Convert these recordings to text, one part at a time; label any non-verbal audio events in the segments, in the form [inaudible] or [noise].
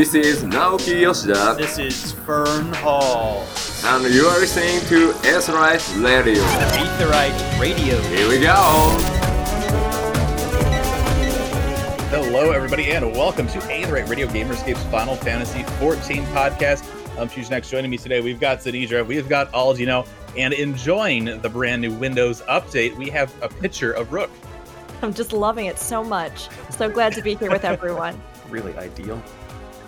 This is Naoki Yoshida, This is Fern Hall. and you are listening to S-Right Radio. Aetheryte Radio. Here we go! Hello, everybody, and welcome to Aetheryte Radio Gamer Escape's Final Fantasy 14 podcast. I'm Choose Next. Joining me today, we've got Zadidra, we've got Aldino, and enjoying the brand new Windows update, we have a picture of Rook. I'm just loving it so much. So glad to be here with everyone. [laughs] really ideal.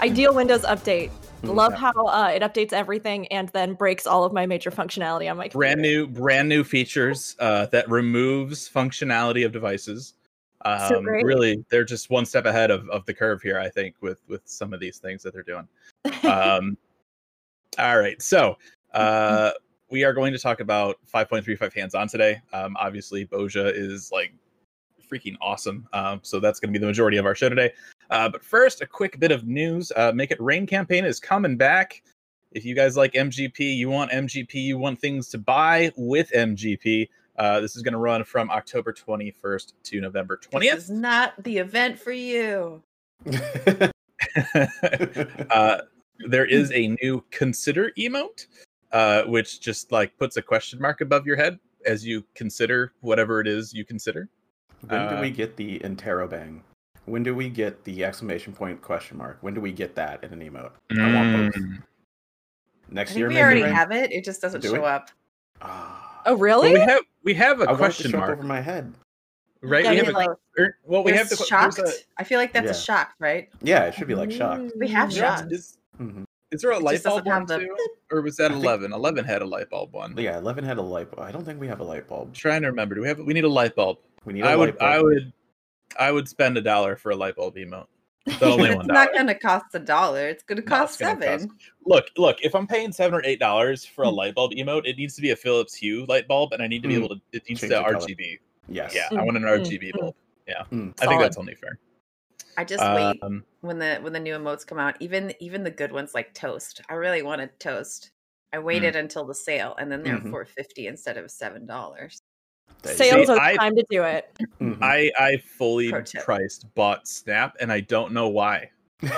Ideal Windows update. Mm, Love how uh, it updates everything and then breaks all of my major functionality on my computer. Brand new, brand new features uh, that removes functionality of devices. Um, So really, they're just one step ahead of, of the curve here, I think, with with some of these things that they're doing. um, [laughs] all right, so uh, we are going to talk about 5.35 hands-on today. Um, obviously, Bozja is like freaking awesome, um, so that's going to be the majority of our show today. Uh, but first, a quick bit of news: uh, Make It Rain campaign is coming back. If you guys like MGP, you want MGP, you want things to buy with MGP. Uh, this is going to run from October 21st to November 20th. This is not the event for you. [laughs] uh, there is a new consider emote, uh, which just like puts a question mark above your head as you consider whatever it is you consider. When do Uh, we get the interrobang? When do we get the exclamation point question mark? When do we get that in an emote? I want both. Mm. I Next think year, we maybe, already right? have it. It just doesn't Do show it? up. Ah, oh, Well, really? we have we have a I want it to question show up mark, over my head. right? Yeah, we we have a, like- er, well, we have the shocked. there's a- I feel like that's a Yeah. shocked, right? Yeah, it should be like shocked. We have Mm. Yeah, shocked. Is, Mhm. is there a It light just doesn't bulb one have the too, or was that I think- eleven? Eleven had a light bulb one. Yeah, Eleven had a light bulb. I don't think we have a light bulb. trying to remember. Do we have? We need a light bulb. We need a I would. light bulb. I would. I would spend a dollar for a light bulb emote. The only [laughs] It's one not going to cost a dollar. It's going to cost it's gonna seven. cost- Look, look. If I'm paying seven or eight dollars for a Hmm. light bulb emote, it needs to be a Philips Hue light bulb, and I need to be Mm. able to. It needs Change to the color. RGB. Yes. Yeah, I Mm, want an mm, RGB mm. bulb. Yeah, Mm. I think that's only fair. I just wait Um, when the when the new emotes come out. Even even the good ones like toast. I really wanted toast. I Hmm. waited until the sale, and then they're Mhm. four fifty instead of seven dollars. There Sales See, are I- time to do it. Mhm. I I fully priced bought Snap, and I don't know why. [laughs]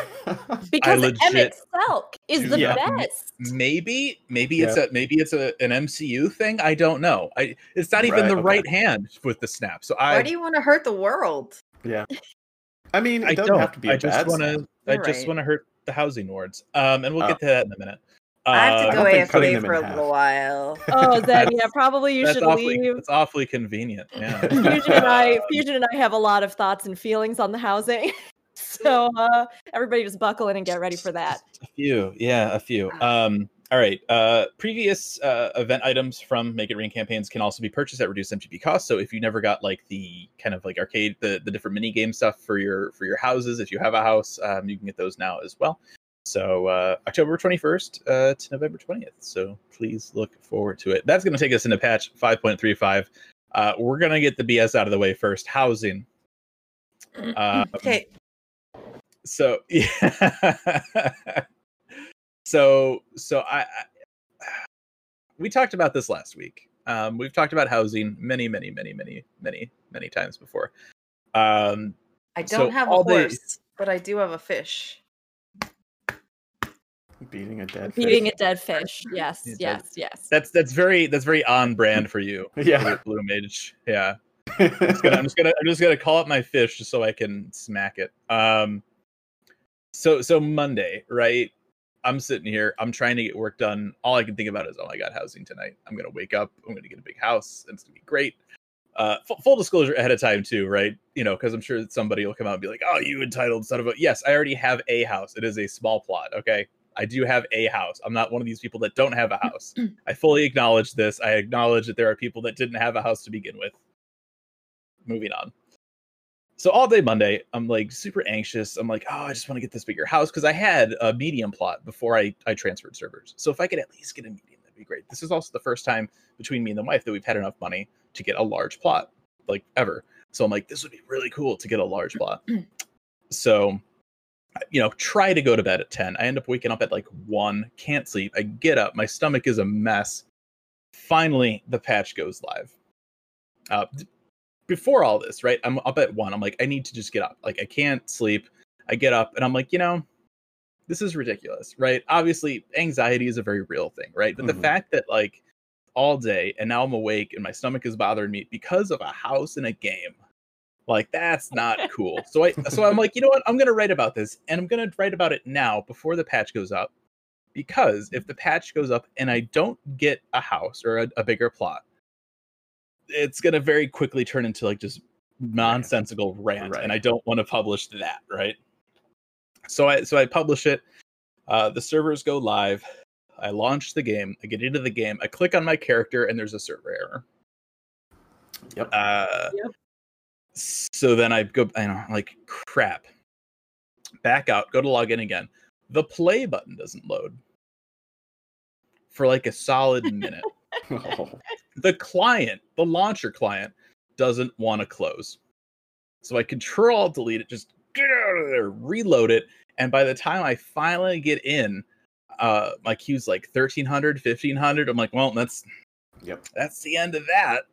Because legit- Emmett Selk is the Yeah. best. Maybe maybe it's a maybe it's a an MCU thing. I don't know. I it's not even Right, the okay. right hand with the Snap. So I. Why do you want to hurt the world? yeah. [laughs] I mean, it I doesn't don't. have to be a I just bad want snap. to. I You're just right. want to hurt the housing wards. Um, and we'll Oh. get to that in a minute. I have Uh, to go don't think cutting AFK them for in a half. little while. Oh, then [laughs] yeah, probably you should awfully, leave. It's awfully convenient. Yeah. [laughs] Fusion and I, Fusion and I have a lot of thoughts and feelings on the housing. [laughs] So uh, everybody just buckle in and get ready for that. a few, yeah, a few. Ah. Um, all right. Uh, previous uh, event items from Make It Rain campaigns can also be purchased at reduced MGP cost. So if you never got like the kind of like arcade, the the different mini game stuff for your for your houses, if you have a house, um, you can get those now as well. So uh, October twenty first uh, to November twentieth. So please look forward to it. That's going to take us into patch five point three five. Uh, we're gonna get the BS out of the way first. Housing. Um, Okay, so [laughs] yeah so so I, I we talked about this last week um we've talked about housing many many many many many many times before um I don't have a horse, but I do have a fish. Beating a dead Beating a fish. dead fish. [laughs] Yes, Yeah, yes, yes. that's that's very that's very on brand for you [laughs] Yeah. blue mage yeah I'm just gonna, I'm just [laughs] gonna I'm just gonna call up my fish just so I can smack it. Um so so Monday, right? I'm sitting here, I'm trying to get work done. All I can think about is, oh my god, housing tonight. I'm gonna wake up, I'm gonna get a big house, and it's gonna be great. Uh fu- full disclosure ahead of time too, right? You know, because I'm sure that somebody will come out and be like, oh, you entitled son of a yes, I already have a house. It is a small plot, okay? I do have a house. I'm not one of these people that don't have a mm-hmm. house. I fully acknowledge this. I acknowledge that there are people that didn't have a house to begin with moving on. So all day Monday, I'm like super anxious. I'm like, oh, I just want to get this bigger house because I had a medium plot before I I transferred servers. So if I could at least get a medium, that'd be great. This is also the first time between me and the wife that we've had enough money to get a large plot, like ever. So I'm like, this would be really cool to get a large mm-hmm. plot. so, you know, try to go to bed at 10. I end up waking up at like one, can't sleep. I get up, my stomach is a mess. Finally, the patch goes live. Uh, before all this, right? I'm up at one. I'm like, I need to just get up. Like, I can't sleep. I get up and I'm like, you know, this is ridiculous, right? Obviously, anxiety is a very real thing, right? But Mhm. the fact that like all day and now I'm awake and my stomach is bothering me because of a house in a game. Like that's not [laughs] cool. So I so I'm like, you know what? I'm gonna write about this and I'm gonna write about it now before the patch goes up. Because if the patch goes up and I don't get a house or a, a bigger plot, it's gonna very quickly turn into like just nonsensical rant, Right. and I don't want to publish that, right? So I so I publish it. Uh, the servers go live. I launch the game. I get into the game. I click on my character, and there's a server error. Yep. Uh, Yep. So then I go, I know, like crap. Back out. Go to log in again. The play button doesn't load for like a solid minute. Oh, [laughs] [laughs] the client, the launcher client, doesn't want to close. So I control delete it, just get out of there, reload it. And by the time I finally get in, uh my queue's like 1300, 1500. I'm like, well, that's yep. that's the end of that.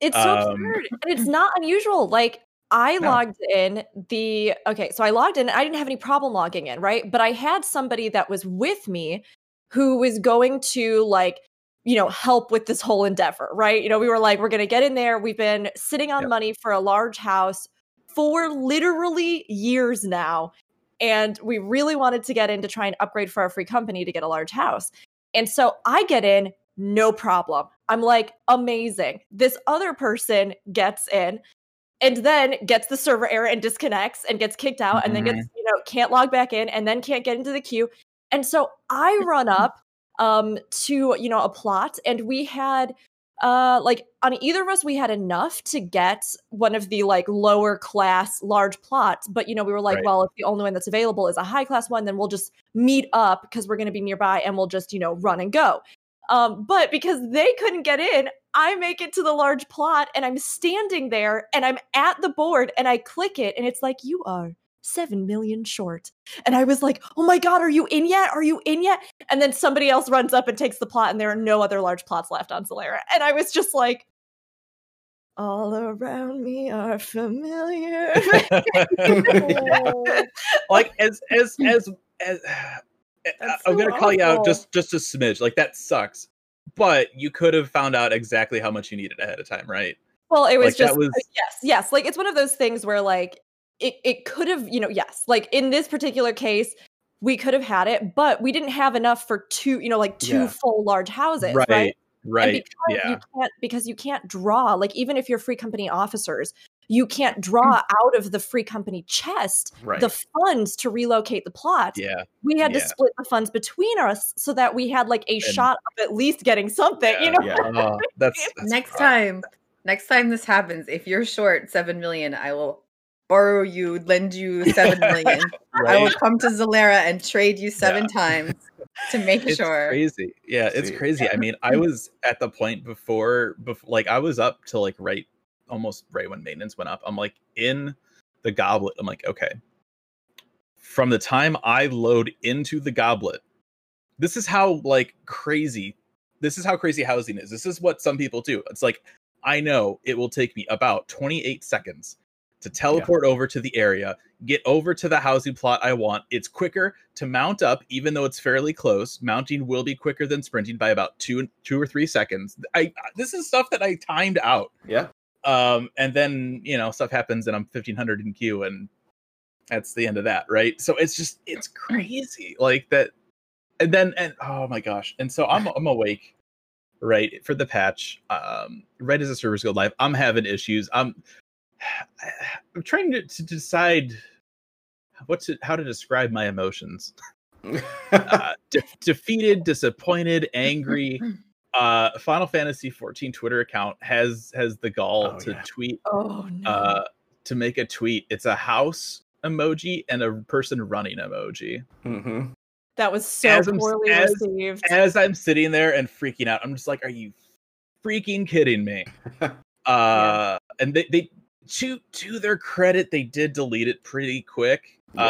It's so Um, absurd. And it's not unusual. Like I No. logged in the okay, so I logged in. I didn't have any problem logging in, right? But I had somebody that was with me who was going to like, you know, help with this whole endeavor, right? You know, we were like, we're gonna get in there. We've been sitting on Yep. money for a large house for literally years now. And we really wanted to get in to try and upgrade for our free company to get a large house. And so I get in, no problem. I'm like, amazing. This other person gets in and then gets the server error and disconnects and gets kicked out and then gets, you know, can't log back in and then can't get into the queue. And so I run up um to, you know, a plot and we had uh like on either of us we had enough to get one of the like lower class large plots but you know we were like Right. well if the only one that's available is a high class one then we'll just meet up because we're going to be nearby and we'll just you know run and go um but because they couldn't get in i make it to the large plot and i'm standing there and i'm at the board and i click it and it's like you are 7 million short. And i was like oh my god are you in yet? Are you in yet? And then somebody else runs up and takes the plot and there are no other large plots left on Zalera. And i was just like all around me are familiar. [laughs] [laughs] Like as as as [sighs] as That's I'm so gonna call you out just just a smidge. Like that sucks. But you could have found out exactly how much you needed ahead of time, right? Well, it was Like, just was- uh, yes, yes. Like it's one of those things where like it it could have, you know, yes. Like in this particular case, we could have had it, but we didn't have enough for two, you know, like two Yeah. full large houses, right? right. Right. because Yeah. you can't because you can't draw, like even if you're free company officers, you can't Mm. draw out of the free company chest Right. the funds to relocate the plot. Yeah. We had to split the funds between us so that we had like a shot of at least getting something, you know? yeah. Oh, that's, that's next rough. time, next time this happens, if you're short seven million, I will borrow you, lend you seven million. [laughs] I will come to Zalera and trade you seven times to make It's sure. crazy. Yeah, it's See. crazy. I mean, I was at the point before, before, like, I was up to like right, almost right when maintenance went up. I'm like in the goblet. I'm like, okay. From the time I load into the goblet, this is how like crazy. This is how crazy housing is. This is what some people do. It's like I know it will take me about 28 seconds to teleport over to the area, get over to the housing plot I want. It's quicker to mount up, even though it's fairly close. Mounting will be quicker than sprinting by about two, two or three seconds. I this is stuff that I timed out. Yeah. Um, and then you know stuff happens, and I'm 1500 in queue, and that's the end of that, right? So it's just it's [clears throat] crazy, like that. And then and oh my gosh, and so I'm I'm awake, right for the patch. Um, right as the servers go live, I'm having issues. I'm [sighs] I'm trying to, to decide what to how to describe my emotions. [laughs] Uh, de- defeated, disappointed, angry. [laughs] Uh, Final Fantasy 14 Twitter account has has the gall Oh, to yeah. tweet Oh no. uh to make a tweet. It's a house emoji and a person running emoji. hmm that was so as I'm- poorly as- received. As I'm sitting there and freaking out, I'm just like, "Are you freaking kidding me?" [laughs] uh, and they they to to their credit, they did delete it pretty quick. Yeah.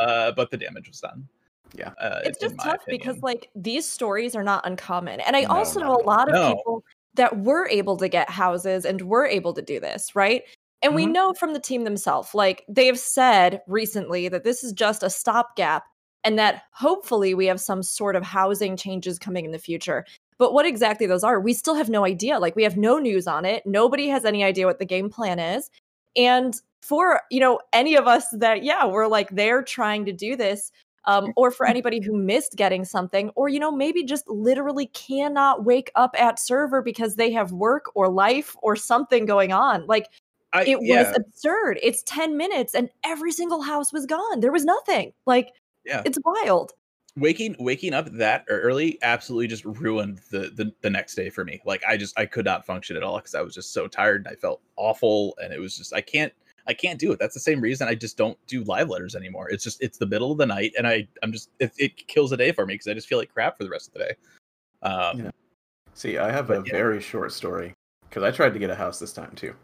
Uh, but the damage was done. Yeah. uh, it's just tough because like these stories are not uncommon and i No, also know a lot of No. people that were able to get houses and were able to do this right and we Mhm. know from the team themselves like they have said recently that this is just a stopgap and that hopefully we have some sort of housing changes coming in the future. But what exactly those are, we still have no idea. Like we have no news on it. Nobody has any idea what the game plan is. And for, you know, any of us that yeah, we're like they're trying to do this um, or for anybody who missed getting something, or you know, maybe just literally cannot wake up at server because they have work or life or something going on. Like I, it was yeah, absurd. It's 10 minutes and every single house was gone. There was nothing. Like yeah. it's wild. waking waking up that early absolutely just ruined the, the the next day for me. Like I just I could not function at all because I was just so tired and I felt awful and it was just I can't I can't do it. That's the same reason I just don't do live letters anymore. It's just it's the middle of the night and I I'm just it, it kills a day for me because I just feel like crap for the rest of the day. Um, Yeah. See, I have a yeah. very short story because I tried to get a house this time too.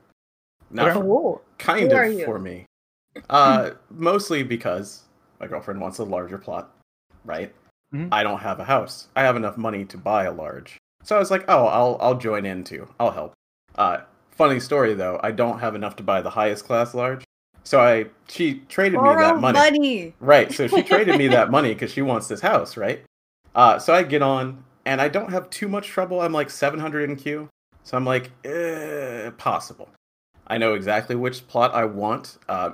Not for- Oh, kind Who of for me. [laughs] Uh, mostly because my girlfriend wants a larger plot, right? Mhm. I don't have a house. I have enough money to buy a large. So I was like, oh, I'll I'll join in too. I'll help. Uh, funny story though, I don't have enough to buy the highest class large. So I she traded me that money. money. Right. So she traded me that [laughs] money because she wants this house, right? Uh, so I get on, and I don't have too much trouble. I'm like 700 in queue. So I'm like, eh, possible. I know exactly which plot I want. Uh,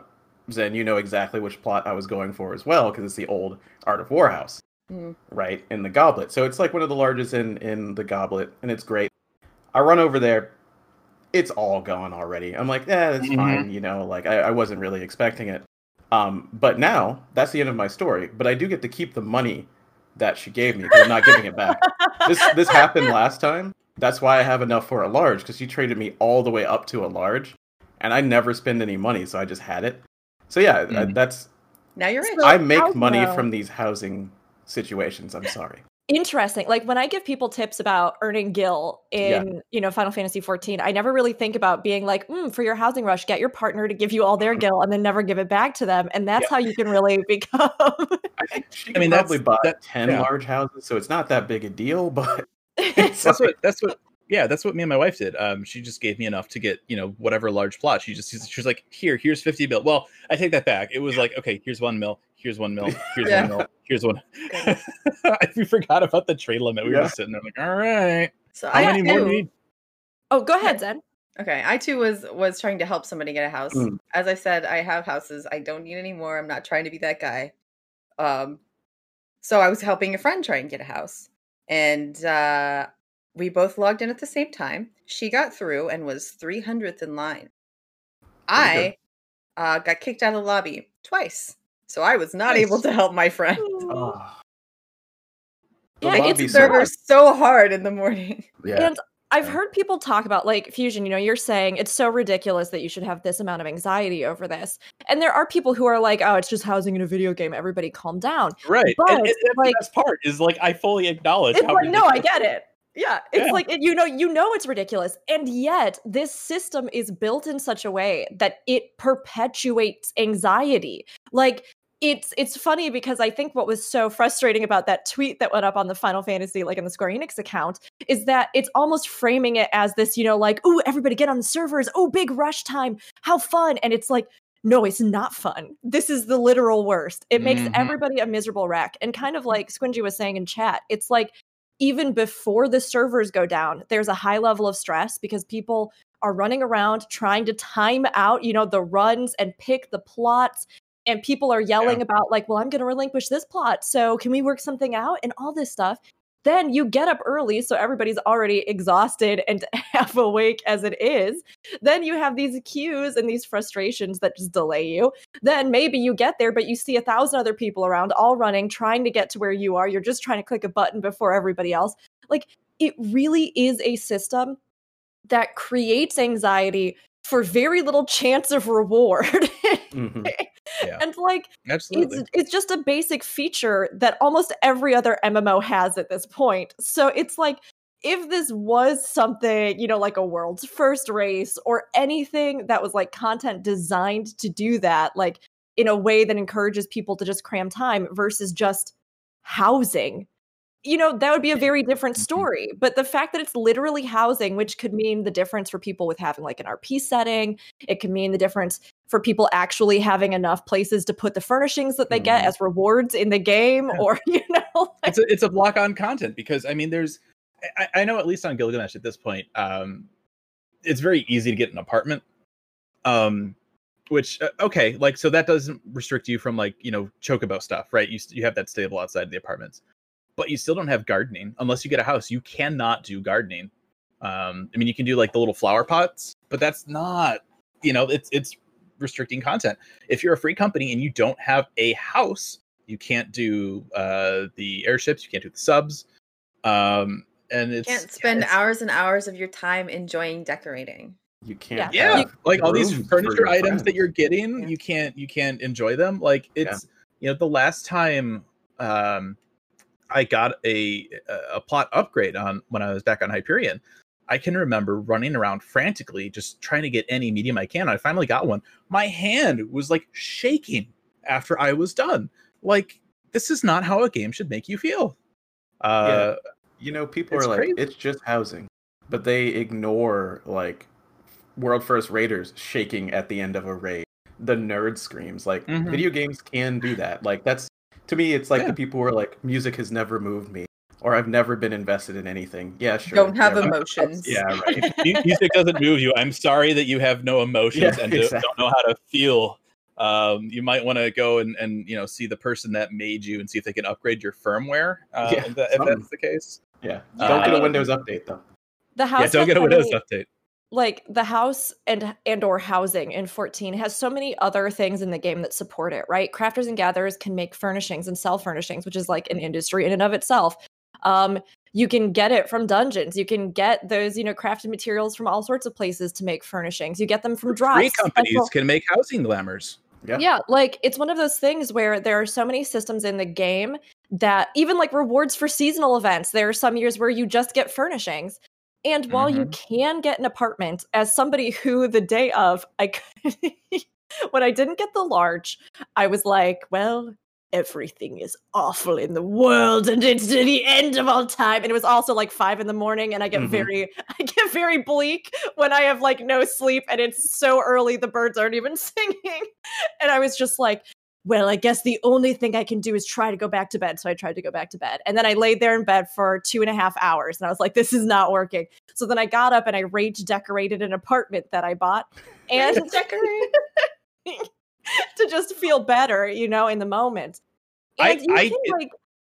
Zen, you know exactly which plot I was going for as well, because it's the old Art of War house, Mm. right? In the Goblet. So it's like one of the largest in, in the Goblet, and it's great. I run over there. It's all gone already. I'm like, yeah, that's Mhm. fine. You know, like I, I wasn't really expecting it. Um, but now that's the end of my story. But I do get to keep the money that she gave me because I'm not giving it back. This this happened [laughs] last time. That's why I have enough for a large because she traded me all the way up to a large, and I never spend any money, so I just had it. So yeah, th- Mhm. that's Now you're rich. I make money from these housing situations. I'm sorry. Interesting. Like when I give people tips about earning gil in, you know, Final Fantasy 14, I never really think about being like, mm, for your housing rush, get your partner to give you all their gil and then never give it back to them. And that's how you can really [laughs] become. I think she I mean, probably that's- buy that- ten yeah. large houses, so it's not that big a deal. But [laughs] [laughs] it's that's like- what that's what yeah that's what me and my wife did um she just gave me enough to get you know whatever large plot she just she was like here here's 50 mil well i take that back it was like okay here's one mil here's one mil [laughs] here's Yeah. one mil here's one [laughs] [laughs] we forgot about the trade limit we were Yeah. just sitting there like all right so how I many more do too- you need oh, go ahead, Zen. Okay, I too was was trying to help somebody get a house. Mm. As I said, I have houses. I don't need any more. I'm not trying to be that guy. Um, so I was helping a friend try and get a house, and uh, we both logged in at the same time. She got through and was 300th in line. I uh, got kicked out of the lobby twice, so I was not able to help my friend. Oh. Yeah, I get lobby server so hard in the morning. [laughs] Yeah. And I've Yeah. heard people talk about like fusion, you know, you're saying it's so ridiculous that you should have this amount of anxiety over this. And there are people who are like, oh, it's just housing in a video game. Everybody calm down. right But, and, and that's like- the best part is like i fully acknowledge It's how like, no, I get it. Yeah, it's Yeah. like it- you know, you know it's ridiculous, and yet this system is built in such a way that it perpetuates anxiety. Like it's it's funny because I think what was so frustrating about that tweet that went up on the Final Fantasy, like in the Square Enix account, is that it's almost framing it as this, you know, like, oh, everybody get on the servers, oh, big rush time, how fun, and it's like. No, it's not fun. This is the literal worst. It makes Mhm. everybody a miserable wreck. And kind of like Squingy was saying in chat, it's like even before the servers go down, there's a high level of stress because people are running around trying to time out, you know, the runs and pick the plots. And people are yelling about, like, well, I'm going to relinquish this plot. So can we work something out? And all this stuff. Then you get up early, so everybody's already exhausted and [laughs] half awake as it is. Then you have these cues and these frustrations that just delay you. Then maybe you get there, but you see a thousand other people around, all running, trying to get to where you are. You're just trying to click a button before everybody else. Like, it really is a system that creates anxiety for very little chance of reward. [laughs] Mhm. Yeah. and like absolutely it's it's just a basic feature that almost every other MMO has at this point. So it's like if this was something, you know, like a world's first race or anything that was like content designed to do that, like in a way that encourages people to just cram time versus just housing, you know, that would be a very different story. But the fact that it's literally housing, which could mean the difference for people with having like an RP setting, it could mean the difference for people actually having enough places to put the furnishings that they get Mhm. as rewards in the game, Yeah. or [laughs] you know, like, it's a, it's a block on content because I mean, there's I, I know at least on Gilgamesh at this point, um, it's very easy to get an apartment. Um, which uh, okay, like so that doesn't restrict you from like you know chocobo stuff, right? You you have that stable outside of the apartments, but you still don't have gardening unless you get a house. You cannot do gardening. Um, I mean, you can do like the little flower pots, but that's not you know it's it's restricting content. If you're a free company and you don't have a house, you can't do uh the airships, you can't do the subs. Um, and it's can't spend yeah, it's- hours and hours of your time enjoying decorating. You can't. yeah have like all these furniture items friends. that you're getting Yeah. you can't you can't enjoy them like it's you know the last time um i got a a plot upgrade on when i was back on hyperion i can remember running around frantically just trying to get any medium i can i finally got one my hand was like shaking after i was done like this is not how a game should make you feel uh You know, people are like, crazy. it's just housing, but they ignore like world first raiders shaking at the end of a raid. The nerd screams. Like Mhm. video games can do that. Like that's to me, it's like Yeah. the people who are like, music has never moved me, or I've never been invested in anything. Yeah, sure. Don't have yeah, emotions. Yeah, [laughs] right. music doesn't move you. I'm sorry that you have no emotions Yeah, and do- exactly. don't know how to feel. Um, you might want to go and, and you know see the person that made you and see if they can upgrade your firmware. Uh, Yeah, if, that, if that's the case. Yeah. Uh, Don't get a Windows update though. the house. yeah, don't get a Windows update. Like the house and and or housing in 14 has so many other things in the game that support it right? Crafters and gatherers can make furnishings and sell furnishings which is like an industry in and of itself. Um you can get it from dungeons. You can get those you know crafted materials from all sorts of places to make furnishings. You get them from drops. Free special- companies can make housing glamours. Yeah. yeah, like it's one of those things where there are so many systems in the game that even like rewards for seasonal events, there are some years where you just get furnishings. And while you can get an apartment, as somebody who the day of, I could, [laughs] when I didn't get the large, I was like, well, everything is awful in the world and it's the end of all time. And it was also like five in the morning, and I get Mhm. very, [laughs] I get very bleak when I have like no sleep and it's so early, the birds aren't even [laughs] singing. And I was just like, well, I guess the only thing I can do is try to go back to bed. So I tried to go back to bed. And then I laid there in bed for two and a half hours. And I was like, this is not working. So then I got up and I rage decorated an apartment that I bought. [laughs] And decorate. [laughs] to just feel better, you know, in the moment. I- you I can like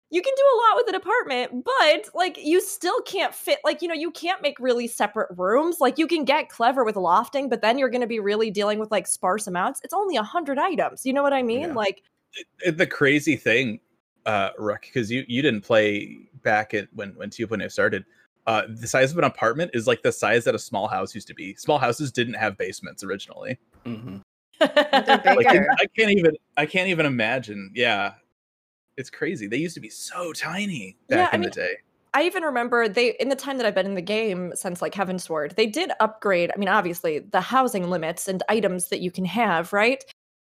you can do a lot with an apartment, but like you still can't fit like you know, you can't make really separate rooms. Like you can get clever with lofting, but then you're gonna be really dealing with like sparse amounts. It's only a hundred items. You know what I mean? Yeah. Like It- the crazy thing, uh, Rook, because you you didn't play back at when when 2.0 started. Uh, the size of an apartment is like the size that a small house used to be. Small houses didn't have basements originally. [laughs] hmm Like I can't even I can't even imagine. Yeah, it's crazy. They used to be so tiny Yeah, back I in mean, the day. I even remember they in the time that I've been in the game since like Heavensward, they did upgrade. I mean, obviously the housing limits and items that you can have, right?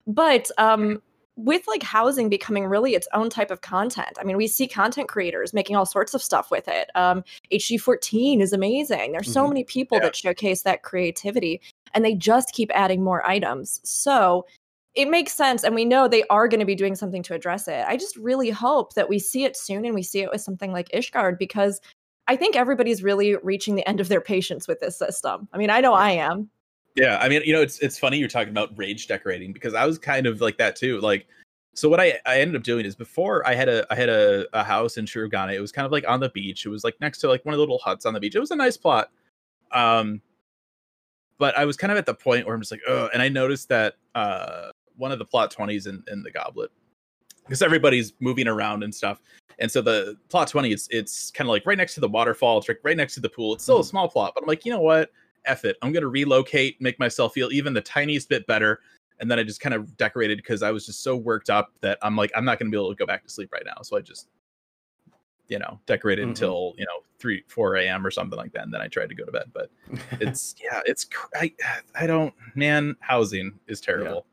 But um with like housing becoming really its own type of content. I mean, we see content creators making all sorts of stuff with it. Um HG14 is amazing. There's so Mhm. many people Yeah. that showcase that creativity and they just keep adding more items. So it makes sense and we know they are going to be doing something to address it i just really hope that we see it soon and we see it with something like ishgard because i think everybody's really reaching the end of their patience with this system i mean i know i am Yeah, I mean, you know, it's it's funny you're talking about rage decorating because I was kind of like that too. Like, so what I I ended up doing is before I had a I had a, a house in Shirogane. It was kind of like on the beach. It was like next to like one of the little huts on the beach. It was a nice plot. Um, but I was kind of at the point where I'm just like, oh, and I noticed that uh one of the plot twenties in in the goblet because everybody's moving around and stuff. And so the plot 20, it's it's kind of like right next to the waterfall, it's like right next to the pool. It's still a Mhm. small plot, but I'm like, you know what? F it. I'm gonna relocate, make myself feel even the tiniest bit better. And then I just kind of decorated because I was just so worked up that I'm like, I'm not gonna be able to go back to sleep right now. So I just, you know, decorated Mhm. until you know three, four a.m. or something like that. And then I tried to go to bed. But [laughs] it's yeah, it's I I don't man, housing is terrible.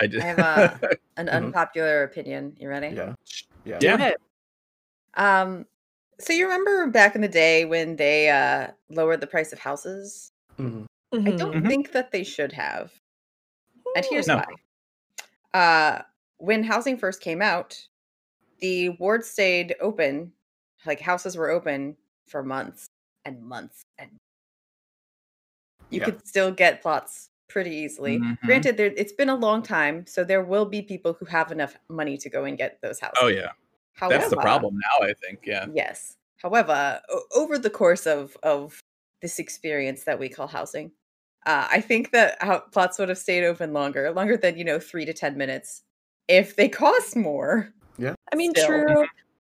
I did. I have a, [laughs] an Mhm. unpopular opinion. You ready? yeah. Yeah. Yeah. It. Um, So you remember back in the day when they uh lowered the price of houses? Mhm. I Mhm. don't Mhm. think that they should have. And here's No. why. Uh when housing first came out, the ward stayed open, like houses were open for months and months and you Yeah. could still get plots pretty easily. Mhm. Granted, there, it's been a long time, so there will be people who have enough money to go and get those houses. Oh yeah, However, that's the problem now. I think. Yeah. Yes. However, o- over the course of of this experience that we call housing, uh, I think that how plots would have stayed open longer, longer than you know three to ten minutes, if they [laughs] cost more. Yeah. I mean, Still. true.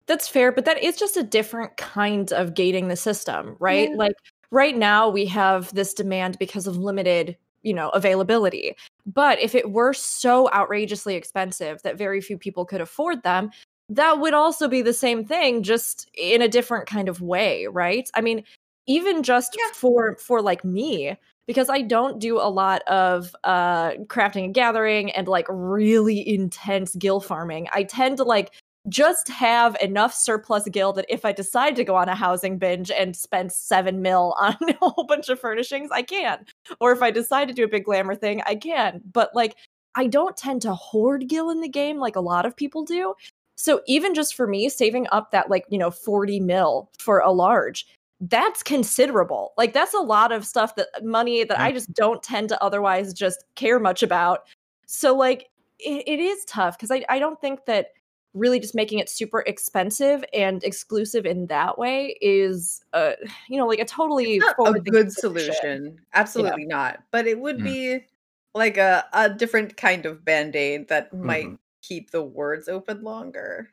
That's fair, but that is just a different kind of gating the system, right? Yeah. Like right now we have this demand because of limited, you know, availability. But if it were so outrageously expensive that very few people could afford them, that would also be the same thing just in a different kind of way, right? I mean, even just Yeah. for for like me, because I don't do a lot of uh crafting and gathering and like really intense gill farming. I tend to like just have enough surplus gil that if I decide to go on a housing binge and spend seven mil [laughs] on a whole bunch of furnishings, I can. Or if I decide to do a big glamour thing, I can. But like, I don't tend to hoard gil in the game like a lot of people do. So even just for me, saving up that like, you know, 40 mil for a large, that's considerable. Like that's a lot of stuff that uh, money that I mm. just don't tend to otherwise just care much about. So like it, it is tough because I, I don't think that really just making it super expensive and exclusive in that way is uh you know like a totally a good solution. Absolutely not. But it would Mm. be like a a different kind of band aid that might Mhm. keep the words open longer.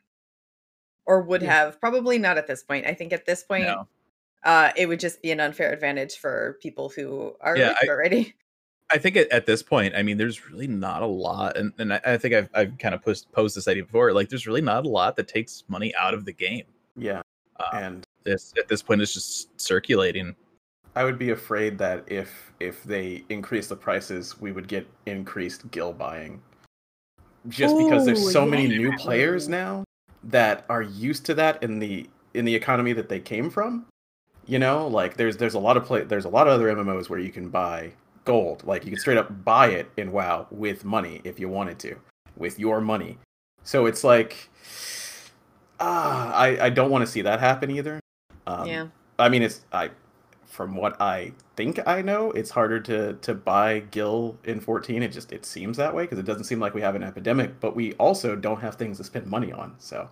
Or would Yeah. have probably not at this point. I think at this point No. uh, it would just be an unfair advantage for people who are Yeah, I- already. I think at, at this point, I mean, there's really not a lot, and, and I, I think I've, I've kind of posed, posed this idea before. Like, there's really not a lot that takes money out of the game. Yeah, Uh, and this at this point, it's just circulating. I would be afraid that if if they increase the prices, we would get increased gill buying. Just because there's Ooh, so many new players now that are used to that in the in the economy that they came from. You know, like there's there's a lot of play there's a lot of other MMOs where you can buy gold. Like you can straight up buy it in WoW with money if you wanted to, with your money. So it's like ah, I I don't want to see that happen either. Um, yeah. I mean, it's I from what I think I know, it's harder to to buy Gil in 14. It just it seems that way because it doesn't seem like we have an epidemic, but we also don't have things to spend money on. So,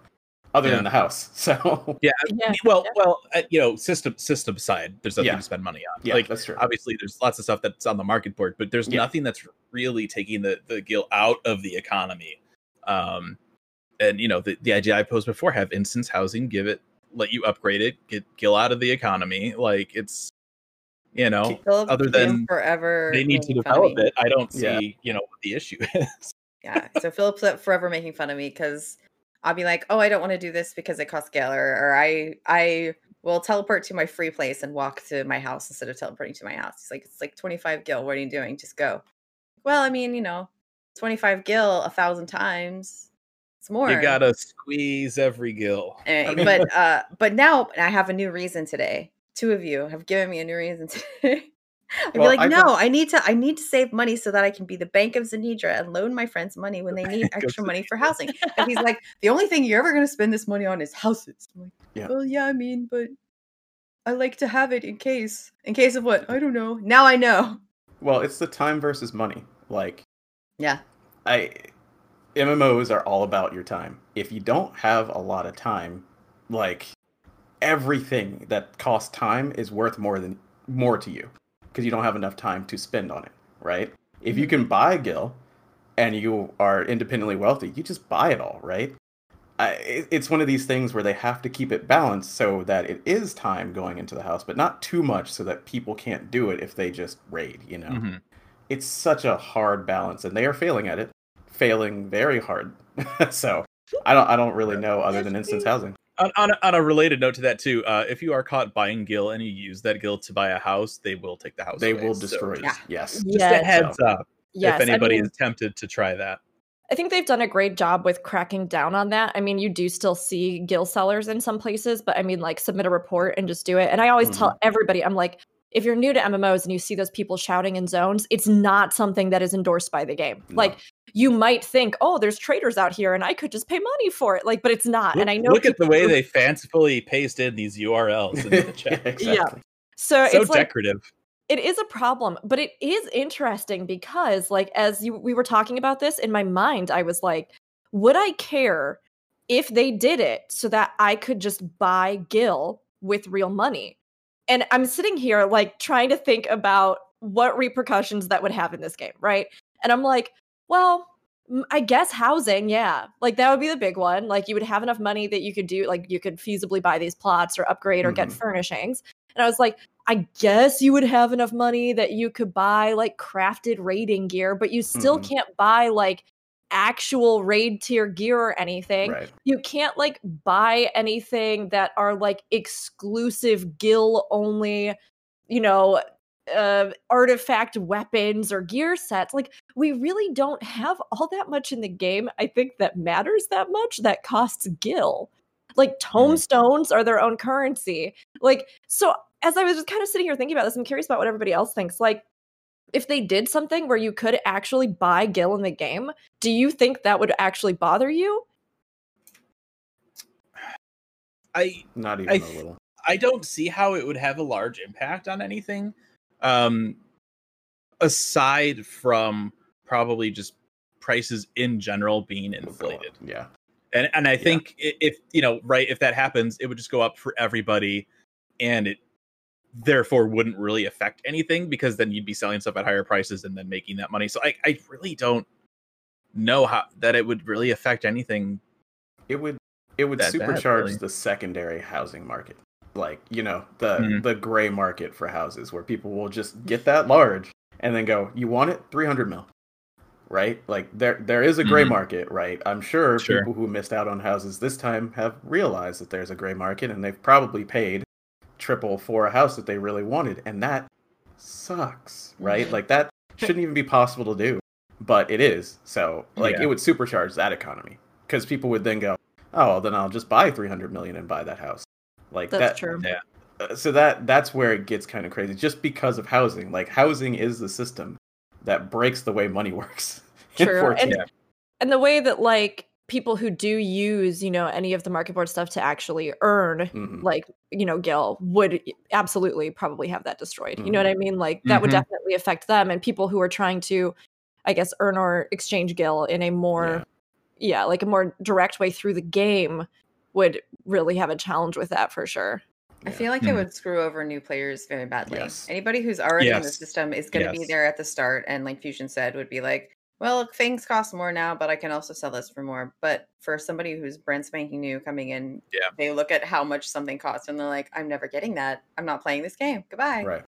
other Yeah. than the house, [laughs] so Yeah. Yeah. Well, yeah. well, uh, you know, system system side, there's nothing Yeah. to spend money on. yeah, like, that's true. obviously, there's lots of stuff that's on the market board, but there's Yeah. nothing that's really taking the the gill out of the economy. Um, and you know, the the idea I posed before: have instance housing, give it, let you upgrade it, get gill out of the economy. Like it's, you know, Philip other than forever they need to making fun of develop it. I don't see, Yeah. you know, what the issue [laughs] is. Yeah. So Philip's forever making fun of me because I'll be like, "Oh, I don't want to do this because it costs Gale," or, I I will teleport to my free place and walk to my house instead of teleporting to my house. He's like, "It's like twenty five Gil. What are you doing? Just go." Well, I mean, you know, twenty five Gil a thousand times. It's more. You gotta squeeze every gill. [laughs] Anyway, I mean- but uh, but now I have a new reason today. Two of you have given me a new reason [laughs] today. I'd Well, be like, I no, don't- I need to, I need to save money so that I can be the Bank of Zanidra and loan my friends money when they need [laughs] extra money [laughs] for housing. And he's like, the only thing you're ever going to spend this money on is houses. I'm like, Yeah. well, yeah, I mean, but I like to have it in case, in case of what? I don't know. Now I know. well, it's the time versus money. Like Yeah, I MMOs are all about your time. If you don't have a lot of time, like everything that costs time is worth more than more to you because you don't have enough time to spend on it, right? If you can buy Gil and you are independently wealthy, you just buy it all, right? I, it's one of these things where they have to keep it balanced so that it is time going into the house, but not too much so that people can't do it if they just raid, you know? Mhm. it's such a hard balance and they are failing at it failing very hard [laughs] so i don't i don't really know other than instance housing On, on, a, on a related note to that too, uh, if you are caught buying gill and you use that gill to buy a house, they will take the house. they away. will So destroy yeah. yes just Yes. a heads up yes if anybody I mean, is tempted to try that. I think they've done a great job with cracking down on that. I mean, you do still see gill sellers in some places, but I mean, like submit a report and just do it. And I always tell everybody, I'm like, if you're new to MMOs and you see those people shouting in zones, it's not something that is endorsed by the game. No. Like you might think, oh, there's traders out here and I could just pay money for it. Like, but it's not. Look, and I know look at the way who- they fancifully paste in these URLs into the [laughs] chat. exactly. so, so it's like decorative. it is a problem but it is interesting because like as you we were talking about this in my mind i was like would i care if they did it so that i could just buy gil with real money and i'm sitting here like trying to think about what repercussions that would have in this game right and i'm like well I guess housing, yeah. Like that would be the big one. Like you would have enough money that you could do, like you could feasibly buy these plots or upgrade or get Mhm. furnishings. And I was like, I guess you would have enough money that you could buy like crafted raiding gear, but you still Mhm. can't buy like actual raid tier gear or anything. Right. You can't like buy anything that are like exclusive gill only, you know, uh artifact weapons or gear sets. Like we really don't have all that much in the game. I think that matters that much that costs gil. Like tombstones are their own currency. Like so as I was just kind of sitting here thinking about this, I'm curious about what everybody else thinks. Like if they did something where you could actually buy gil in the game, do you think that would actually bother you? I Not even I a little. I don't see how it would have a large impact on anything. Um aside from probably just prices in general being Will go up. inflated. Yeah. And and I think i if you know, right, if that happens, it would just go up for everybody and it therefore wouldn't really affect anything because then you'd be selling stuff at higher prices and then making that money. So I, I really don't know how that it would really affect anything. It would it would That bad, supercharge really. the secondary housing market. Like, you know, the Mhm. the gray market for houses where people will just get that large and then go, "You want it? 300 mil." Right? Like there there is a gray Mhm. market, right? I'm sure, Sure. people who missed out on houses this time have realized that there's a gray market and they've probably paid triple for a house that they really wanted and that sucks, right? Mhm. Like that shouldn't even be possible to do, but it is. So, like Yeah. it would supercharge that economy cuz people would then go, "Oh, well, then I'll just buy 300 million and buy that house." Like That's that true. uh, so that that's where it gets kind of crazy just because of housing like housing is the system that breaks the way money [laughs] works True. And, and the way that like people who do use, you know, any of the market board stuff to actually earn Mhm. like, you know, Gil would absolutely probably have that destroyed. You know what I mean? Like that would Mhm. definitely affect them and people who are trying to I guess earn or exchange Gil in a more yeah, like a more direct way through the game would really have a challenge with that for sure. I feel like it Hmm. would screw over new players very badly. Yes. Anybody who's already in the system is going to be there at the start, and like Fusion said, would be like, "Well, things cost more now, but I can also sell this for more." But for somebody who's brand spanking new coming in, Yeah. they look at how much something costs, and they're like, "I'm never getting that. I'm not playing this game. Goodbye." right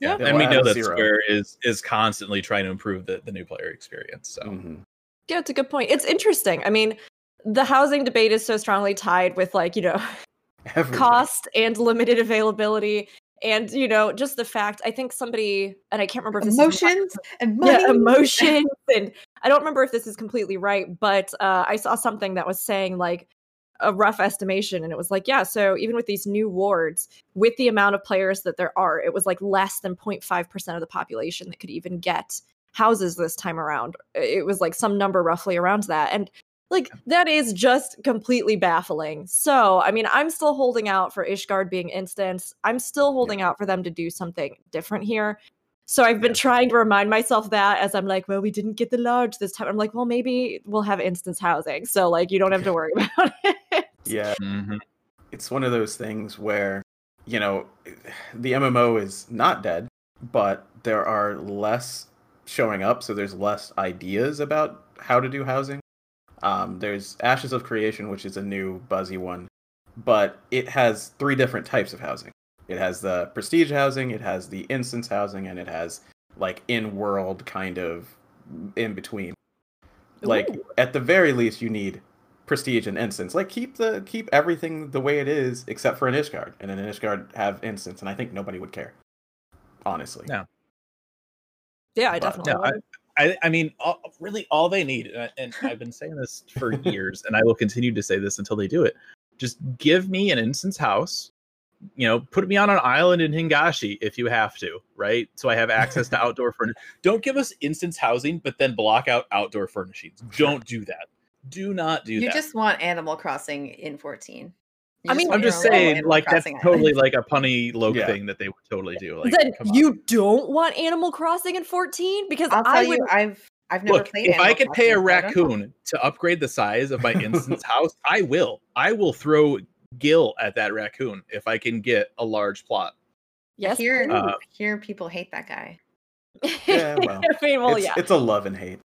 Yeah. Yeah, and we know at that zero. Square is is constantly trying to improve the, the new player experience. So Mhm. Yeah, it's a good point. It's interesting. I mean, the housing debate is so strongly tied with like, you know, [laughs] Everything. cost and limited availability and you know just the fact i think somebody and i can't remember if this is Emotions [laughs] and money. yeah, emotions [laughs] and i don't remember if this is completely right but uh, i saw something that was saying like a rough estimation and it was like yeah so even with these new wards with the amount of players that there are it was like less than 0.5% of the population that could even get houses this time around it was like some number roughly around that and like that is just completely baffling. So, I mean, I'm still holding out for Ishgard being instance. I'm still holding out for them to do something different here. So I've been trying to remind myself that as I'm like, well, we didn't get the large this time. I'm like, well, maybe we'll have instance housing. So like you don't have to worry [laughs] about it. yeah Mhm. it's one of those things where you know the mmo is not dead but there are less showing up so there's less ideas about how to do housing um, there's ashes of creation which is a new buzzy one but it has three different types of housing it has the prestige housing it has the instance housing and it has like in world kind of in between like Ooh. at the very least you need prestige and instance like keep the keep everything the way it is except for an ishgard and an ishgard have instance and i think nobody would care honestly No. Yeah, I But- definitely No, I, would. I, I mean, all, really, all they need, and I- and I've been saying this for [laughs] years, and I will continue to say this until they do it. Just give me an instance house. You know, put me on an island in Hingashi if you have to, right? So I have access to [laughs] outdoor furniture. Don't give us instance housing, but then block out outdoor furnishings. Don't do that. Do not do You that. You just want Animal Crossing in 14. You I mean- I'm just saying, like that's Crossing totally like a punny loke Yeah. thing that they would totally do. Like, then come on. you don't want Animal Crossing in 14 because I'll tell I would you, I've I've never Look, played. if I Animal could pay a Crossing, so I don't know. raccoon to upgrade the size of my [laughs] instance house, I will. I will throw Gil at that raccoon if I can get a large plot. yes. Here. Uh, here, people hate that guy. Yeah, [laughs] well, I mean, well, it's, yeah. it's a love and hate.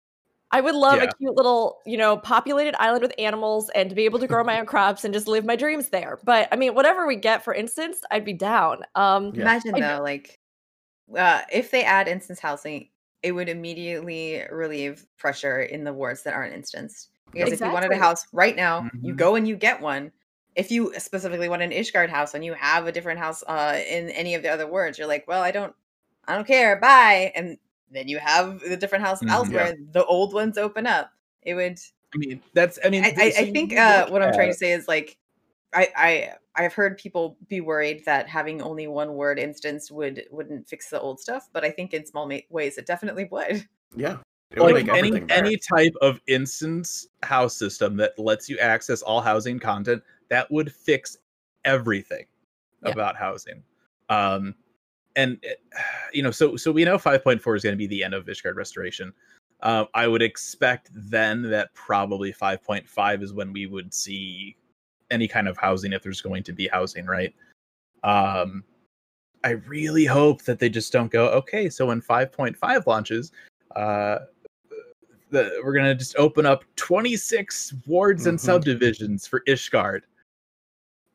I would love Yeah. a cute little, you know, populated island with animals and to be able to grow my own crops and just live my dreams there. But I mean, whatever we get for instance, I'd be down. Um Yeah. Imagine I- though, like, uh, if they add instance housing, it would immediately relieve pressure in the wards that aren't instanced. Because if you wanted a house right now, you Mhm. go and you get one. If you specifically want an Ishgard house and you have a different house uh, in any of the other wards, you're like, well, I don't, I don't care, bye. And then you have the different house Mhm. elsewhere. The old ones open up. It would. I mean, that's. I mean, I, I, I think uh, what I'm trying to say is like, I, I I've heard people be worried that having only one word instance would wouldn't fix the old stuff, but I think in small ma- ways it definitely would. Yeah. Like any better. any type of instance house system that lets you access all housing content that would fix everything Yeah. about housing um and it- [sighs] you know so so we know 5.4 is going to be the end of Ishgard restoration um i would expect then that probably 5.5 is when we would see any kind of housing if there's going to be housing right um i really hope that they just don't go okay so when 5.5 launches uh the, we're gonna just open up 26 wards and Mhm. subdivisions for Ishgard.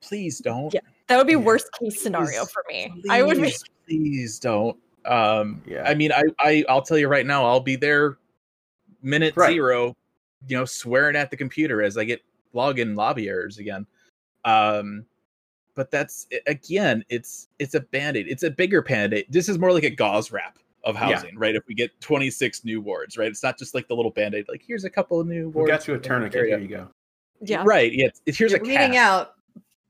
Please don't. Yeah, That would be Yeah. worst case scenario Please- for me. I would be Please, please don't. Um, Yeah. I mean, I, I, I'll tell you right now, I'll be there minute Right. zero, you know, swearing at the computer as I get login lobby errors again. Um, but that's again, it's it's a band-aid. It's a bigger band-aid. This is more like a gauze wrap of Yeah. housing, right? If we get 26 new wards, right? It's not just like the little band-aid, like here's a couple of new We wards. got you a in the tourniquet. Here you go. yeah. Right. Yeah. It's, here's You're a reading cast. out.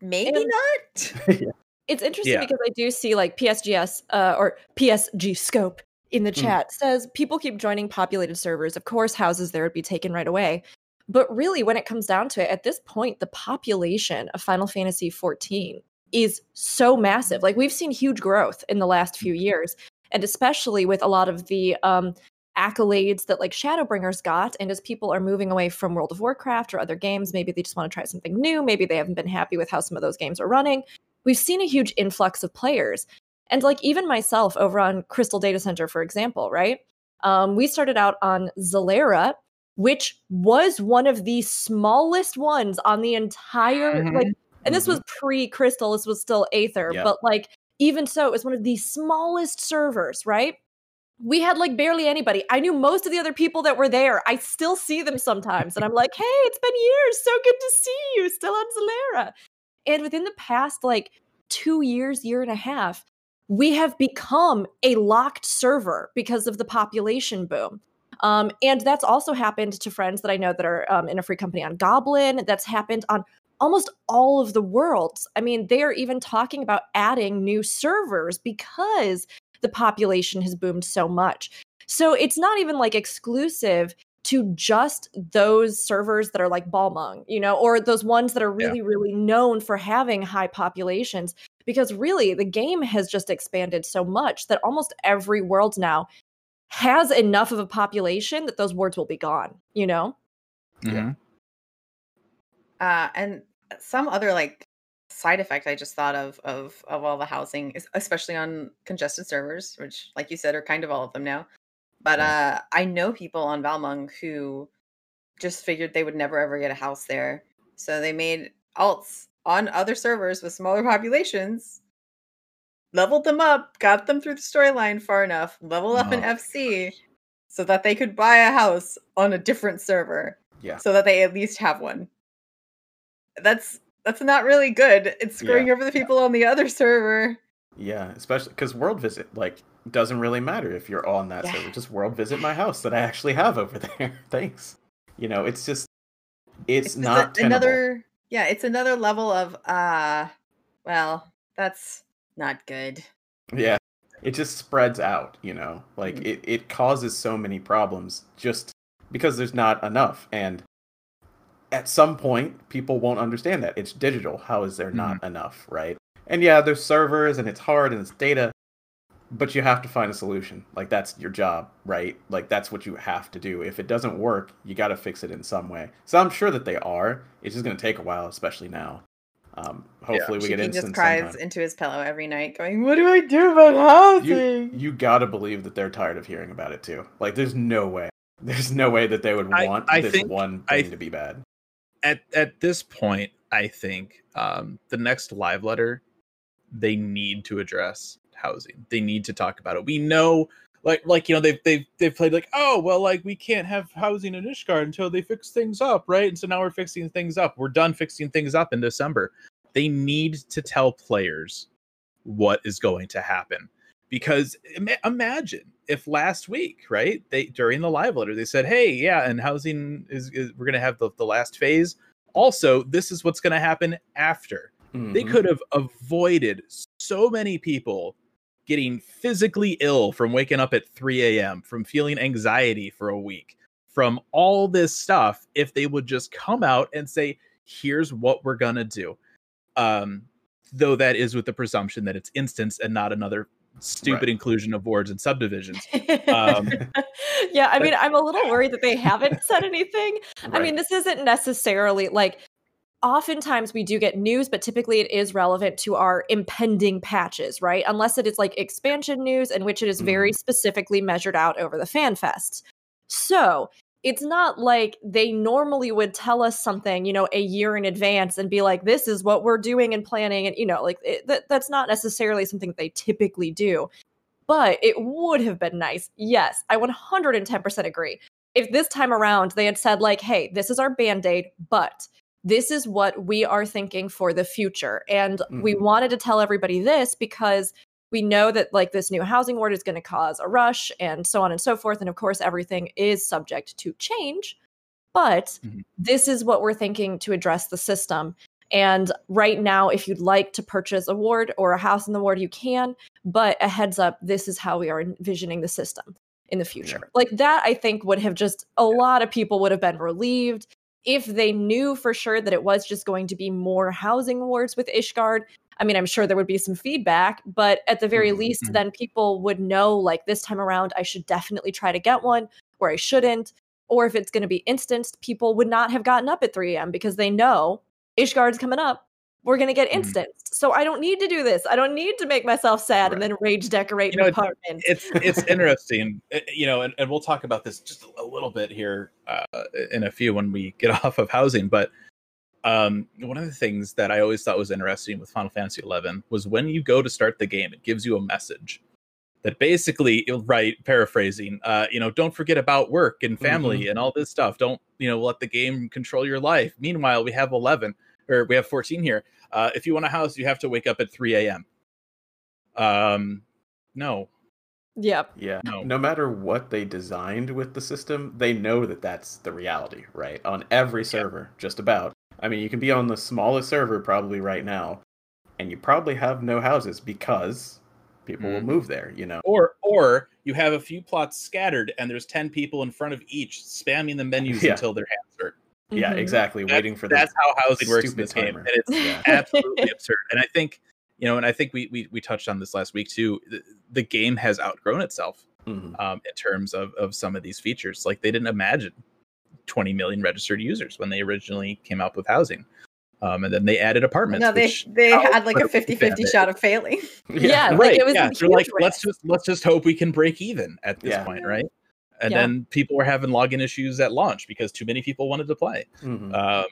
Maybe And- not. [laughs] It's interesting Yeah. because I do see like PSGS uh, or PSG Scope in the Mm. chat says people keep joining populated servers. Of course, houses there would be taken right away. But really, when it comes down to it, at this point, the population of Final Fantasy XIV is so massive. Like we've seen huge growth in the last few years, and especially with a lot of the um, accolades that like Shadowbringers got, and as people are moving away from World of Warcraft or other games, maybe they just want to try something new. Maybe they haven't been happy with how some of those games are running we've seen a huge influx of players. And like even myself over on Crystal Data Center, for example, right? Um, we started out on Zalera, which was one of the smallest ones on the entire Mhm. like and this was pre-Crystal, this was still Aether, but like even so, it was one of the smallest servers, right? We had like barely anybody. I knew most of the other people that were there. I still see them sometimes, and I'm like, [laughs] "Hey, it's been years. So good to see you. Still on Zalera." And within the past like two years, year and a half, we have become a locked server because of the population boom. Um, and that's also happened to friends that I know that are um, in a free company on Goblin. That's happened on almost all of the worlds. I mean, they are even talking about adding new servers because the population has boomed so much. So it's not even like exclusive to just those servers that are like Balmung, you know, or those ones that are Yeah. really, really known for having high populations. Because really, the game has just expanded so much that almost every world now has enough of a population that those words will be gone, you know? Mhm. Uh, and some other like side effect I just thought of of of all the housing, especially on congested servers, which, like you said, are kind of all of them now. But uh, I know people on Balmung who just figured they would never ever get a house there, so they made alts on other servers with smaller populations, leveled them up, got them through the storyline far enough, level up in Oh. FC, so that they could buy a house on a different server Yeah. so that they at least have one. That's that's not really good. It's screwing over the people on the other server. Yeah, especially because World Visit, like doesn't really matter if you're on that Yeah. server. Just world visit my house that I actually have over [laughs] there. Thanks. You know, it's just it's, It's not a- another yeah, it's another level of uh well, that's not good. Yeah. It just spreads out, you know. Like Mhm. it, it causes so many problems just because there's not enough. And at some point people won't understand that. It's digital. How is there not enough, right? And yeah, there's servers and it's hard and it's data, but you have to find a solution. Like that's your job, right? Like that's what you have to do. If it doesn't work, you got to fix it in some way. So I'm sure that they are. It's just going to take a while, especially now. Um, hopefully we get Shiki instant just cries sometime. into his pillow every night, going, "What do I do about housing?" you you gotta believe that they're tired of hearing about it too. Like, there's no way. There's no way that they would want I this think- one I- thing to be bad. At at this point, I think um, the next live letter they need to address housing. They need to talk about it. We know, like like you know they've they've they've played like oh well like we can't have housing in Ishgard until they fix things up, right? And so now we're fixing things up. We're done fixing things up in December. They need to tell players what is going to happen because ima- imagine if last week right? They during the live letter they said hey yeah and housing is, is we're going to have the, the last phase. Also this is what's going to happen after. They Mhm. could have avoided so many people getting physically ill from waking up at 3 a.m from feeling anxiety for a week from all this stuff if they would just come out and say here's what we're going to do. Um though that is with the presumption that it's instance and not another stupid Right. inclusion of wards and subdivisions [laughs] Um, yeah, I mean, I'm a little worried that they haven't [laughs] said anything. I mean, this isn't necessarily like oftentimes we do get news, but typically it is relevant to our impending patches, right? Unless it is like expansion news in which it is very specifically measured out over the fan fests. So it's not like they normally would tell us something, you know, a year in advance and be like, this is what we're doing and planning. And, you know, like it, that, that's not necessarily something they typically do. But it would have been nice. Yes, I 110% agree. If this time around they had said, like, hey, this is our band aid, but this is what we are thinking for the future. And we Mhm. wanted to tell everybody this because we know that like this new housing ward is going to cause a rush and so on and so forth. And of course, everything is subject to change. But Mhm. this is what we're thinking to address the system. And right now, if you'd like to purchase a ward or a house in the ward, you can. But a heads up, this is how we are envisioning the system in the future. Like that, I think would have just a lot of people would have been relieved if they knew for sure that it was just going to be more housing wards with Ishgard. I mean, I'm sure there would be some feedback, but at the very Mhm, least, mhm. then people would know like this time around, I should definitely try to get one or I shouldn't. Or if it's going to be instanced, people would not have gotten up at 3 a.m. because they know Ishgard's coming up. We're going to get Mhm. instanced. So I don't need to do this. I don't need to make myself sad and then rage decorate You know, an apartment. it's it's interesting uh, you know and, and we'll talk about this just a little bit here uh, in a few when we get [laughs] off of housing but um one of the things that i always thought was interesting with final fantasy 11 was when you go to start the game it gives you a message that basically right paraphrasing uh you know don't forget about work and family and all this stuff don't you know let the game control your life meanwhile we have 11 or we have 14 here uh if you want a house you have to wake up at 3 a.m um no Yep. Yeah. No. No matter what they designed with the system, they know that that's the reality, right? On every server, just about. I mean, you can be on the smallest server probably right now, and you probably have no houses because people will Mhm. move there, you know? or or you have a few plots scattered and there's 10 people in front of each spamming the menus [laughs] Yeah. until their hands hurt Yeah, Mhm. exactly. That- waiting for the that's how housing works in stupid this game and it's Yeah. [laughs] absolutely absurd and i think you know and i think we we, we touched on this last week too the, the game has outgrown itself Mhm. um, in terms of of some of these features like they didn't imagine 20 million registered users when they originally came out with housing um, and then they added apartments No, they they had like a [laughs] incredibly 50-50 shot of failing. [laughs] Yeah, like, right it was yeah they're like huge let's just let's just hope we can break even at this Yeah. point right and Yeah. then people were having login issues at launch because too many people wanted to play Mhm. um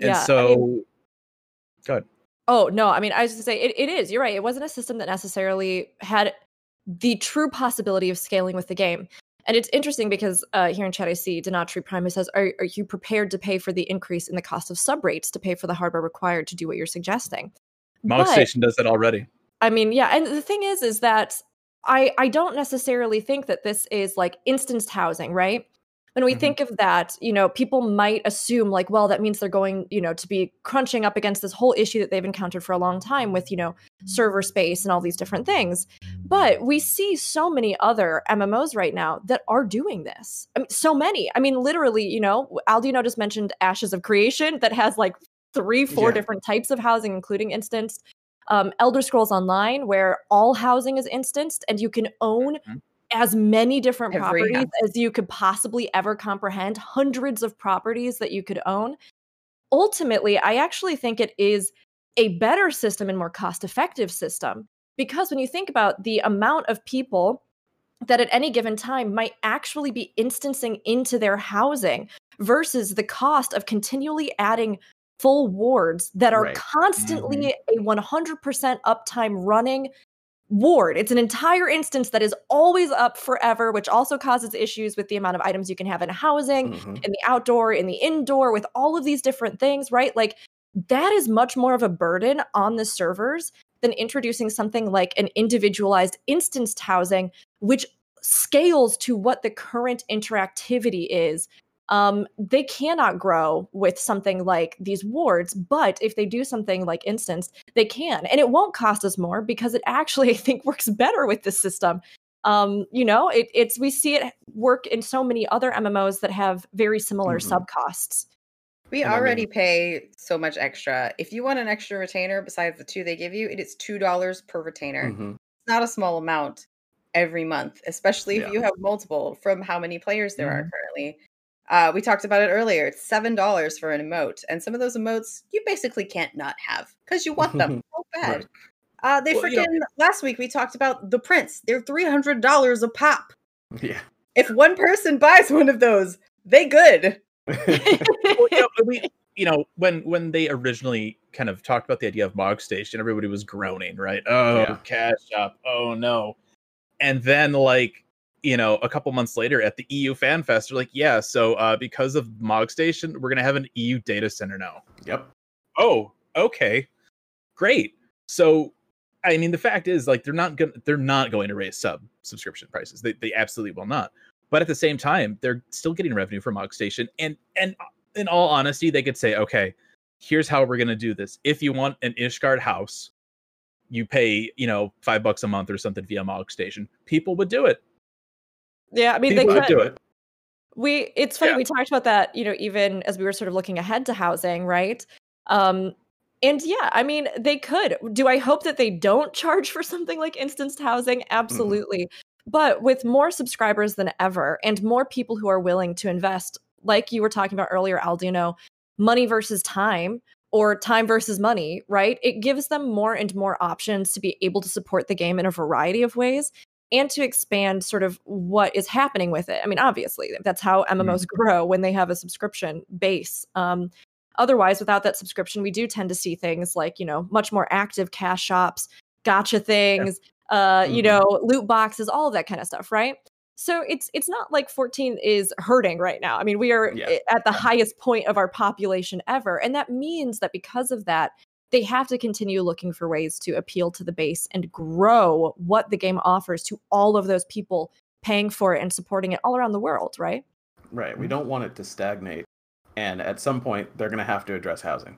and Yeah, I so good Oh no, I mean, I was just say it, it is. You're right. It wasn't a system that necessarily had the true possibility of scaling with the game. And it's interesting because uh, here in chat I see Denatri Prime says, are, "Are you prepared to pay for the increase in the cost of sub rates to pay for the hardware required to do what you're suggesting?" Mog But- Station does that already I mean, yeah, and the thing is, is that I I don't necessarily think that this is like instanced housing, right? When we Mhm. think of that, you know, people might assume like, well, that means they're going, you know, to be crunching up against this whole issue that they've encountered for a long time with, you know, server space and all these different things. But we see so many other MMOs right now that are doing this. I mean, so many. I mean, literally, you know, Aldino just mentioned Ashes of Creation that has like three, four Yeah. different types of housing, including instanced. Um, Elder Scrolls Online, where all housing is instanced and you can own Mhm. As many different Every properties house. as you could possibly ever comprehend, hundreds of properties that you could own. Ultimately, I actually think it is a better system and more cost effective system because when you think about the amount of people that at any given time might actually be instancing into their housing versus the cost of continually adding full wards that are Right. Mm-hmm. constantly a 100% uptime running ward. It's an entire instance that is always up forever, which also causes issues with the amount of items you can have in housing, Mhm. in the outdoor, in the indoor, with all of these different things, right? Like that is much more of a burden on the servers than introducing something like an individualized instanced housing, which scales to what the current interactivity is. Um, they cannot grow with something like these wards, but if they do something like instance, they can. And it won't cost us more because it actually, [laughs] I think, works better with this system. Um, you know, it, it's we see it work in so many other MMOs that have very similar Mhm. sub costs. We And I already mean- pay so much extra. If you want an extra retainer besides the two they give you, it is two dollars per retainer. Mhm. It's not a small amount every month, especially if Yeah. you have multiple from how many players there are currently. Uh, we talked about it earlier. It's seven dollars for an emote, and some of those emotes you basically can't not have because you want them [laughs] so bad. Right. Uh, they Well, freaking you know- last week we talked about the prints. They're three hundred dollars a pop. Yeah. If one person buys one of those, they good. well, you know, [laughs] we, you know, when when they originally kind of talked about the idea of Mog Station, everybody was groaning, right? Oh, Yeah. cash shop. Oh no. And then like, you know, a couple months later at the EU Fan Fest, they're like, yeah, so uh because of Mog Station, we're gonna have an EU data center now. yep. Oh, okay. Great. So I mean the fact is like they're not gonna they're not going to raise sub subscription prices. They they absolutely will not. But at the same time, they're still getting revenue from Mog Station. And and in all honesty, they could say, okay, here's how we're gonna do this. If you want an Ishgard house, you pay, you know, five bucks a month or something via Mog Station. People would do it. Yeah, I mean, People they could. do it. We it's funny Yeah. we talked about that, you know, even as we were sort of looking ahead to housing, right? Um and yeah, I mean, they could. Do I hope that they don't charge for something like instanced housing? Absolutely. But with more subscribers than ever and more people who are willing to invest, like you were talking about earlier, Aldino, money versus time or time versus money, right? It gives them more and more options to be able to support the game in a variety of ways and to expand sort of what is happening with it. I mean, obviously, that's how MMOs grow when they have a subscription base. Um, otherwise, without that subscription, we do tend to see things like, you know, much more active cash shops, gotcha things, uh, you Mhm. know, loot boxes, all of that kind of stuff, right? So it's it's not like 14 is hurting right now. I mean, we are Yeah. at the highest point of our population ever, and that means that because of that, they have to continue looking for ways to appeal to the base and grow what the game offers to all of those people paying for it and supporting it all around the world, right? Right. We mm-hmm. don't want it to stagnate. And at some point, they're going to have to address housing.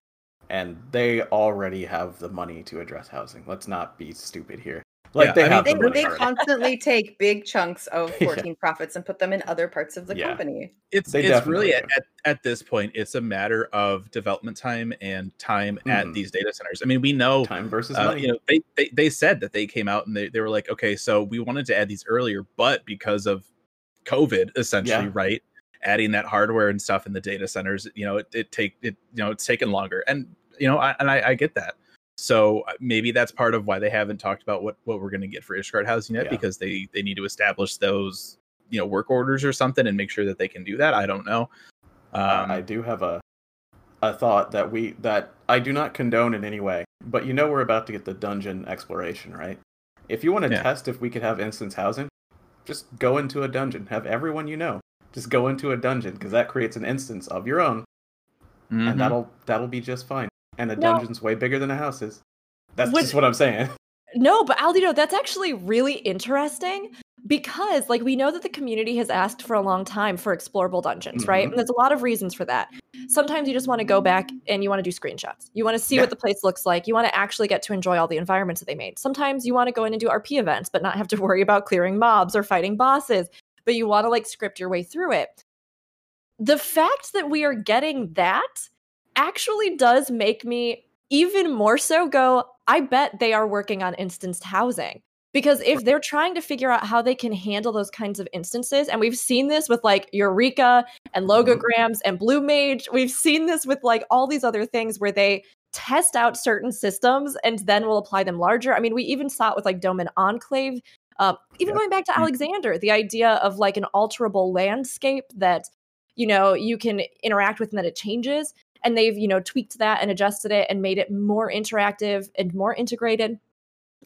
And they already have the money to address housing. Let's not be stupid here. Like Yeah, they I mean, have They, they constantly take big chunks [laughs] of Yeah. 14 profits and put them in other parts of the Yeah. company. it's They it's really at, at, at this point it's a matter of development time and time at Mhm. these data centers i mean we know Time versus uh, money. you know they, they they said that they came out and they, they were like okay so we wanted to add these earlier but because of covid essentially Yeah. right adding that hardware and stuff in the data centers you know it, it take it you know it's taken longer and you know I, and I, I get that so uh, maybe that's part of why they haven't talked about what what we're going to get for ishgard housing yet Yeah. because they they need to establish those you know work orders or something and make sure that they can do that i don't know um, I do have a a thought that we that I do not condone in any way, but you know we're about to get the dungeon exploration, right? If you want to Yeah. test if we could have instance housing, just go into a dungeon. Have everyone you know just go into a dungeon because that creates an instance of your own, mhm. and that'll that'll be just fine. And a No. dungeon's way bigger than a house is. That's just what I'm saying. [laughs] No, but Aldino, that's actually really interesting because like we know that the community has asked for a long time for explorable dungeons, right? Mhm. And there's a lot of reasons for that. Sometimes you just want to go back and you want to do screenshots. You want to see Yeah. what the place looks like. You want to actually get to enjoy all the environments that they made. Sometimes you want to go in and do RP events but not have to [laughs] worry about clearing mobs or fighting bosses, but you want to like script your way through it. The fact that we are getting that actually does make me even more so go, I bet they are working on instanced housing. Because if they're trying to figure out how they can handle those kinds of instances, and we've seen this with like Eureka and logograms and Blue Mage, we've seen this with like all these other things where they test out certain systems and then will apply them larger. I mean, we even saw it with like Doman Enclave. Um, even Yeah. going back to Mhm. Alexander, the idea of like an alterable landscape that you know you can interact with and that it changes and they've you know tweaked that and adjusted it and made it more interactive and more integrated.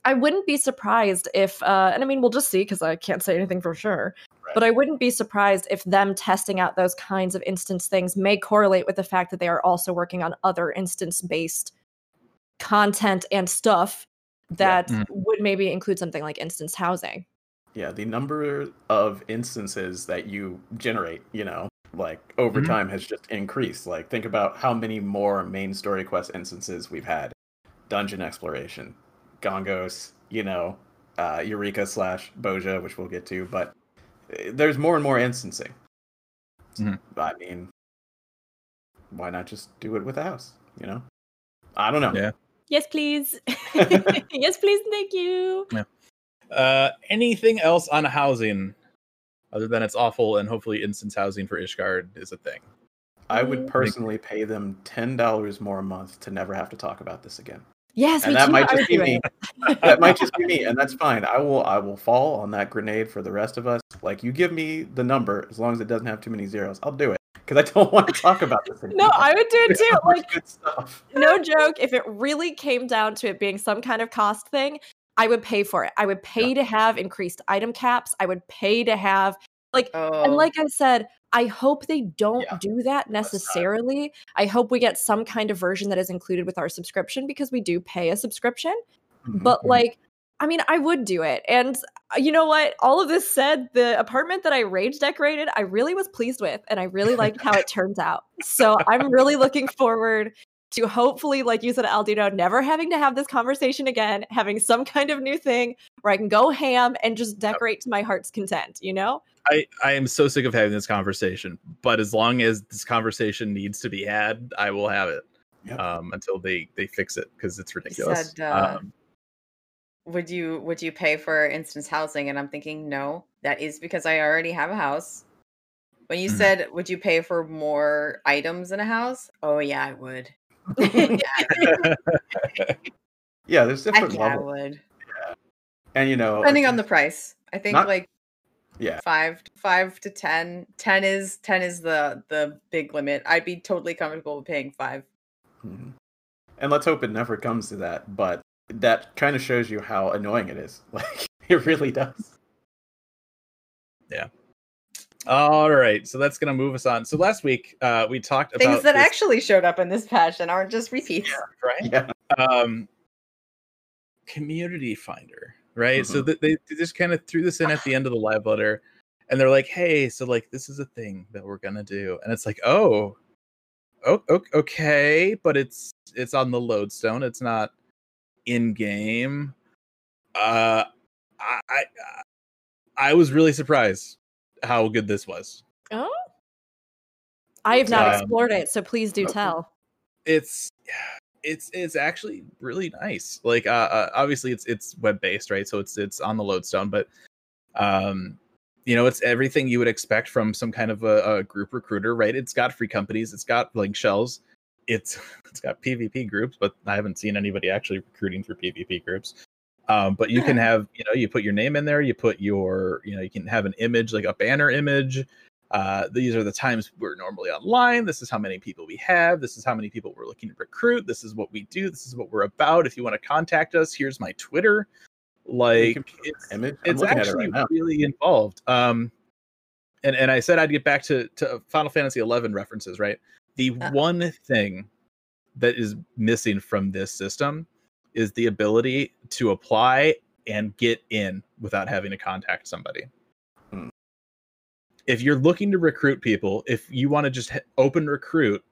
I wouldn't be surprised if uh and i mean we'll just see because i can't say anything for sure but i wouldn't be surprised if them testing out those kinds of instance things may correlate with the fact that they are also working on other instance based content and stuff that Mm. would maybe include something like instance housing. Yeah, the number of instances that you generate, you know, like over Mhm. time has just increased. Like, think about how many more main story quest instances we've had dungeon exploration, Gongos, you know, uh, Eureka slash Bozja, which we'll get to, but uh, there's more and more instancing. Mhm. I mean, why not just do it with a house, you know? I don't know. Yeah. yes please [laughs] [laughs] yes please thank you Uh, anything else on housing other than it's awful and hopefully instance housing for Ishgard is a thing. I would Mm. personally pay them $10 more a month to never have to talk about this again. yes and me that might just be do me. [laughs] that might just be me, and that's fine. I will I will fall on that grenade for the rest of us. Like you give me the number as long as it doesn't have too many zeros, I'll do it because I don't want to talk about this [laughs] anymore. no i would do it [laughs] too like good stuff. no joke, if it really came down to it being some kind of cost thing, I would pay for it. I would pay to have increased item caps. I would pay to have like Oh, and like I said, I hope they don't Yeah. do that necessarily. I hope we get some kind of version that is included with our subscription because we do pay a subscription. Mhm. But like I mean, I would do it. And uh, you know what? All of this said, the apartment that I rage decorated, I really was pleased with and I really liked how it turns out. So I'm really looking forward to hopefully, like you said, Aldino, never having to have this conversation again, having some kind of new thing where I can go ham and just decorate to my heart's content, you know? I, I am so sick of having this conversation, but as long as this conversation needs to be had, I will have it Yep. um, until they they fix it because it's ridiculous. said, uh, um, would you would you pay for instance housing? And I'm thinking, no, that is because I already have a house. When you Mhm. said, would you pay for more items in a house? Oh yeah, I would. [laughs] yeah, there's different yeah, I levels, would. and you know, Depending on the price. I think Not- like yeah, five five to ten. Ten is ten is the the big limit. I'd be totally comfortable with paying five. Mhm. and let's hope it never comes to that. But that kind of shows you how annoying it is. [laughs] Like it really does. All right, so that's gonna move us on. So last week uh, we talked about Things that this- actually showed up in this patch and aren't just repeats. right. Yeah, um community finder right? So th- they, they just kind of threw this in at the end of the live letter and they're like hey so like this is a thing that we're gonna do. And it's like oh oh okay but it's it's on the lodestone. It's not in game uh i i i was really surprised how good this was. Oh. I have not Um, explored it, so please do tell. it's it's it's actually really nice. Like uh, uh obviously it's it's web based right? So it's it's on the lodestone but um you know it's everything you would expect from some kind of a, a group recruiter right? It's got free companies it's got link shells it's [laughs] it's got pvp groups but i haven't seen anybody actually recruiting for pvp groups um but you can have you know you put your name in there you put your you know you can have an image like a banner image uh, these are the times we're normally online. This is how many people we have. This is how many people we're looking to recruit. This is what we do. This is what we're about. If you want to contact us, here's my Twitter. Like it's image. It's at it actually right really involved. Um, and and I said I'd get back to to Final Fantasy eleven references. Right. The Uh. one thing that is missing from this system is the ability to apply and get in without having to contact somebody. Hmm. If you're looking to recruit people, if you want to just open recruit,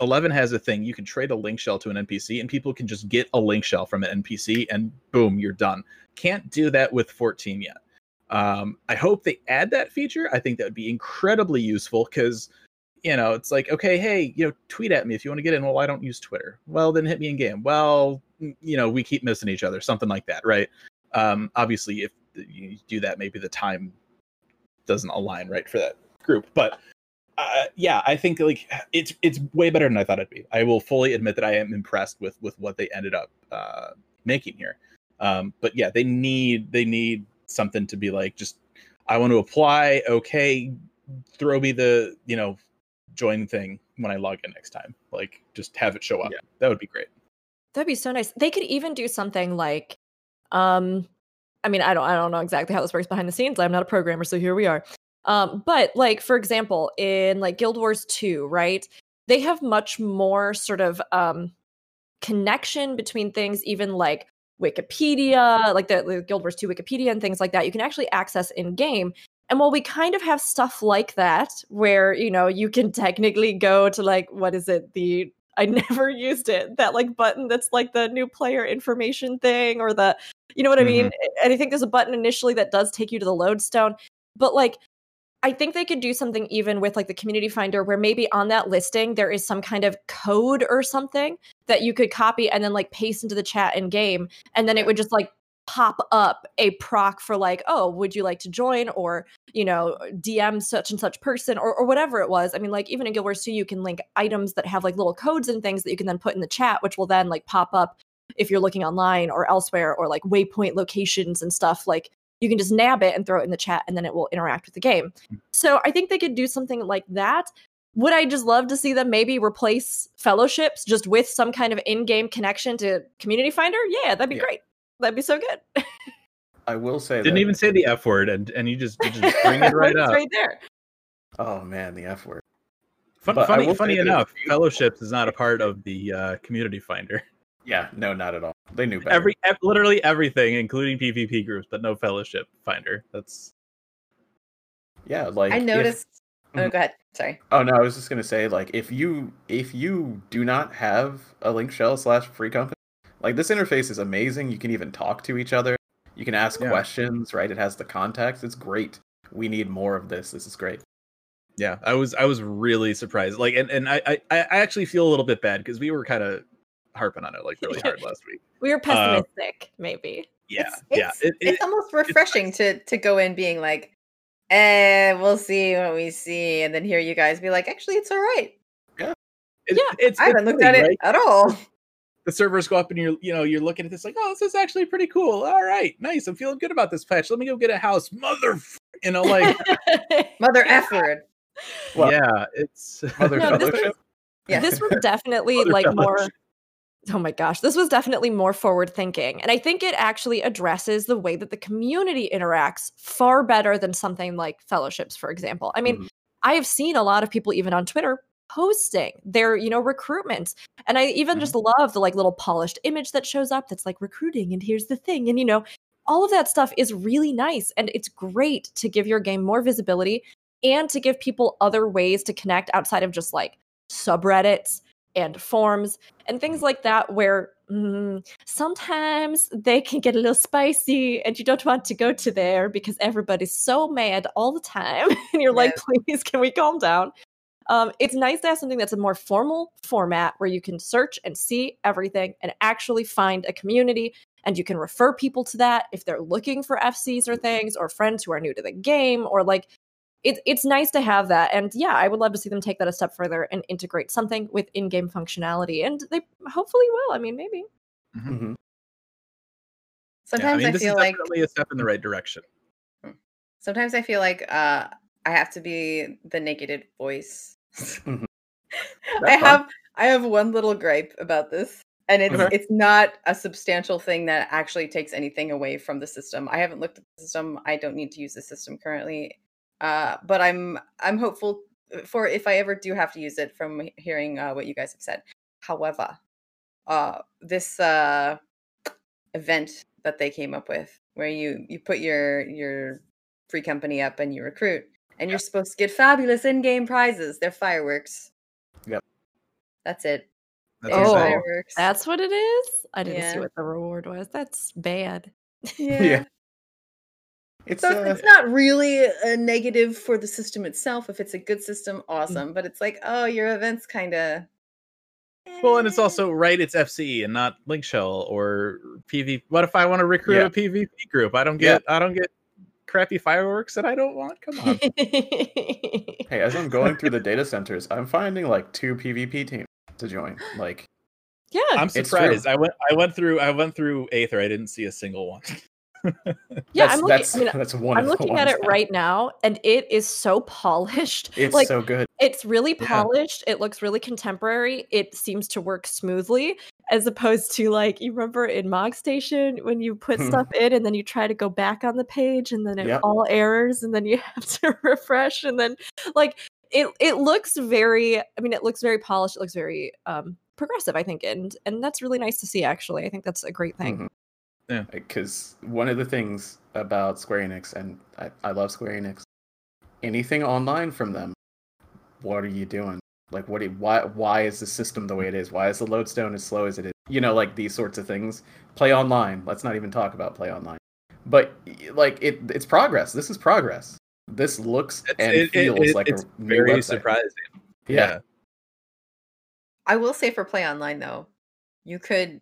11 has a thing you can trade a link shell to an NPC and people can just get a link shell from an NPC and boom, you're done. Can't do that with 14 yet. Um, I hope they add that feature. I think that would be incredibly useful because, you know, it's like, okay, hey, you know, tweet at me if you want to get in. Well, I don't use Twitter. Well, then hit me in game. Well, mm, you know, we keep missing each other, something like that, right? Um, obviously, if you do that, maybe the time doesn't align right for that group. But uh, yeah, I think like it's it's way better than I thought it'd be. I will fully admit that I am impressed with with what they ended up uh, making here. Um, but yeah, they need they need something to be like just I want to apply. Okay, throw me the you know join thing when I log in next time. Like just have it show up. Yeah. That would be great. That'd be so nice. They could even do something like, um, I mean, I don't, I don't know exactly how this works behind the scenes. I'm not a programmer, so here we are. Um, but like for example, in like Guild Wars 2, right? They have much more sort of um connection between things, even like Wikipedia, like the, the Guild Wars 2 Wikipedia and things like that. You can actually access in game. And while we kind of have stuff like that, where you know you can [laughs] technically go to like what is it? The I [laughs] never used it that like button that's like the new player information thing or the you know what I mean. Mm-hmm. And I think there's a button initially that does take you to the lodestone, but like I think they could do something even with like the community finder where maybe on that listing there is some kind of code or something that you could copy and then like paste into the chat in game and then it would just like pop up a proc for like oh would you like to join? or you know dm such and such person or, or whatever it was. I mean like even in guild wars 2 you can link items that have like little codes and things that you can then put in the chat which will then like pop up if you're looking online or elsewhere or like waypoint locations and stuff. Like you can just nab it and throw it in the chat and then it will interact with the game. Hmm. So i think they could do something like that. Would i just love to see them maybe replace fellowships just with some kind of in-game connection to community finder? Yeah that'd be Yeah. great that'd be so good I will say Didn't that, even say the F word, and and you just, you just [laughs] bring it right It's up. right there Oh man, the F word. Fun, funny, funny enough, fellowships is not a part of the uh, community finder. Yeah, no, not at all. They knew better. Every ev- literally everything, including PvP groups, but no fellowship finder. That's yeah, like I if- noticed. Oh, Mhm. go ahead. Sorry. Oh no, I was just gonna say like if you if you do not have a link shell slash free company, like this interface is amazing. You can even talk to each other. You can ask Yeah. questions, right? It has the context. It's great. We need more of this. This is great. yeah. I was I was really surprised. Like, and and I I, I actually feel a little bit bad because we were kind of harping on it like really hard [laughs] last week. we were pessimistic maybe Yeah, It's- yeah. It's, It- it- it's almost refreshing to to go in being like, eh, we'll see what we see, and then hear you guys be like, actually, it's all right. it- yeah, it's, I haven't looked funny, at it right? at all. The servers go up and you're you know you're looking at this like oh this is actually pretty cool all right nice i'm feeling good about this patch let me go get a house mother f-" you know like [laughs] Mother F word. Well, yeah it's [laughs] Mother No, this fellowship. Yeah. this was [laughs] definitely Mother like more oh my gosh this was definitely more forward thinking and i think it actually addresses the way that the community interacts far better than something like fellowships for example i mean Mhm. i have seen a lot of people even on twitter posting their you know recruitments and i even just love the like little polished image that shows up that's like recruiting and here's the thing. And you know all of that stuff is really nice and it's great to give your game more visibility and to give people other ways to connect outside of just like subreddits and forums and things like that where mm, sometimes they can get a little spicy and you don't want to go to there because everybody's so mad all the time. [laughs] And you're like please can we calm down um, it's nice to have something that's a more formal format where you can search and see everything and actually find a community and you can refer people to that if they're looking for fcs or things or friends who are new to the game or like it, it's nice to have that and yeah i would love to see them take that a step further and integrate something with in-game functionality and they hopefully will i mean maybe Mhm. Sometimes yeah, I mean, I, this feel is like definitely a step in the right direction sometimes I feel like uh I have to be the negated voice. [laughs] Mhm. I fine. have I have one little gripe about this. And it's Okay. it's not a substantial thing that actually takes anything away from the system. I haven't looked at the system. I don't need to use the system currently. Uh, but I'm I'm hopeful for if I ever do have to use it from hearing uh, what you guys have said. However, uh, this uh, event that they came up with where you you put your your free company up and you recruit and you're supposed to get fabulous in-game prizes. They're fireworks. Yep. That's it. That's Oh, fireworks. That's what it is. I didn't see what the reward was. That's bad. [laughs] [laughs] yeah. Yeah. It's So uh, it's not really a negative for the system itself. If it's a good system, awesome. But it's like, oh, your event's kind of. Well, and it's also right. It's FCE and not Link Shell or PV. What if I want to recruit Yeah. a PvP group? I don't Yeah. get. I don't get crappy fireworks that I don't want. Come on. [laughs] hey, as I'm going through the data centers, I'm finding like two PvP teams to join. Like, yeah. I'm surprised. I went. I went through. I went through Aether. I didn't see a single one. [laughs] yeah, that's, I'm looking, that's I mean, that's one. I'm looking at it now. right now, and it is so polished. [laughs] It's like so good. it's really Yeah. polished. It looks really contemporary. It seems to work smoothly, as opposed to like you remember in Mog Station when you put Hmm. stuff in and then you try to go back on the page and then it Yep. all errors and then you [laughs] have to refresh and then like it it looks very. I mean, it looks very polished. It looks very um progressive. I think, and and that's really nice to see. Actually, I think that's a great thing. Mhm. Yeah. Because one of the things about Square Enix, and I, I love Square Enix, anything online from them, what are you doing? Like, what? Do you, why? Why is the system the way it is? Why is the lodestone as slow as it is? You know, like these sorts of things. Play online. Let's not even talk about play online. But like, it it's progress. This is progress. This looks It's, and it- it- feels it- like it's a very website. surprising. Yeah. I will say for Play Online though, you could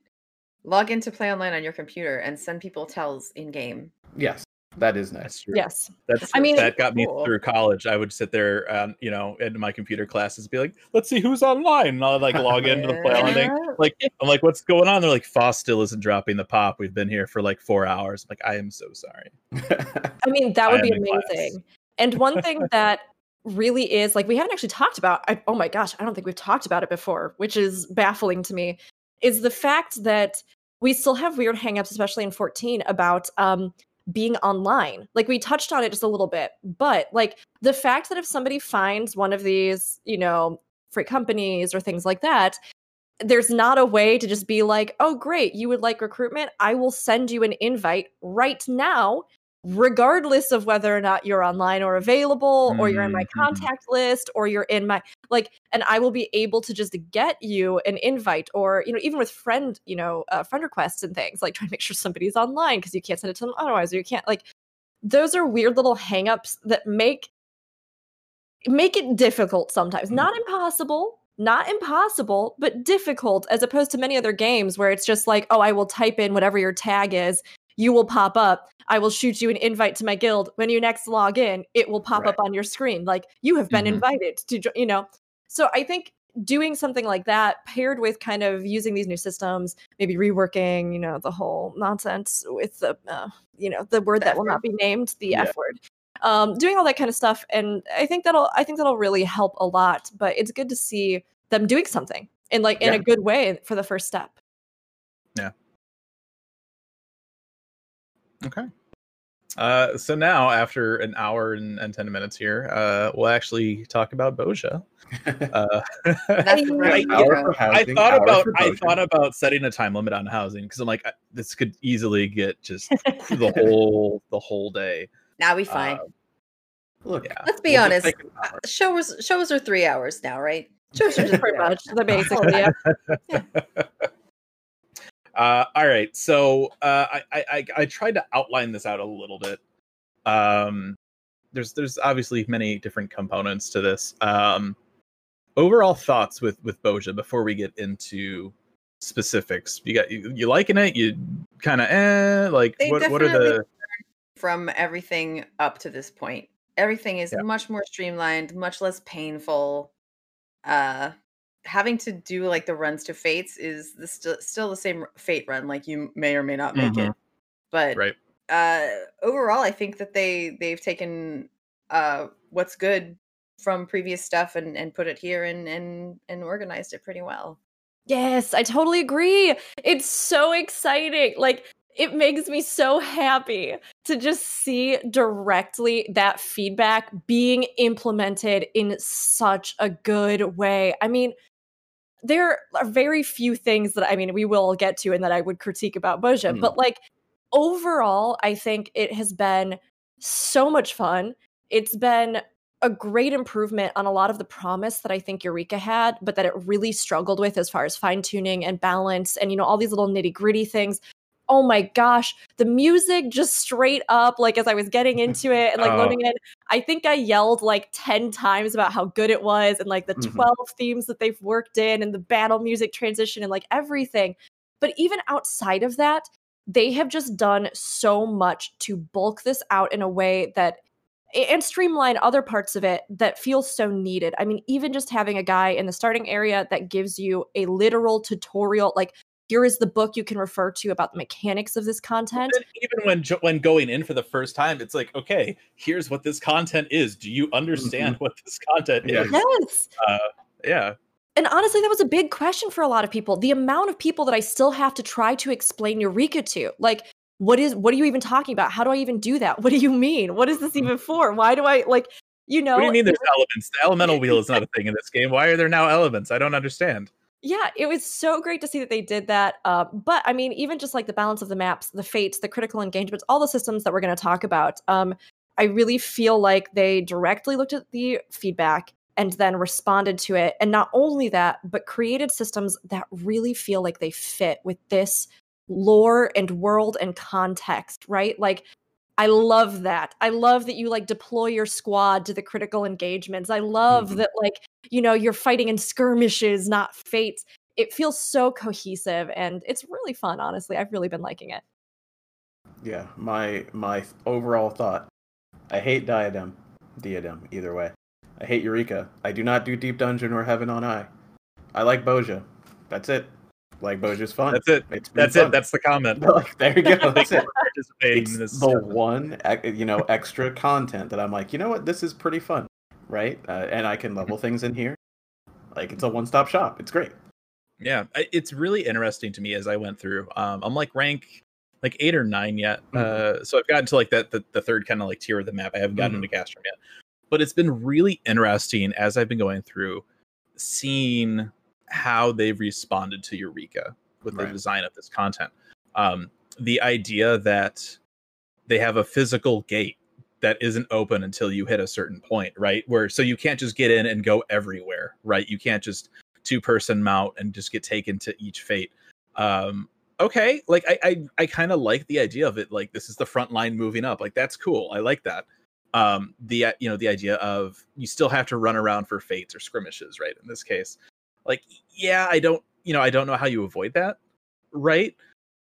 log into Play Online on your computer and send people tells in game. Yes, that is nice. That's true. Yes. That's I mean- that got me Cool. through college. I would sit there, um, you know, in my computer classes, be like, "Let's see who's online." And I'll like log into the play online thing. Like, I'm like, "What's going on?" They're like, "Foss still isn't dropping the pop. We've been here for like four hours." I'm like, I am so sorry. [laughs] I mean, that would be am class. amazing. And one thing [laughs] that really is like we haven't actually talked about. I, oh my gosh, I don't think we've talked about it before, which is baffling to me. Is the fact that we still have weird hangups, especially in 14, about um, being online. Like we touched on it just a little bit, but like the fact that if somebody finds one of these, you know, free companies or things like that, there's not a way to just be like, oh, great, you would like recruitment. I will send you an invite right now, regardless of whether or not you're online or available, or you're in my Mhm. contact list, or you're in my like, and I will be able to just get you an invite, or you know, even with friend, you know, uh, friend requests and things, like trying to make sure somebody's online because you can't send it to them otherwise, or you can't like. Those are weird little hangups that make make it difficult sometimes. Not impossible, not impossible, but difficult as opposed to many other games where it's just like, oh, I will type in whatever your tag is, you will pop up. I will shoot you an invite to my guild. When you next log in, it will pop up on your screen. Like you have been Mhm. invited to, jo- you know. So I think doing something like that paired with kind of using these new systems, maybe reworking, you know, the whole nonsense with the, uh, you know, the word The that F will word. not be named, the Yeah. F word um, doing all that kind of stuff. And I think that'll I think that'll really help a lot. But it's good to see them doing something in like in Yeah. a good way for the first step. Okay. Uh, so now, after an hour and, and ten minutes here, uh, we'll actually talk about Bozja. [laughs] Uh, [laughs] Right. right Hour I thought about I thought about setting a time limit on housing because I'm like I, this could easily get just [laughs] the whole the whole day. Now we fine. Uh, Look, yeah. Let's be We'll honest. take an Uh, shows shows are three hours now, right? Shows are just Pretty much. The basically yeah. Uh, all right, so uh, I, I I- tried to outline this out a little bit. Um, there's there's obviously many different components to this. Um, overall thoughts with with Bozja before we get into specifics. You got you, you liking it? You kind of eh? Like They what what are the from everything up to this point. Everything is Yeah. much more streamlined, much less painful. Uh having to do like the runs to fates is the st- still the same fate run like you may or may not make it. But right? uh overall I think that they they've taken uh what's good from previous stuff and and put it here and and and organized it pretty well. Yes, I totally agree. It's so exciting. Like it makes me so happy to just see directly that feedback being implemented in such a good way. I mean, there are very few things that I mean we will get to and that I would critique about Bozja, Mm. but like overall, I think it has been so much fun. It's been a great improvement on a lot of the promise that I think Eureka had, but that it really struggled with as far as fine tuning and balance and, you know, all these little nitty gritty things. Oh my gosh, the music just straight up, like as I was getting [laughs] into it and like Oh. loading in, I think I yelled like 10 times about how good it was and like the Mhm. 12 themes that they've worked in and the battle music transition and like everything. But even outside of that, they have just done so much to bulk this out in a way that and streamline other parts of it that feels so needed. I mean, even just having a guy in the starting area that gives you a literal tutorial, like here is the book you can refer to about the mechanics of this content. And even when when going in for the first time, it's like, okay, here's what this content is. Do you understand mm-hmm. what this content is? Yes. Uh, yeah. And honestly, that was a big question for a lot of people. The amount of people that I still have to try to explain Eureka to. Like, what is what are you even talking about? How do I even do that? What do you mean? What is this mm-hmm. even for? Why do I like you know What do you mean there's [laughs] elements? The elemental wheel is not a thing in this game. Why are there now elements? I don't understand. Yeah, it was so great to see that they did that. Uh, but I mean, even just like the balance of the maps, the fates, the critical engagements, all the systems that we're going to talk about, um, I really feel like they directly looked at the feedback and then responded to it. And not only that, but created systems that really feel like they fit with this lore and world and context, right? Like, I love that. I love that you like deploy your squad to the critical engagements. I love Mhm. that like, you know, you're fighting in skirmishes, not fates. It feels so cohesive and it's really fun, honestly. I've really been liking it. Yeah, my my overall thought. I hate Diadem, Diadem, either way. I hate Eureka. I do not do Deep Dungeon or Heaven-on-High. I like Bozja. That's it. Like Bozja's fun. That's it. It's That's fun. it. That's the comment. [laughs] like there you go. That's it. Participating It's in this. the one you know extra content that I'm like, you know what, this is pretty fun, right? Uh, and I can level things in here. Like it's a one-stop shop. It's great. yeah it's really interesting to me as i went through um i'm like rank like eight or nine yet uh so i've gotten to like that the, the third kind of like tier of the map i haven't gotten Mhm. into castrum yet but it's been really interesting as i've been going through seeing how they've responded to eureka with the design of this content um the idea that they have a physical gate that isn't open until you hit a certain point right? Where so you can't just get in and go everywhere right? You can't just two person mount and just get taken to each fate. Um okay like i i, I kind of like the idea of it like this is the front line moving up like that's cool i like that. Um the uh, you know the idea of you still have to run around for fates or skirmishes right in this case. Like yeah i don't you know i don't know how you avoid that right?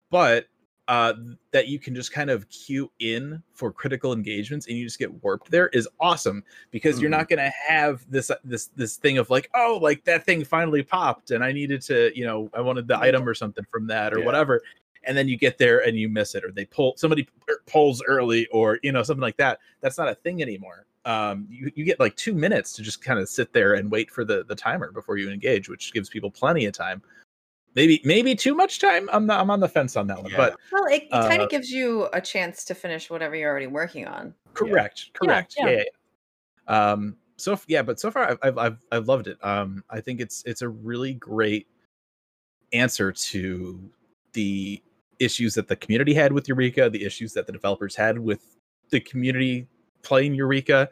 But uh that you can just kind of queue in for critical engagements and you just get warped there is awesome because you're Mhm. not going to have this this this thing of like oh like that thing finally popped and i needed to you know i wanted the item or something from that or Yeah. whatever and then you get there and you miss it or they pull somebody pulls early or you know something like that that's not a thing anymore um you, you get like two minutes to just kind of sit there and wait for the the timer before you engage which gives people plenty of time maybe maybe too much time i'm not i'm on the fence on that one Yeah. but Well, it, it kind Uh, of gives you a chance to finish whatever you're already working on. correct correct yeah. yeah, yeah, yeah. um so yeah but so far I've, I've i've i've loved it um i think it's it's a really great answer to the issues that the community had with eureka the issues that the developers had with the community playing eureka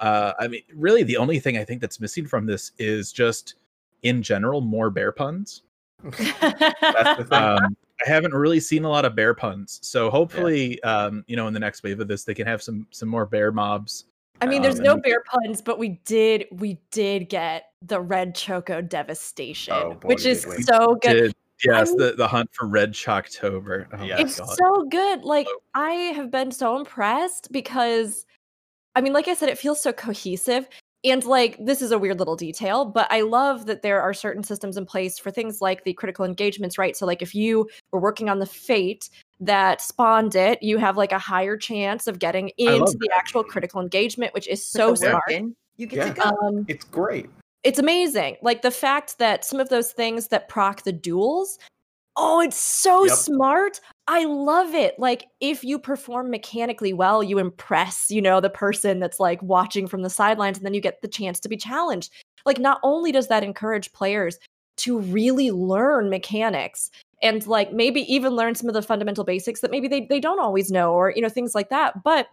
uh i mean really the only thing i think that's missing from this is just in general more bear puns That's the thing. Um, I haven't really seen a lot of bear puns, so hopefully, um, you know, in the next wave of this, they can have some some more bear mobs. I mean, there's Um, no bear puns, but we did we did get the red choco devastation, Oh, boy, which is we. so good. Did, yes, I'm- the the hunt for red Choctober. Oh Yeah. it's god! so good. Like Oh. I have been so impressed because I mean, like I said, it feels so cohesive. And like this is a weird little detail, but I love that there are certain systems in place for things like the critical engagements, right? So like if you were working on the fate that spawned it, you have like a higher chance of getting into the actual critical engagement, which is so smart. in, You get Yeah. to go. Um, it's great. it's amazing. Like the fact that some of those things that proc the duels, oh, it's so Yep. smart. I love it. Like if you perform mechanically well, you impress, you know, the person that's like watching from the sidelines and then you get the chance to be challenged. Like not only does that encourage players to really learn mechanics and like maybe even learn some of the fundamental basics that maybe they, they don't always know or you know things like that but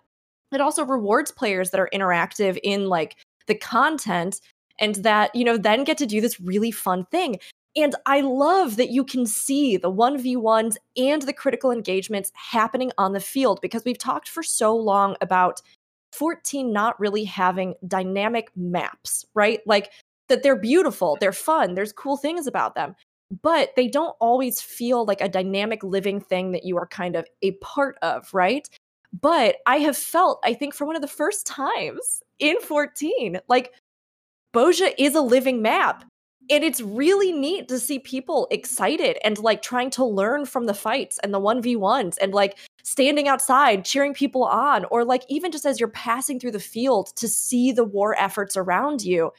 it also rewards players that are interactive in like the content and that you know then get to do this really fun thing and i love that you can see the 1v1s and the critical engagements happening on the field because we've talked for so long about 14 not really having dynamic maps right like that they're beautiful they're fun there's cool things about them but they don't always feel like a dynamic living thing that you are kind of a part of right but I have felt, I think, for one of the first times in 14, like Bozja is a living map. And it's really neat to see people excited and like trying to learn from the fights and the 1v1s and like standing outside cheering people on, or like even just as you're passing through the field to see the war efforts around you.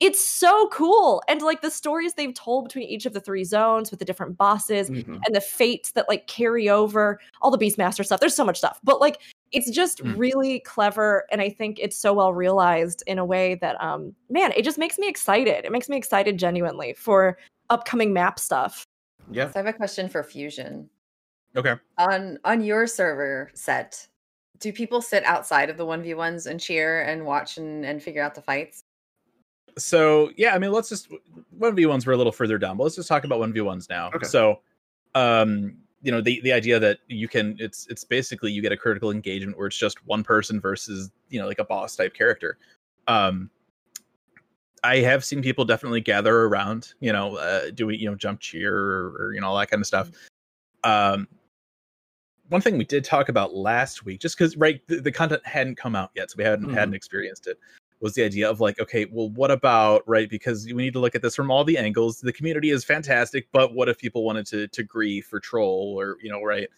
It's so cool! And like the stories they've told between each of the three zones with the different bosses Mhm. and the fates that like carry over all the beastmaster stuff there's so much stuff. But like it's just Mm. really clever and i think it's so well realized in a way that um man it just makes me excited it makes me excited genuinely for upcoming map stuff Yeah. So I have a question for Fusion. Okay. On on your server set, do people sit outside of the 1v1s and cheer and watch and, and figure out the fights? so yeah i mean let's just 1v1s were a little further down but let's just talk about 1v1s now Okay. so um you know the the idea that you can it's it's basically you get a critical engagement where it's just one person versus you know like a boss type character. Um i have seen people definitely gather around you know uh doing you know jump cheer or, or you know all that kind of stuff um one thing we did talk about last week just because right the, the content hadn't come out yet so we hadn't Mhm. hadn't experienced it was the idea of like okay well what about right because we need to look at this from all the angles. The community is fantastic but what if people wanted to to grief or troll or you know right?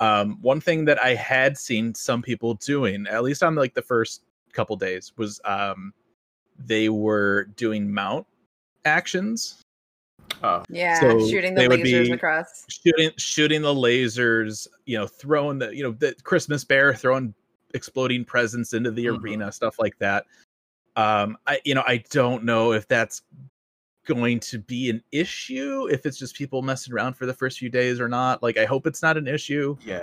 Um one thing that i had seen some people doing at least on like the first couple days was um they were doing mount actions. Oh, Yeah, So shooting the lasers across. shooting shooting the lasers you know throwing the you know the christmas bear throwing exploding presents into the Mhm. arena stuff like that um i you know i don't know if that's going to be an issue if it's just people messing around for the first few days or not like i hope it's not an issue yeah.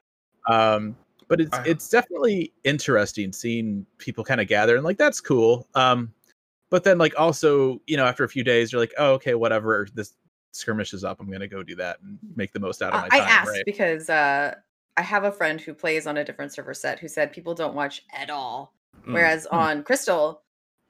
um but it's I- it's definitely interesting seeing people kind of gather and like that's cool um but then like also you know after a few days you're like oh okay whatever this skirmish is up i'm gonna go do that and make the most out of my I time I asked right because uh, I have a friend who plays on a different server set who said people don't watch at all. Mm. Whereas on Crystal,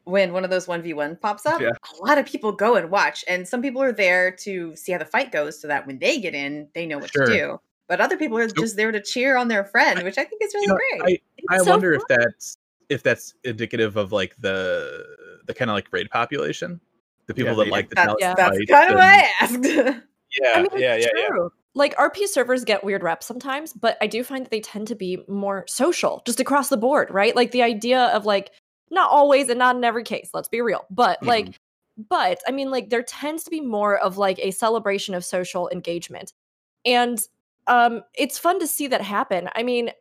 when one of those 1v1 pops up, Yeah. a lot of people go and watch. And some people are there to see how the fight goes so that when they get in, they know what Sure. to do. But other people are So- just there to cheer on their friend, which I think is really You know, great. I It's so wonder if that's if that's indicative of like the the kind of like raid population, the people Yeah, that maybe. like the that's Yeah. that's fights kind of what I asked. [laughs] Yeah, I mean, yeah, it's yeah, yeah. true. Like RP servers get weird reps sometimes, but I do find that they tend to be more social, just across the board, right? Like the idea of like not always and not in every case, let's be real. But like Mhm. but I mean like there tends to be more of like a celebration of social engagement. And um it's fun to see that happen. I mean,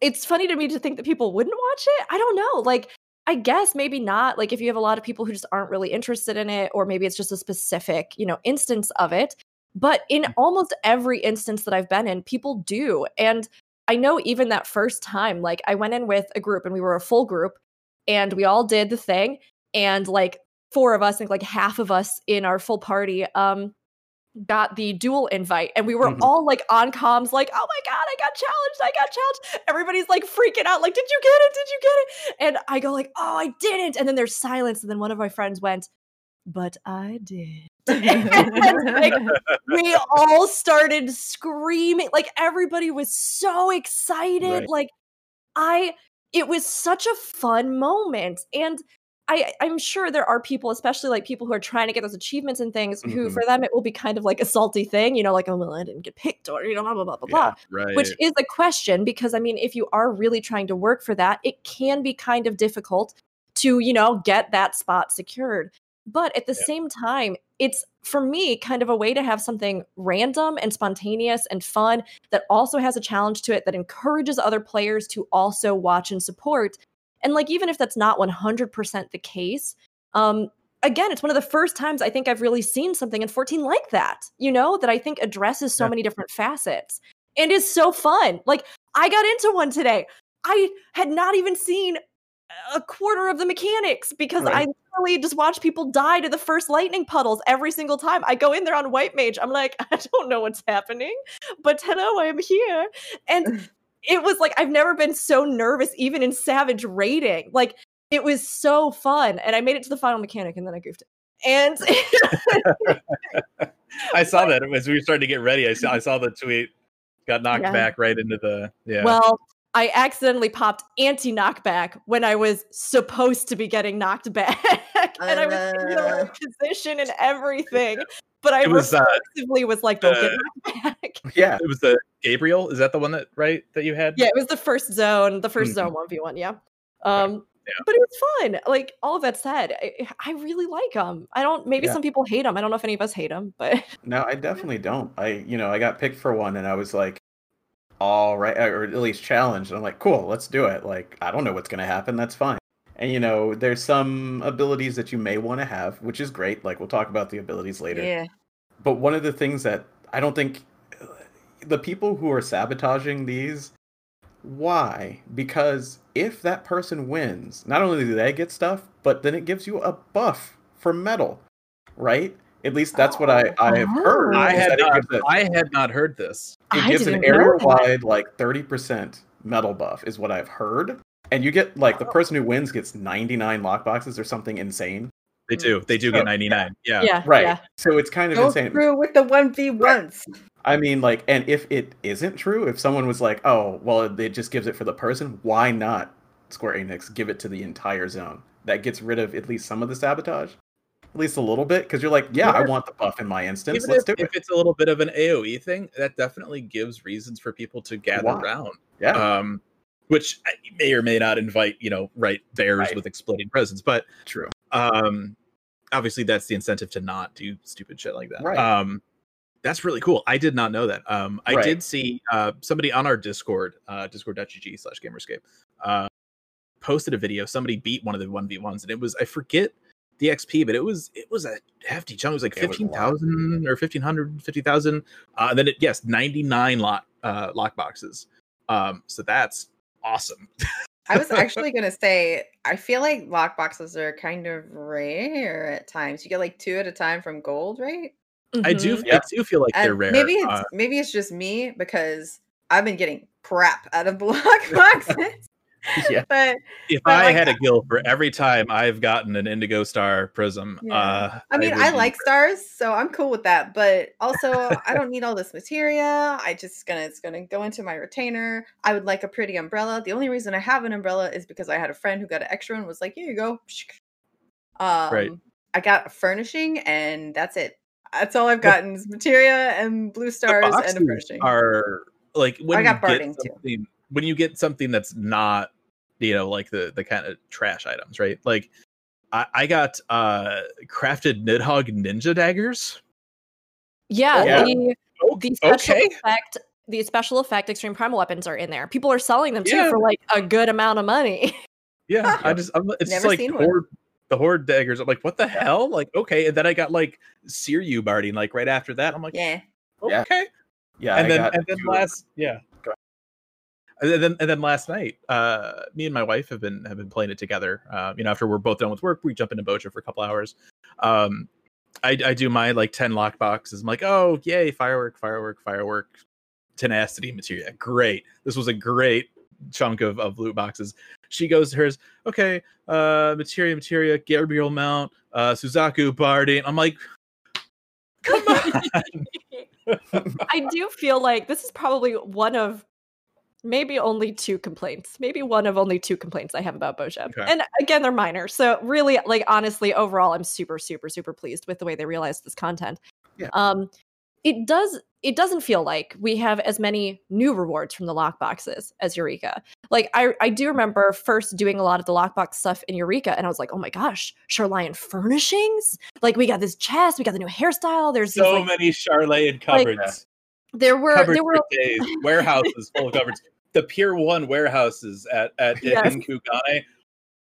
it's funny to me to think that people wouldn't watch it. I don't know. Like I guess maybe not. Like if you have a lot of people who just aren't really interested in it, or maybe it's just a specific, you know, instance of it. But in Mm. almost every instance that I've been in, people do. And I know even that first time, like I went in with a group and we were a full group and we all did the thing. And like four of us, I think like half of us in our full party, um, got the duel invite and we were Mhm. all like on comms like oh my god i got challenged i got challenged everybody's like freaking out like did you get it did you get it and i go like oh i didn't and then there's silence and then one of my friends went but i did [laughs] And, like, we all started screaming like everybody was so excited Right. like i it was such a fun moment and I, I'm sure there are people, especially like people who are trying to get those achievements and things, who Mhm. for them it will be kind of like a salty thing, you know, like, oh, well, I didn't get picked or, you know, blah, blah, blah, blah, blah. Right. Which is a question because, I mean, if you are really trying to work for that, it can be kind of difficult to, you know, get that spot secured. But at the Yeah. same time, it's for me kind of a way to have something random and spontaneous and fun that also has a challenge to it that encourages other players to also watch and support. And like even if that's not 100% the case, um again, it's one of the first times I think I've really seen something in 14 like that, you know, that I think addresses so Yeah. many different facets and is so fun. Like, I got into one today. I had not even seen a quarter of the mechanics because I literally just watch people die to the first lightning puddles every single time. I go in there on White Mage. I'm like, [laughs] I don't know what's happening, but hello, I am here. And [laughs] it was like, I've never been so nervous, even in Savage raiding. Like, it was so fun. And I made it to the final mechanic and then I goofed it. And I [laughs] saw that as we were starting to get ready. I saw I saw the tweet got knocked Yeah. back right into the yeah. well, I accidentally popped anti knockback when I was supposed to be getting knocked back. [laughs] and I was in the right position and everything. But I It was, uh, was like, don't get uh, knocked back. Yeah. it was the Gabriel. Is that the one that right that you had? Yeah, it was the first zone, the 1st Mhm. zone 1v1, yeah. Um Yeah. but it was fun. Like all of that said, I, I really like them. I don't maybe Yeah. some people hate them. I don't know if any of us hate them, but No, I definitely don't. I, you know, I got picked for one and I was like, all right, or at least challenged. I'm like, cool, let's do it. Like, I don't know what's going to happen. That's fine. And, you know, there's some abilities that you may want to have, which is great. Like, we'll talk about the abilities later. Yeah. But one of the things that I don't think uh, the people who are sabotaging these, why? Because if that person wins, not only do they get stuff, but then it gives you a buff for mettle, right? At least that's what I, I have heard. Oh. I had not, gives a- I had not heard this. it I gives an didn't area wide like 30% mettle buff is what I've heard. And you get like the oh. person who wins gets 99 lockboxes or something insane. They do. They do So- get 99. Yeah. yeah, Right. yeah. So it's kind of Go insane. through with the one v ones. I mean, like, and if it isn't true, if someone was like, oh, well, it just gives it for the person, why not Square Enix give it to the entire zone? That gets rid of at least some of the sabotage, at least a little bit, because you're like, yeah, I want the buff in my instance. Even Let's if, do if it's a little bit of an AOE thing, that definitely gives reasons for people to gather Why? around. Yeah. Um, which may or may not invite, you know, right bears Right. with exploding presents, but True. um obviously that's the incentive to not do stupid shit like that Right. um that's really cool i did not know that um i Right. did see uh somebody on our discord uh discord.gg slash gamerscape uh posted a video somebody beat one of the 1v1s and it was i forget the xp but it was it was a hefty chunk it was like It was 15000 or 1500 50000 uh and then it yes 99 lock uh lock boxes um so that's awesome I was [laughs] actually gonna say, I feel like lock boxes are kind of rare at times. You get like two at a time from gold, right? i do Mhm. i do feel like they're rare Maybe it's uh, maybe it's just me because I've been getting crap out of [laughs] lock boxes. [laughs] Yeah. But if But, I like, had a guild for every time I've gotten an Indigo Star Prism, Yeah. uh, I mean, would I like stars, so I'm cool with that. But also, I [laughs] don't need all this materia. I just gonna it's gonna go into my retainer. I would like a pretty umbrella. The only reason I have an umbrella is because I had a friend who got an extra and was like, "Here you go." [laughs] Um, I got a furnishing, and that's it. That's all I've gotten is materia and blue stars and a furnishing. are like when I got you get too. when you get something that's not you know like the the kind of trash items, right? Like I, I got uh crafted Nidhogg ninja daggers. Yeah, Yeah. the, the special Okay, effect, the special effect extreme primal weapons are in there. People are selling them too Yeah. for like a good amount of money. yeah. [laughs] I just I'm, it's Never like horde, the horde daggers. I'm like, what the hell? Like okay, and then I got like Seiryu barding like right after that. I'm like, yeah, Yeah. okay. Yeah. and I then got and then last yeah Go and then and then last night uh me and my wife have been have been playing it together. Uh you know after we're both done with work we jump into Bozja for a couple hours. Um i i do my like 10 lock boxes. I'm like oh yay firework firework firework tenacity materia great. This was a great chunk of, of loot boxes. She goes to hers okay uh materia materia gabriel mount uh suzaku barding i'm like come on. [laughs] [laughs] I do feel like this is probably one of maybe only two complaints. Maybe one of only two complaints I have about Bozja. Okay. And again, they're minor. So really, like honestly, overall, I'm super, super, super pleased with the way they realized this content. Yeah. Um it does it doesn't feel like we have as many new rewards from the lockboxes as Eureka. Like I I do remember first doing a lot of the lockbox stuff in Eureka and I was like, oh my gosh, Charlion furnishings? Like we got this chest, we got the new hairstyle, there's these, so like, many Charlatan Like, cupboards. there were there were days, warehouses full of cupboards. The Pier One warehouses at at [laughs] Yes. in Kugane,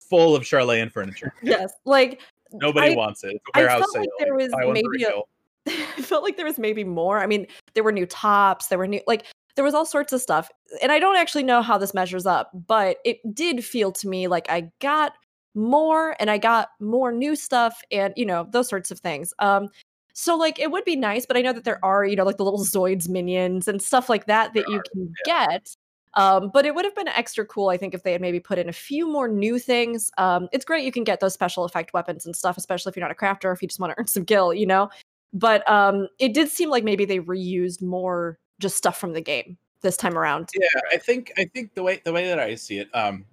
full of Charlatan furniture. yes like Nobody I- wants it. It's a I warehouse felt sale. like there was maybe a-. [laughs] I felt like there was maybe more. I mean, there were new tops, there were new like there was all sorts of stuff. And I don't actually know how this measures up, but it did feel to me like I got more and I got more new stuff and you know, those sorts of things. Um so like it would be nice, but I know that there are, you know, like the little Zoids minions and stuff like that that you can get. Um, but it would have been extra cool, I think, if they had maybe put in a few more new things. Um, it's great you can get those special effect weapons and stuff, especially if you're not a crafter, if you just want to earn some gil, you know. But um, it did seem like maybe they reused more just stuff from the game this time around. Yeah, I think I think the way the way that I see it, um,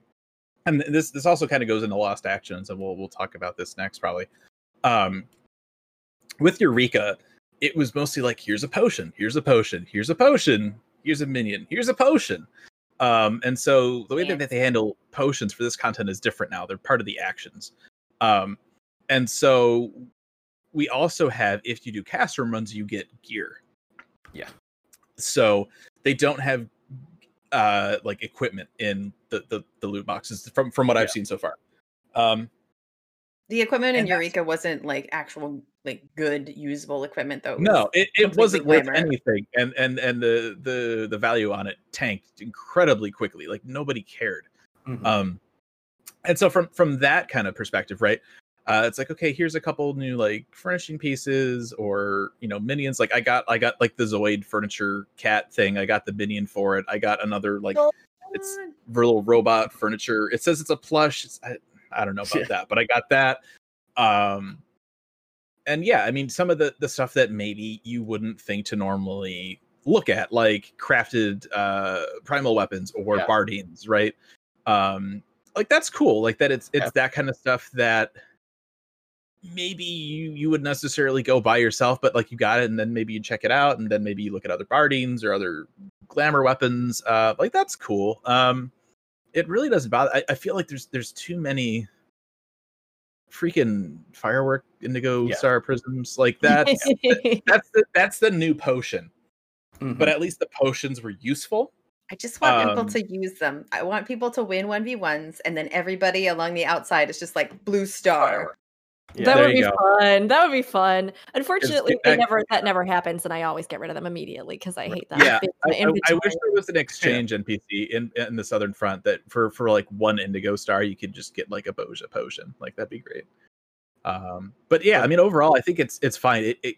and this this also kind of goes into lost actions, and we'll we'll talk about this next probably. Um, with Eureka, it was mostly like here's a potion, here's a potion, here's a potion, here's a minion, here's a potion. Um, and so the way Yeah. that they handle potions for this content is different now. They're part of the actions. Um, and so we also have if you do castrum runs, you get gear. Yeah. So they don't have uh like equipment in the the, the loot boxes from from what I've seen so far. Um The equipment in And Eureka wasn't like actual like good usable equipment though. It no, was- it, it wasn't worth anything, and and and the the the value on it tanked incredibly quickly. Like nobody cared. Mhm. Um, and so from from that kind of perspective, right? Uh, it's like okay, here's a couple new like furnishing pieces or you know minions. Like I got I got like the Zoid furniture cat thing. I got the minion for it. I got another like it's little robot furniture. It says it's a plush. It's, I, I don't know about Yeah. that, but I got that. Um, and yeah, I mean, some of the the stuff that maybe you wouldn't think to normally look at, like crafted uh primal weapons or Yeah. bardings, right? Um, like that's cool. Like that, it's it's Yeah. that kind of stuff that maybe you you wouldn't necessarily go by yourself, but like you got it, and then maybe you check it out, and then maybe you look at other bardings or other glamour weapons. Uh, like that's cool. Um, it really doesn't bother. I, I feel like there's there's too many freaking firework indigo Yeah. star prisms like [laughs] that. that's the that's the new potion. Mhm. But at least the potions were useful. I just want Um, people to use them. I want people to win 1v1s and then everybody along the outside is just like blue star. Yeah. that would be go. fun. That would be fun. Unfortunately, it- they I- never that never happens, and I always get rid of them immediately because I hate that. Yeah, I, I- I wish there was an exchange NPC in in the Southern Front that for for like one Indigo Star you could just get like a Bozja potion. Like that'd be great. Um, but yeah, I mean overall I think it's it's fine. It, it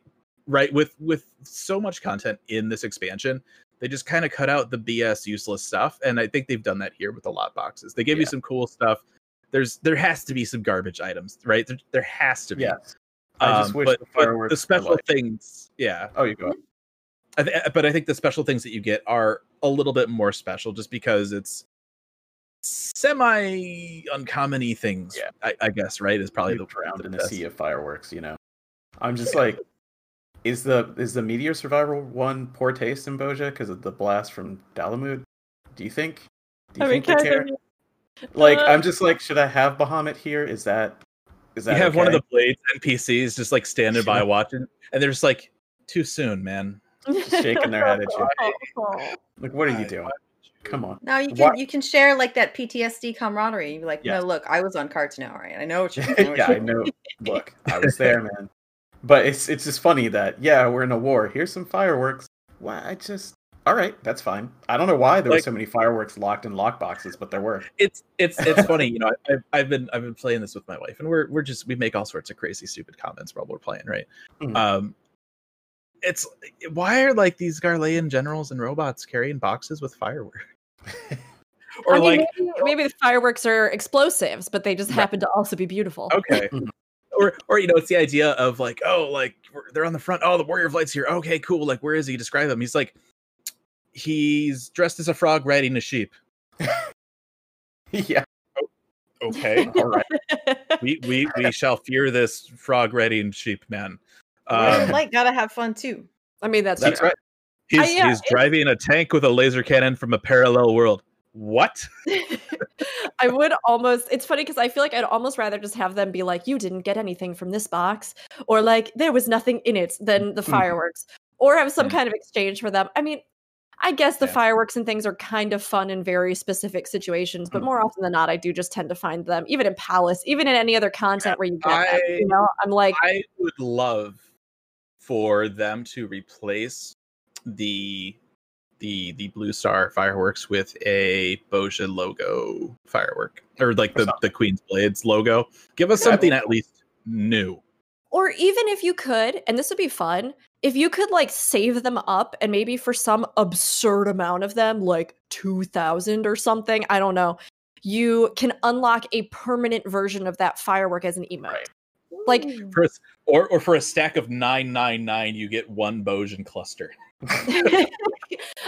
right with with so much content in this expansion, they just kind of cut out the BS useless stuff, and I think they've done that here with the lot boxes. They give you some cool stuff. There's there has to be some garbage items, right? There, there has to be. Yes. I just Um, wish but, the but the fireworks were special things, yeah. Oh, you go. I th- but I think the special things that you get are a little bit more special, just because it's semi uncommony things. Yeah. I, I guess right is probably Probably the drowned in the sea of fireworks. You know, I'm just like, is the is the meteor survival one poor taste in Bozja because of the blast from Dalamud? Do you think? Do you I mean, think they care? of- Like, Uh, I'm just like, should I have Bahamut here? Is that is that You that have one of the blades NPCs just like standing by watching, and they're just like, "Too soon, man." Just shaking their head at you. [laughs] Like, what are you doing? Come on. Now you can Why- you can share like that PTSD camaraderie. You're like, Yes. no, look, I was on Carteneau, right? I know what you're [laughs] doing. yeah, I know. Look, I was there, man. But it's it's just funny that yeah, we're in a war. Here's some fireworks. Why? I just all right. That's fine. I don't know why there were so many fireworks locked in lock boxes, but there were. It's it's it's [laughs] funny, you know. I, I've I've been I've been playing this with my wife, and we're we're just we make all sorts of crazy, stupid comments while we're playing, right? Mhm. Um, it's why are like these Garlean generals and robots carrying boxes with fireworks? [laughs] or I mean, like maybe, maybe the fireworks are explosives, but they just Right. happen to also be beautiful. okay Mhm. [laughs] or or you know it's the idea of like oh like they're on the front oh the warrior of light's here okay cool like where is he describe him he's like he's dressed as a frog riding a sheep [laughs] yeah. okay [laughs] All right. we we we [laughs] shall fear this frog riding sheep man Warrior of um, Light gotta have fun too. I mean, that's, that's true. right he's Uh, yeah, he's driving a tank with a laser cannon from a parallel world what I would almost. It's funny because I feel like I'd almost rather just have them be like, "You didn't get anything from this box," or like, "There was nothing in it," than the Mhm. fireworks, or have some kind of exchange for them. I mean, I guess the Yeah. fireworks and things are kind of fun in very specific situations, but Mhm. more often than not, I do just tend to find them, even in Palace, even in any other content where you get them. I- You know, I'm like, I would love for them to replace the the the blue star fireworks with a Bozja logo firework or like the the Queen's Blades logo. Give us Yeah. something at least new. or even if you could, and this would be fun, if you could like save them up and maybe for some absurd amount of them, like 2000 or something, I don't know, you can unlock a permanent version of that firework as an emote. Right. Like, For a, or or for a stack of nine nine nine, you get one Bozjan cluster. [laughs] [laughs]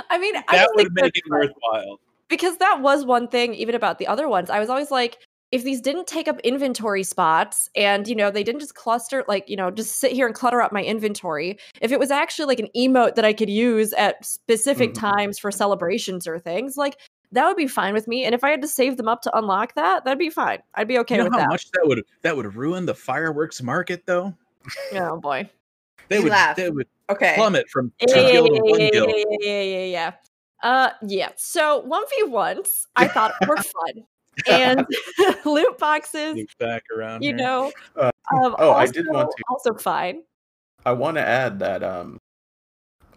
I mean, That just would think make it fun. worthwhile. because that was one thing even about the other ones i was always like if these didn't take up inventory spots and you know they didn't just cluster like you know just sit here and clutter up my inventory if it was actually like an emote that i could use at specific Mhm. times for celebrations or things like that would be fine with me and if i had to save them up to unlock that that'd be fine i'd be okay you know with how that much that would that would ruin the fireworks market though? oh boy They You would laugh. they would Okay. plummet from two yeah, yeah, to yeah, one yeah, gil. yeah, yeah. Uh, yeah. So one v ones, I thought were fun, and [laughs] [laughs] loot boxes, Loop back around. you here. know. Uh, um, oh, I did want to- Also fine. I want to add that um,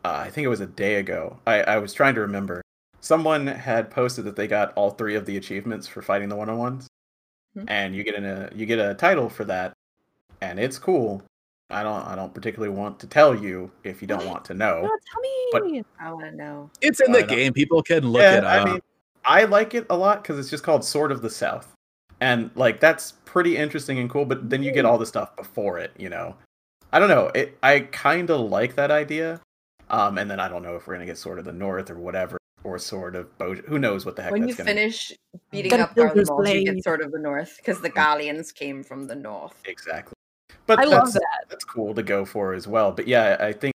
uh, I think it was a day ago. I, I was trying to remember. Someone had posted that they got all three of the achievements for fighting the one on ones, Hmm. and you get in a you get a title for that, and it's cool. I don't I don't particularly want to tell you if you don't want to know. No, tell me. But- I want to know. It's in the game. People can look yeah, it up. I mean, I like it a lot because it's just called Sword of the South, and like that's pretty interesting and cool. But then you get all the stuff before it, you know. I don't know. It I kind of like that idea. Um, and then I don't know if we're gonna get Sword of the North or whatever, or Sword of Bozja. Who knows what the heck When you that's gonna finish beating Gonna up build this Garlemald, you get sort of the north because the Garleans came from the north. exactly. But I that's, love that. That's cool to go for as well. But yeah, I think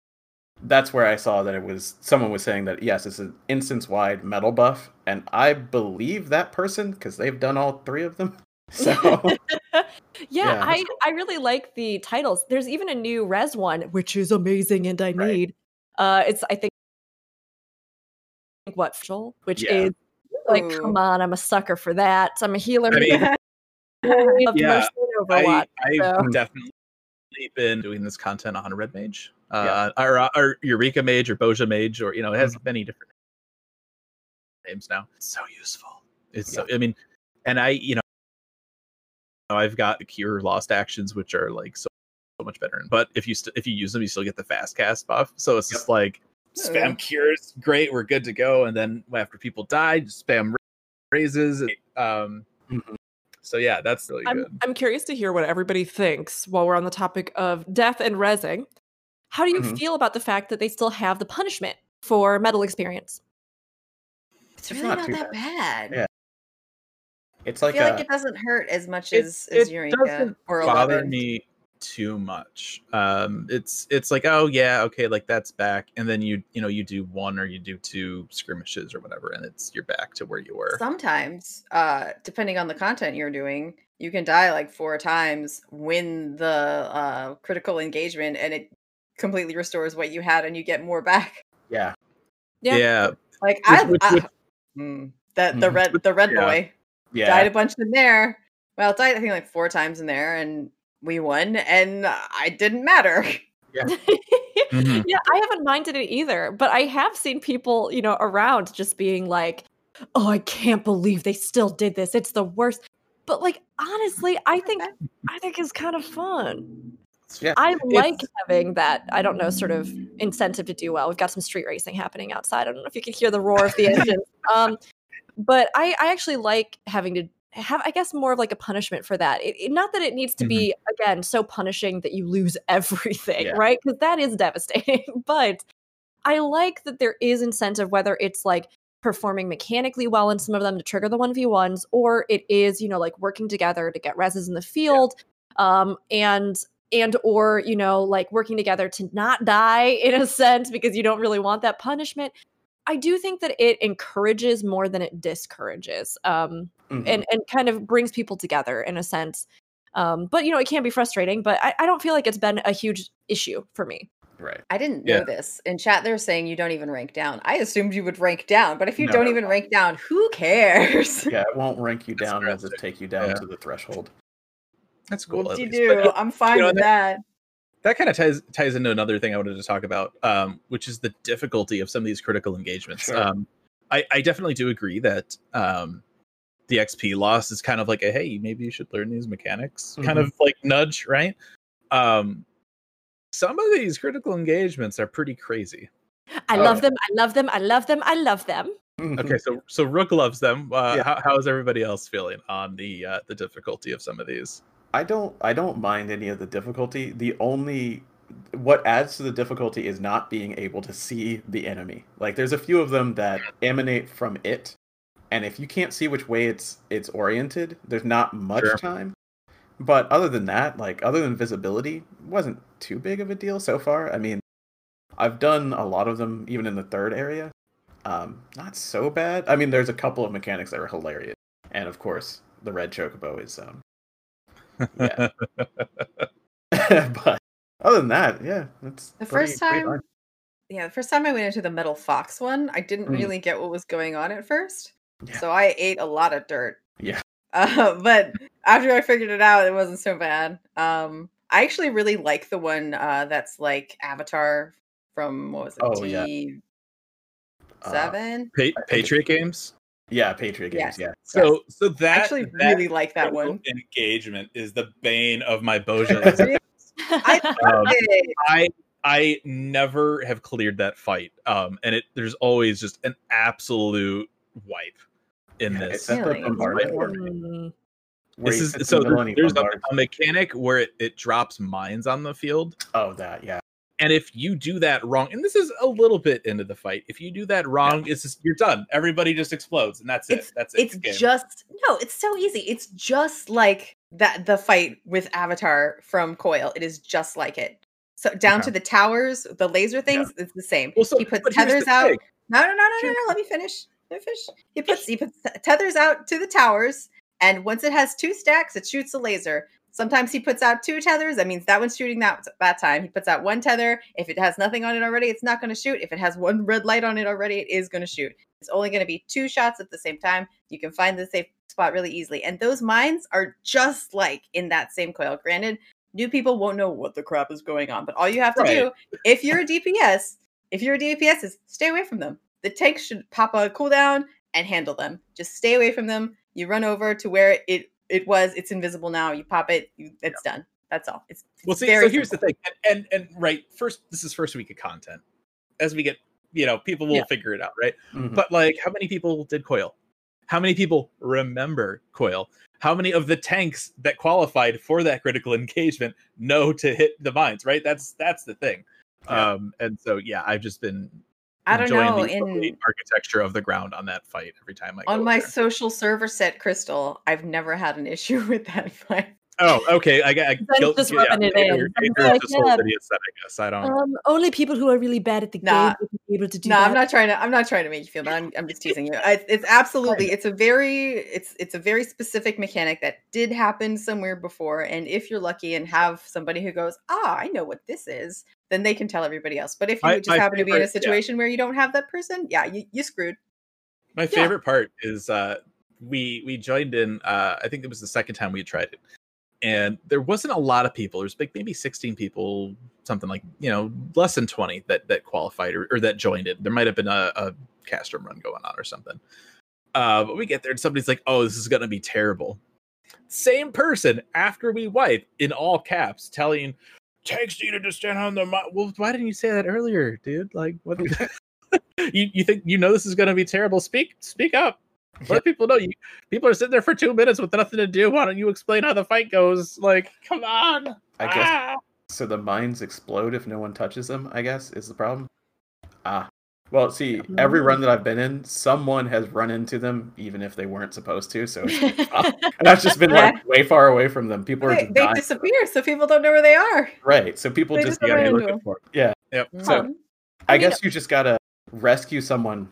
that's where I saw that it was someone was saying that yes, it's an instance wide mettle buff, and I believe that person because they've done all three of them. [laughs] So [laughs] yeah, Yeah, I that's I really like the titles. There's even a new res one, which is amazing, and I Right. need. Uh, it's I think what Joel, which Yeah. is like, Ooh. come on, I'm a sucker for that. I'm a healer. I [laughs] mean, of yeah, Mercy and Overwatch. I, I've so- definitely been doing this content on a red mage, uh, or, uh, or Eureka mage, or Bozja mage, or you know, it has many different names now. It's so useful. It's so. I mean, and I, you know, I've got cure lost actions, which are like so, so much better. But if you st- if you use them, you still get the fast cast buff. So it's just like spam cures, great, we're good to go. And then after people die, spam raises. Um, Mhm. so yeah, that's really I'm, good. I'm curious to hear what everybody thinks while we're on the topic of death and resing. How do you Mhm. feel about the fact that they still have the punishment for mettle experience? It's It's really not not, that bad. Yeah. it's like I feel a, like it doesn't hurt as much It- as, as it Eureka doesn't or bother 11. me too much. Um, it's it's like oh yeah okay like that's back, and then you you know you do one or you do two skirmishes or whatever, and it's you're back to where you were. Sometimes, uh, depending on the content you're doing, you can die like four times, win the uh, critical engagement, and it completely restores what you had, and you get more back. yeah. Yeah, yeah. Like Which- I, which- I mm, that the Mhm. red the red Yeah. boy Yeah. died a bunch in there. Well, died I think like four times in there, and we won, and I didn't matter. [laughs] [laughs] Mhm. Yeah, I haven't minded it either, but I have seen people, you know, around just being like, "Oh, I can't believe they still did this. It's the worst." But like honestly, I [laughs] think I think it's kind of fun. Yeah. I like It's- having that, I don't know, sort of incentive to do well. We've got some street racing happening outside. I don't know if you can hear the roar of the [laughs] engine. Um, but I, I actually like having to have, I guess, more of like a punishment for that. It, it- not that it needs to be, again, so punishing that you lose [laughs] everything, Yeah. right? Because that is devastating. [laughs] but I like that there is incentive, whether it's like performing mechanically well in some of them to trigger the 1v1s, or it is, you know, like working together to get reses in the field. Um, and and or you know like working together to not die in a sense because you don't really want that punishment i do think that it encourages more than it discourages um Mhm. and and kind of brings people together in a sense um but you know it can be frustrating but i, I don't feel like it's been a huge issue for me Right. I didn't know this. In chat, they're saying you don't even rank down. I assumed you would rank down, but if you No. don't even rank down, who cares? Yeah, it won't rank you That's down. It'll just take you down Yeah. to the threshold. That's cool. What you do? But, uh, I'm fine know, with that. that kind of ties ties into another thing I wanted to talk about, um, which is the difficulty of some of these critical engagements. Sure. Um, I, I definitely do agree that um, the XP loss is kind of like a hey, maybe you should learn these mechanics, kind Mhm. of like nudge, right? Um, some of these critical engagements are pretty crazy. I Oh, love yeah. them. I love them. I love them. I love them. Okay, so so Rook loves them. Uh, Yeah. how, how is everybody else feeling on the uh, the difficulty of some of these? I don't I don't mind any of the difficulty. The only what adds to the difficulty is not being able to see the enemy. Like there's a few of them that emanate from it, and if you can't see which way it's it's oriented, there's not much Sure. time. But other than that, like other than visibility, wasn't too big of a deal so far. I mean, I've done a lot of them even in the third area. Um, not so bad. I mean, there's a couple of mechanics that were hilarious, and of course, the red chocobo is um, Yeah. [laughs] [laughs] but other than that, yeah, that's The pretty- first time, yeah, the first time I went into the metal fox one, I didn't Mm. really get what was going on at first. Yeah. So I ate a lot of dirt. Yeah. [laughs] Uh, but after I figured it out, it wasn't so bad. Um, I actually really like the one uh, that's like Avatar from what was it? Oh, yeah. T Uh, seven. Pa- Patriot games. Yeah, Patriot Yes. games. Yeah, So so that I that actually that really like that one. engagement is the bane of my [laughs] Bozja. I Um, I I never have cleared that fight. Um, and it there's always just an absolute wipe in Yeah, this. it's Really? bombardment one, where This is so in the middle there- and he there's a, a mechanic where it, it drops mines on the field. Oh, that yeah. And if you do that wrong, and this is a little bit into the fight, if you do that wrong, it's just you're done. Everybody just explodes, and that's It's- it. That's it. it's just no, it's so easy. It's just like that the fight with Avatar from Coil. It is just like it. So down Okay. to the towers, the laser things, it's the same. well, so, he puts tethers out. thing. No, no, no, no, no, no. Let me finish. Let me finish. He puts he puts tethers out to the towers, and once it has two stacks, it shoots a laser. Sometimes he puts out two tethers. That means that one's shooting that that time. He puts out one tether. If it has nothing on it already, it's not going to shoot. If it has one red light on it already, it is going to shoot. It's only going to be two shots at the same time. You can find the safe spot really easily. And those mines are just like in that same coil. Granted, new people won't know what the crap is going on, but all you have to do if you're a DPS, if you're a DPS, is stay away from them. The tanks should pop a cooldown and handle them. Just stay away from them. You run over to where it it was. It's invisible now. You pop it. You, it's done. That's all. It's, Well, see, very so here's simple. the thing, and, and and right first, this is first week of content. As we get, you know, people will Yeah. figure it out, right? Mhm. But like, how many people did Coil? How many people remember Coil? How many of the tanks that qualified for that critical engagement know to hit the mines? Right? That's that's the thing. Yeah. Um, and so yeah, I've just been I don't enjoying know. the In architecture of the ground on that fight every time I go on my there. social server set, Crystal, I've never had an [laughs] issue with that fight. Oh, okay. I got Then just rubbing it in. I'm like, yeah. it, he I guess. I don't. Um, only people who are really bad at the Nah. game would be able to do No, that. I'm not trying to. I'm not trying to make you feel bad. I'm, I'm just teasing you. I, it's absolutely. It's a very. It's it's a very specific mechanic that did happen somewhere before. And if you're lucky and have somebody who goes, ah, I know what this is, then they can tell everybody else. But if you just happen to be in a favorite- yeah. situation where you don't have that person, yeah, you you screwed. My Yeah. favorite part is uh we we joined in uh I think it was the second time we tried it. And there wasn't a lot of people. There's like maybe 16 people, something like, you know, less than 20 that that qualified or, or that joined it. There might have been a, a castrum run going on or something. Uh but we get there and somebody's like, "Oh, this is going to be terrible." Same person after we wipe in all caps telling tanks you to stand on the mi-" well why didn't you say that earlier dude like what [laughs] you, you think you know this is going to be terrible speak speak up let people know you people are sitting there for two minutes with nothing to do why don't you explain how the fight goes like come on I guess Ah! so. The mines explode if no one touches them. I guess is the problem. Ah, well, see, every run that I've been in, someone has run into them, even if they weren't supposed to. So, [laughs] and I've just been like way far away from them. People are They, just they dying. disappear, so people don't know where they are. right. So people they just just you gotta be looking for it. Yeah. yep So- Um, I, I mean- guess you just gotta rescue someone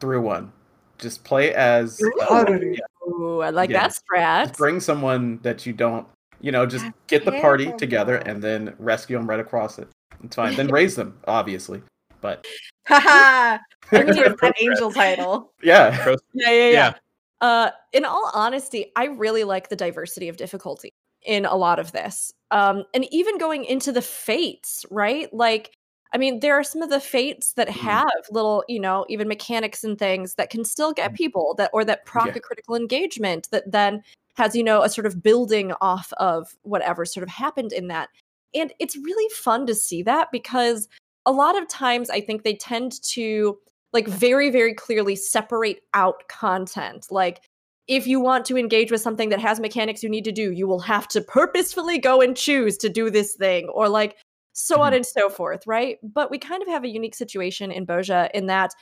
through one. Just play as uh, Ooh. yeah, Ooh, I like Yeah. that strat. just bring someone that you don't, you know, just That's get the party terrible. together and then rescue them right across it. It's fine. Then [laughs] raise them, obviously. But Haha. I mean, Progress. that angel title. yeah, Yeah, yeah, yeah. yeah. Uh, in all honesty, I really like the diversity of difficulty in a lot of this. Um, and even going into the fates, right? Like, I mean, there are some of the fates that Mhm. have little, you know, even mechanics and things that can still get people that, or that proc Yeah. a critical engagement that then has, you know, a sort of building off of whatever sort of happened in that. And it's really fun to see that because a lot of times I think they tend to like very very clearly separate out content. Like if you want to engage with something that has mechanics you need to do you will have to [laughs] purposefully go and choose to do this thing or like so on Mhm. and so forth right? But we kind of have a unique situation in Bozja in that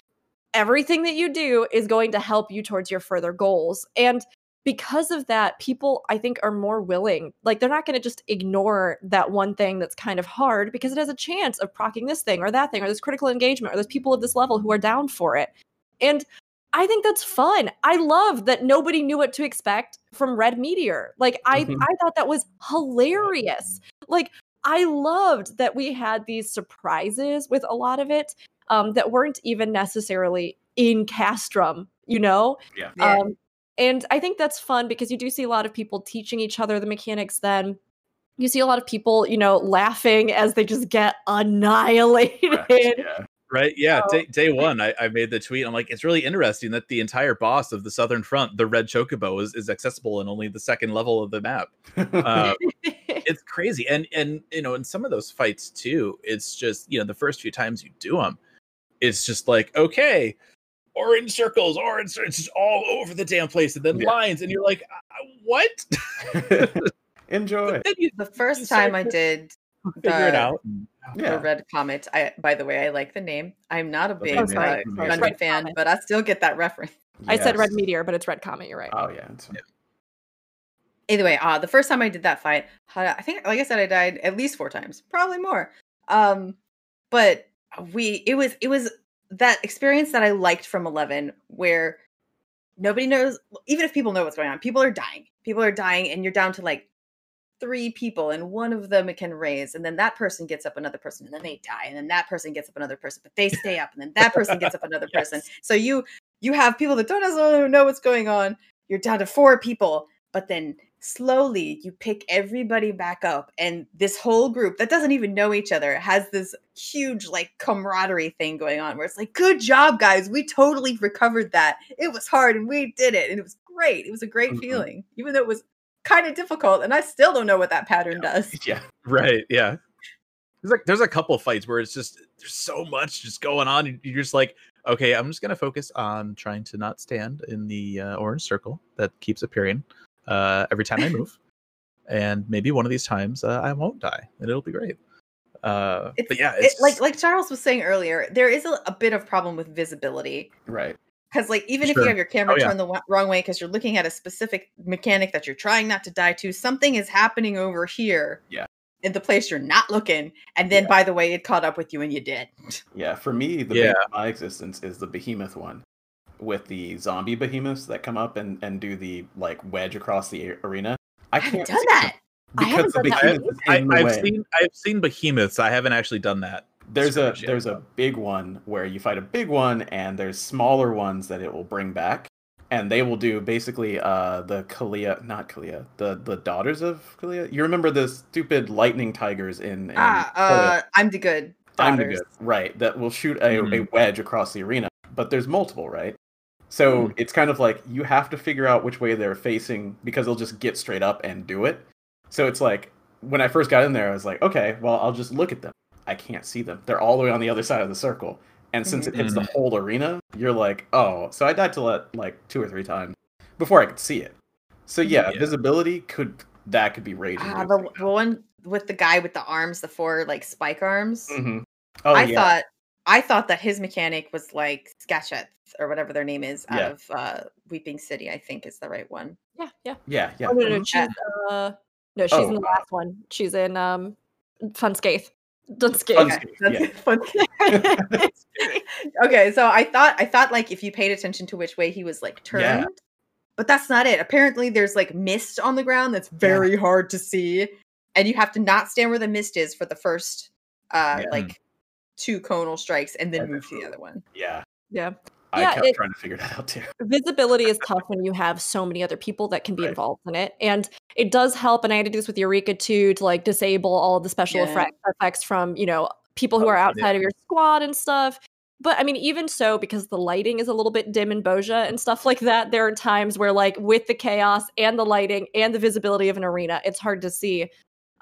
everything that you do is going to help you towards your further goals. And because of that people i think are more willing like they're not going to just ignore that one thing that's kind of hard because it has a chance of procking this thing or that thing or this critical engagement or there's people of this level who are down for it and i think that's fun i love that nobody knew what to expect from red meteor like i Mhm. i thought that was hilarious like i loved that we had these surprises with a lot of it um, that weren't even necessarily in castrum you know Yeah. Yeah. um, and I think that's fun because you do see a lot of people teaching each other the mechanics then. You see a lot of people, you know, laughing as they just get annihilated. correct, yeah. Right. Yeah. So- Day, day one, I, I made the tweet. I'm like, it's really interesting that the entire boss of the Southern Front, the Red Chocobo, is, is accessible in only the second level of the map. Uh, [laughs] it's crazy. And, and, you know, in some of those fights too, it's just, you know, the first few times you do them, it's just like, okay, orange circles, orange, it's just all over the damn place. And then Yeah. lines. And you're like, uh, what? [laughs] [laughs] Enjoy. Then you The first time I to did [laughs] figure it the- out. and- the Yeah. red comet, I by the way, I like the name. I'm not a big uh, sorry, sorry. Gundam Red fan, Comet. but I still get that reference. I said Red Meteor, but it's Red Comet. You're right. Oh yeah. It's. Either way, uh, the first time I did that fight, I I think, like I said, I died at least four times, probably more. Um, but we, it was, it was that experience that I liked from Eleven, where nobody knows, even if people know what's going on, people are dying. People are dying, and you're down to like three people, and one of them can raise, and then that person gets up another person, and then they die, and then that person gets up another person, but they stay up, and then that person gets up another [laughs] person. So you you have people that don't know what's going on. You're down to four people, but then slowly you pick everybody back up and this whole group that doesn't even know each other has this huge like camaraderie thing going on where it's like good job guys we totally recovered that it was hard and we did it and it was great it was a great Mhm. feeling even though it was kind of difficult and i still don't know what that pattern does [laughs] Yeah. Right. Yeah. There's like there's a couple fights where it's just there's so much just going on. You're just like, okay, I'm just gonna focus on trying to not stand in the uh, orange circle that keeps appearing uh, every time I [laughs] move, and maybe one of these times uh, I won't die, and it'll be great. Uh, it's, but yeah, it- it's like like charles was saying earlier there is a, a bit of problem with visibility Right. because like even if you have your camera Oh, yeah. turned the wa- wrong way because you're looking at a specific mechanic that you're trying not to die to something is happening over here Yeah. in the place you're not looking and then Yeah. by the way it caught up with you and you did Yeah. For me, the Yeah. of my existence is the behemoth one, with the zombie behemoths that come up and and do the like wedge across the arena. I i haven't can't done see that I haven't the done that I, I've way. seen I've seen behemoths. I haven't actually done that. There's a Scourge, there's a big one where you fight a big one, and there's smaller ones that it will bring back, and they will do basically uh the Kalia, not Kalia, the the daughters of Kalia. You remember the stupid lightning tigers in, in ah uh i'm the good I'm the good, right? That will shoot a, a Mhm. wedge across the arena, but there's multiple, right? So Mhm. it's kind of like you have to figure out which way they're facing because they'll just get straight up and do it. So it's like when I first got in there, I was like, okay, well, I'll just look at them. I can't see them; they're all the way on the other side of the circle. And since it hits the whole arena, you're like, oh, so I died to let like two or three times before I could see it. So yeah, Yeah. visibility could that could be raging. ah, the, the one with the guy with the arms the four like spike arms hmm Oh i yeah, thought i thought that his mechanic was like sketchets or whatever their name is out Yeah. of uh weeping city i think is the right one Yeah, yeah. yeah, yeah. Oh, no, no, Mhm. she's uh, no, she's Oh, in the last one. She's in um, Funscape. Dun Scaith. Funscape, That's yeah. [laughs] okay, so I thought I thought like if you paid attention to which way he was like turned, Yeah. but that's not it. Apparently, there's like mist on the ground that's very hard to see, and you have to not stand where the mist is for the first uh, Yeah. like two conal strikes and then move to the other one. Yeah. Yeah. I Yeah, kept it- trying to figure that out too. [laughs] visibility is tough when you have so many other people that can be Right. involved in it and it does help and i had to do this with eureka too to like disable all of the special Yeah. effects from you know people who Oh, are yeah. outside of your squad and stuff but i mean even so because the lighting is a little bit dim in bozja and stuff like that there are times where like with the chaos and the lighting and the visibility of an arena it's hard to see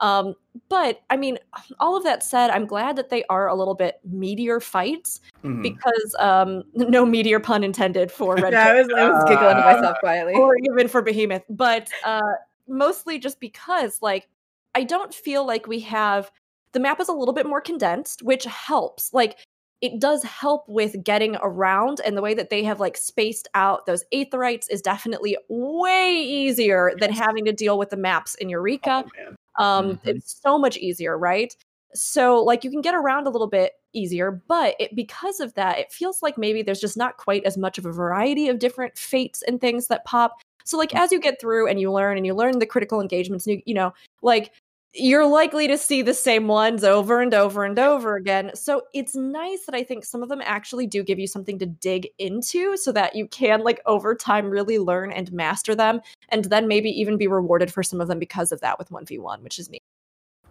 um but i mean all of that said i'm glad that they are a little bit meteor fights Mhm. because um [laughs] no meteor pun intended for [laughs] red Yeah, I was, I was giggling to myself quietly. or even for behemoth but uh mostly just because like i don't feel like we have the map is a little bit more condensed which helps like it does help with getting around and the way that they have like spaced out those aetherytes is definitely way easier than having to deal with the maps in eureka Oh, man. Um Mhm. it's so much easier right? So like you can get around a little bit easier but it, because of that it feels like maybe there's just not quite as much of a variety of different fates and things that pop. So like as you get through and you learn and you learn the critical engagements and you, you know like you're likely to see the same ones over and over and over again so it's nice that i think some of them actually do give you something to dig into so that you can like over time really learn and master them and then maybe even be rewarded for some of them because of that with 1v1 which is neat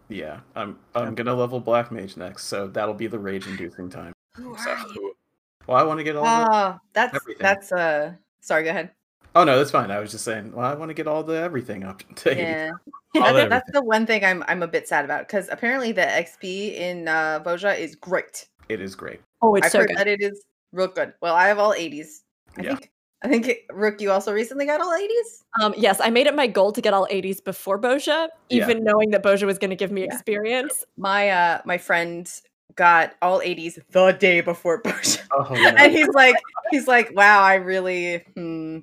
Yeah, I'm I'm gonna level black mage next, so that'll be the rage inducing time. Who So- you? Well, I want to get all. the... Ah, that's everything. that's uh. Sorry, go ahead. Oh no, that's fine. I was just saying. Well, I want to get all the everything up to 80. Yeah, [laughs] All that's, that that's the one thing I'm I'm a bit sad about because apparently the XP in uh, Bozja is great. It is great. oh it's I've so heard good that it is real good. Well, I have all 80s. I Yeah. think I think it, Rook, you also recently got all 80s. Um, yes, I made it my goal to get all 80s before Bozja, Yeah. even knowing that Bozja was going to give me Yeah. experience. My uh my friend got all 80s the day before Bozja. Oh [laughs] and he's like he's like wow i really hmm,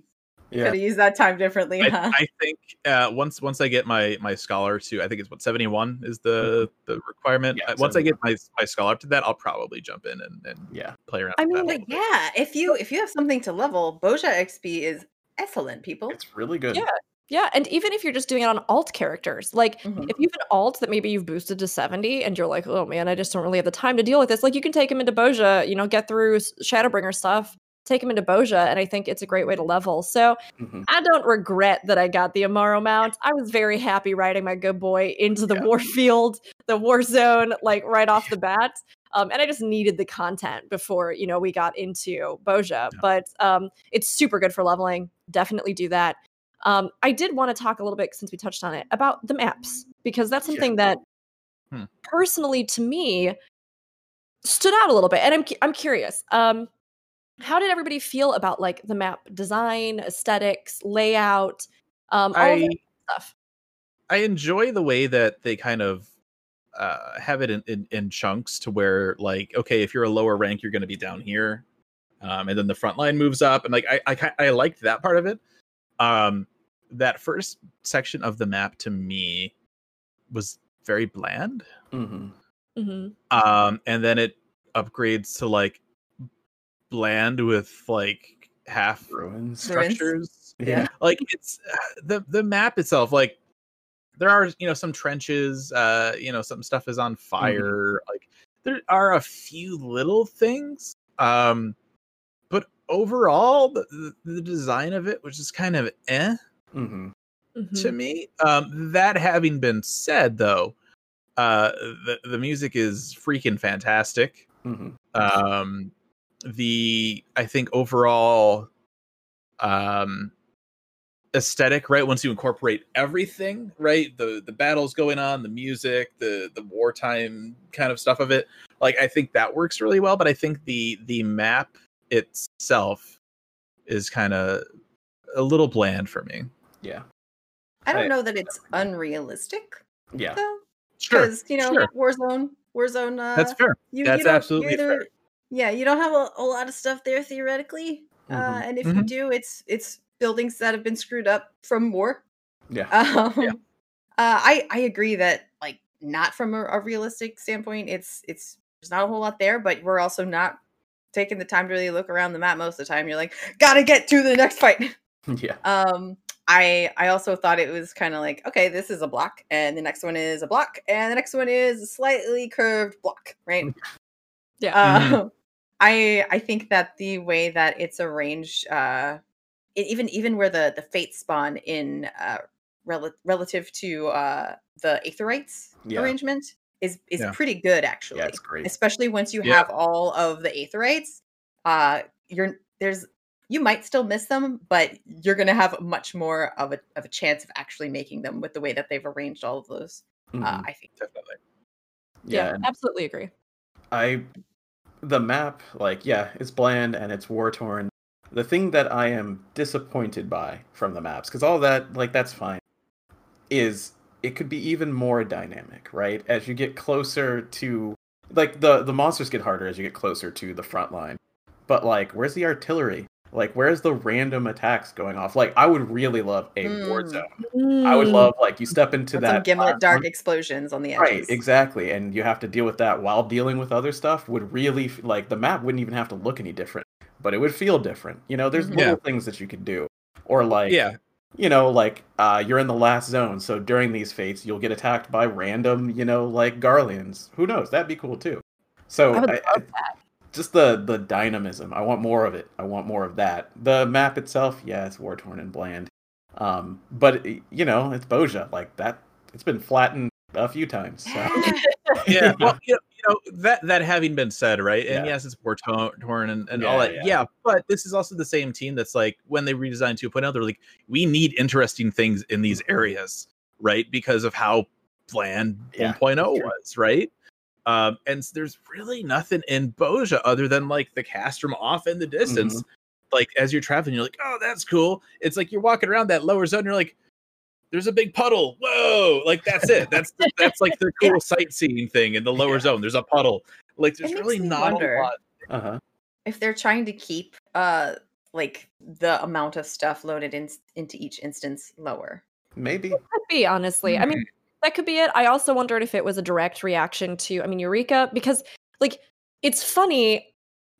yeah. could have used that time differently I, huh I think uh, once once I get my my scholar to I think it's what seventy one is the the requirement. Yeah, Uh, once I get my my scholar up to that, I'll probably jump in and, and Yeah. play around. I with that mean, a but little bit. yeah if you if you have something to level bozja xp is excellent people It's really good. Yeah. Yeah, and even if you're just doing it on alt characters, like Mhm. if you have an alt that maybe you've boosted to 70 and you're like, oh man, I just don't really have the time to deal with this, like you can take him into Bozja, you know, get through Shadowbringer stuff, take him into Bozja, and I think it's a great way to level. So Mhm. I don't regret that I got the Amaro mount. I was very happy riding my good boy into the Yeah. war field, the war zone, like right off the bat. Um, and I just needed the content before you know we got into Bozja. But um, it's super good for leveling. Definitely do that. Um, I did want to talk a little bit since we touched on it about the maps because that's Yeah. something that Hmm. personally to me stood out a little bit, and I'm I'm curious. Um, how did everybody feel about like the map design, aesthetics, layout, um, all I that stuff? I enjoy the way that they kind of uh, have it in, in, in chunks to where like okay if you're a lower rank you're going to be down here um, and then the front line moves up and like I, I I liked that part of it. Um that first section of the map to me was very bland. Hmm hmm um and then it upgrades to like bland with like half Ruins. Ruins. structures. Yeah. like it's uh, the the map itself like there are you know some trenches uh you know some stuff is on fire like there are a few little things um but overall the, the, the design of it was just kind of eh hmm to me um that having been said though uh the, the music is freaking fantastic. Hmm um the i think overall um aesthetic right once you incorporate everything right the the battles going on the music the the wartime kind of stuff of it like i think that works really well but i think the the map itself is kind of a little bland for me Yeah. i don't I- know that it's unrealistic Yeah. though sure because you know sure. warzone warzone uh that's fair you, That's you absolutely you either- fair. Yeah you don't have a, a lot of stuff there theoretically uh Mhm. and if you Mhm. do it's it's buildings that have been screwed up from war Yeah. Um, Yeah. [laughs] uh, I I agree that like not from a, a realistic standpoint, it's it's there's not a whole lot there, but we're also not taking the time to really look around the map most of the time. You're like, gotta get to the next fight. [laughs] [laughs] yeah. Um, I I also thought it was kind of like okay, this is a block, and the next one is a block, and the next one is a slightly curved block, right? Yeah. Uh, I I think that the way that it's arranged, uh, it, even even where the the fates spawn in uh, rel- relative to uh, the Aetherytes Yeah. arrangement is is Yeah. pretty good actually Yeah, it's great. especially once you Yeah. have all of the aetherytes uh you're there's you might still miss them but you're gonna have much more of a of a chance of actually making them with the way that they've arranged all of those uh Mhm. i think Definitely. yeah, yeah, absolutely agree. I the map, like, yeah, it's bland and it's war torn. The thing that I am disappointed by from the maps, because all that, like, that's fine, is it could be even more dynamic, right? As you get closer to, like, the the monsters get harder as you get closer to the front line. But like, where's the artillery? Like, where's the random attacks going off? Like, I would really love a war Mm. zone. I would Mm. love like you step into With that some gimlet platform- dark explosions on the edges Right, exactly, and you have to deal with that while dealing with other stuff. Would really like the map wouldn't even have to look any different, but it would feel different. You know, there's little Yeah. things that you could do, or like, Yeah. you know, like uh, you're in the last zone, so during these fates, you'll get attacked by random, you know, like Garleans. Who knows? That'd be cool too. So I would I- love I- just the the dynamism. I want more of it. I want more of that. The map itself, yeah, it's war torn and bland. Um, but you know, it's Bozja. Like that, it's been flattened a few times. So. [laughs] yeah. [laughs] Well, you know, you know, that that having been said, right? And Yeah. yes, it's war torn and, and all that. yeah. Yeah. but this is also the same team that's like when they redesigned 2.0, they're like, we need interesting things in these areas, right? Because of how bland Yeah, 1.0 that's true. was, right? Um, and there's really nothing in Bozja other than like the Castrum off in the distance. Mm-hmm. Like as you're traveling, you're like, oh, that's cool. It's like you're walking around that lower zone, you're like, there's a big puddle. Whoa! Like that's it. That's the, [laughs] that's like the cool sightseeing thing in the lower Yeah. zone. There's a puddle. Like there's really me not wonder. a lot. Uh huh. if they're trying to keep uh like the amount of stuff loaded in into each instance lower Maybe. could be honestly. I mean, that could be it. I also wondered if it was a direct reaction to, I mean, Eureka, because like it's funny.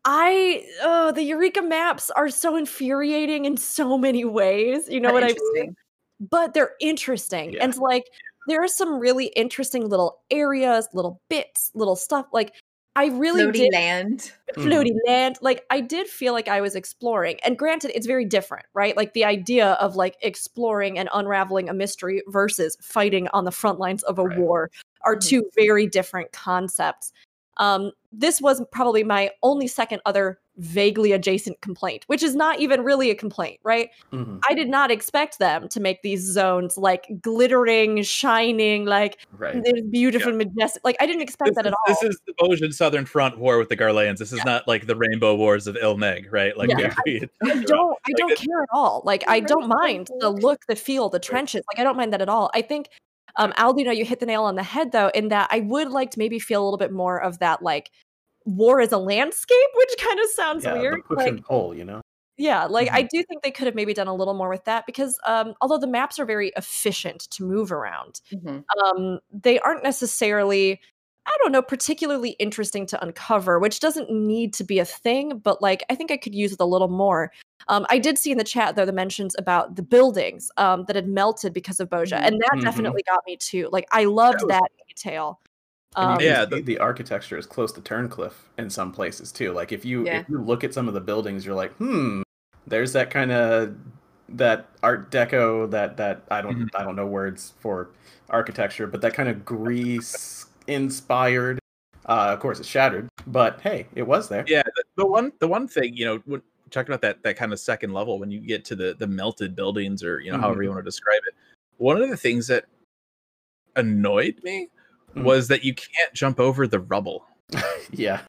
I oh, the Eureka maps are so infuriating in so many ways. You know what I mean? But they're interesting, Yeah. and like there are some really interesting little areas, little bits, little stuff. Like I really Floaty did land Mhm. floaty land like i did feel like i was exploring and granted it's very different right like the idea of like exploring and unraveling a mystery versus fighting on the front lines of a Right. war are Mhm. two very different concepts um this was probably my only second other vaguely adjacent complaint which is not even really a complaint right Mhm. i did not expect them to make these zones like glittering shining like Right. they're beautiful majestic like i didn't expect This that is, at all this is the Bozjan Southern Front war with the Garleans. This is not like the Rainbow Wars of Il Mheg, right? Like Yeah. we- we- [laughs] I don't I don't it- care at all. Like I don't mind the look, the feel, the trenches. Like I don't mind that at all. I think um Aldino, you hit the nail on the head though, in that I would like to maybe feel a little bit more of that like war as a landscape, which kind of sounds Yeah, weird. the push Like and pull, you know. yeah, like Mm-hmm. I do think they could have maybe done a little more with that because um although the maps are very efficient to move around, Mhm. um they aren't necessarily I don't know, particularly interesting to uncover, which doesn't need to be a thing, but like I think I could use it a little more. Um, I did see in the chat though the mentions about the buildings um, that had melted because of Bozja, and that Mhm. definitely got me too. Like I loved was- that detail. And Um, Yeah, can see the architecture is close to Turncliffe in some places too. Like if you Yeah. if you look at some of the buildings, you're like, hmm, there's that kind of that Art Deco that that I don't I don't know words for architecture, but that kind of Greece inspired. Uh, of course, it's shattered, but hey, it was there. yeah the, the one the one thing you know when talking about that that kind of second level when you get to the the melted buildings or you know however you want to describe it one of the things that annoyed me Mhm. was that you can't jump over the rubble [laughs] yeah.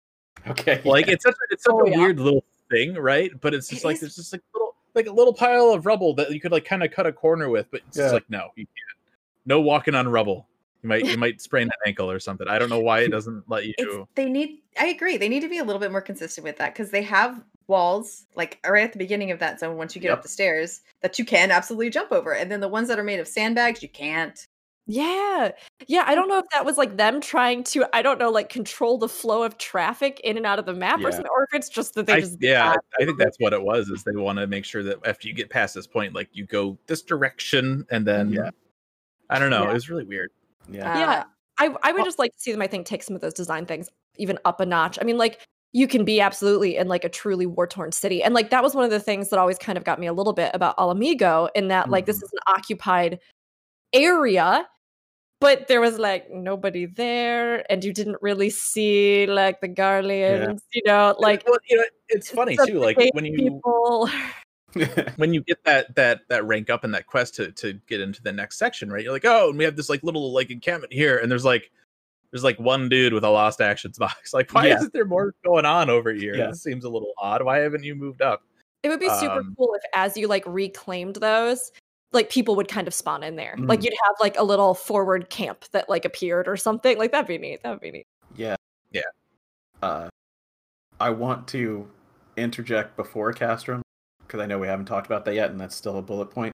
Okay. like it's such a, it's such Oh, a yeah. weird little thing right but it's just It like is. there's just like little like a little pile of rubble that you could like kind of cut a corner with but it's Yeah. just like no you can't no walking on rubble you might you might sprain an ankle or something i don't know why it doesn't let you it's [laughs] they need i agree they need to be a little bit more consistent with that because they have walls like right at the beginning of that zone once you get Yep. up the stairs that you can absolutely jump over and then the ones that are made of sandbags you can't Yeah. Yeah, I don't know if that was like them trying to, I don't know, like control the flow of traffic in and out of the map Yeah. or something, or if it's just that they I, just yeah, got- I think that's what it was. Is they want to make sure that after you get past this point, like you go this direction, and then Yeah. I don't know. Yeah. It was really weird. Yeah. Yeah. I, I would just like to see them, I think, take some of those design things even up a notch. I mean, like, you can be absolutely in like a truly war torn city. And like, that was one of the things that always kind of got me a little bit about Ala Mhigo in that, like, this Mhm. is an occupied area, but there was like nobody there. And you didn't really see like the Garleans, you know, like, well, you know, it's funny too. Like when you people. [laughs] when you get that that that rank up in that quest to to get into the next section, right? You're like, oh, and we have this like little like encampment here, and there's like there's like one dude with a lost actions [laughs] box. Like, why Yeah. isn't there more going on over here? Yeah. This seems a little odd. Why haven't you moved up? It would be super Um, cool if, as you like reclaimed those, like people would kind of spawn in there. Like Mm. you'd have like a little forward camp that like appeared or something. Like that'd be neat. That'd be neat. Yeah. Yeah. Uh, I want to interject before Castrum because I know we haven't talked about that yet, and that's still a bullet point.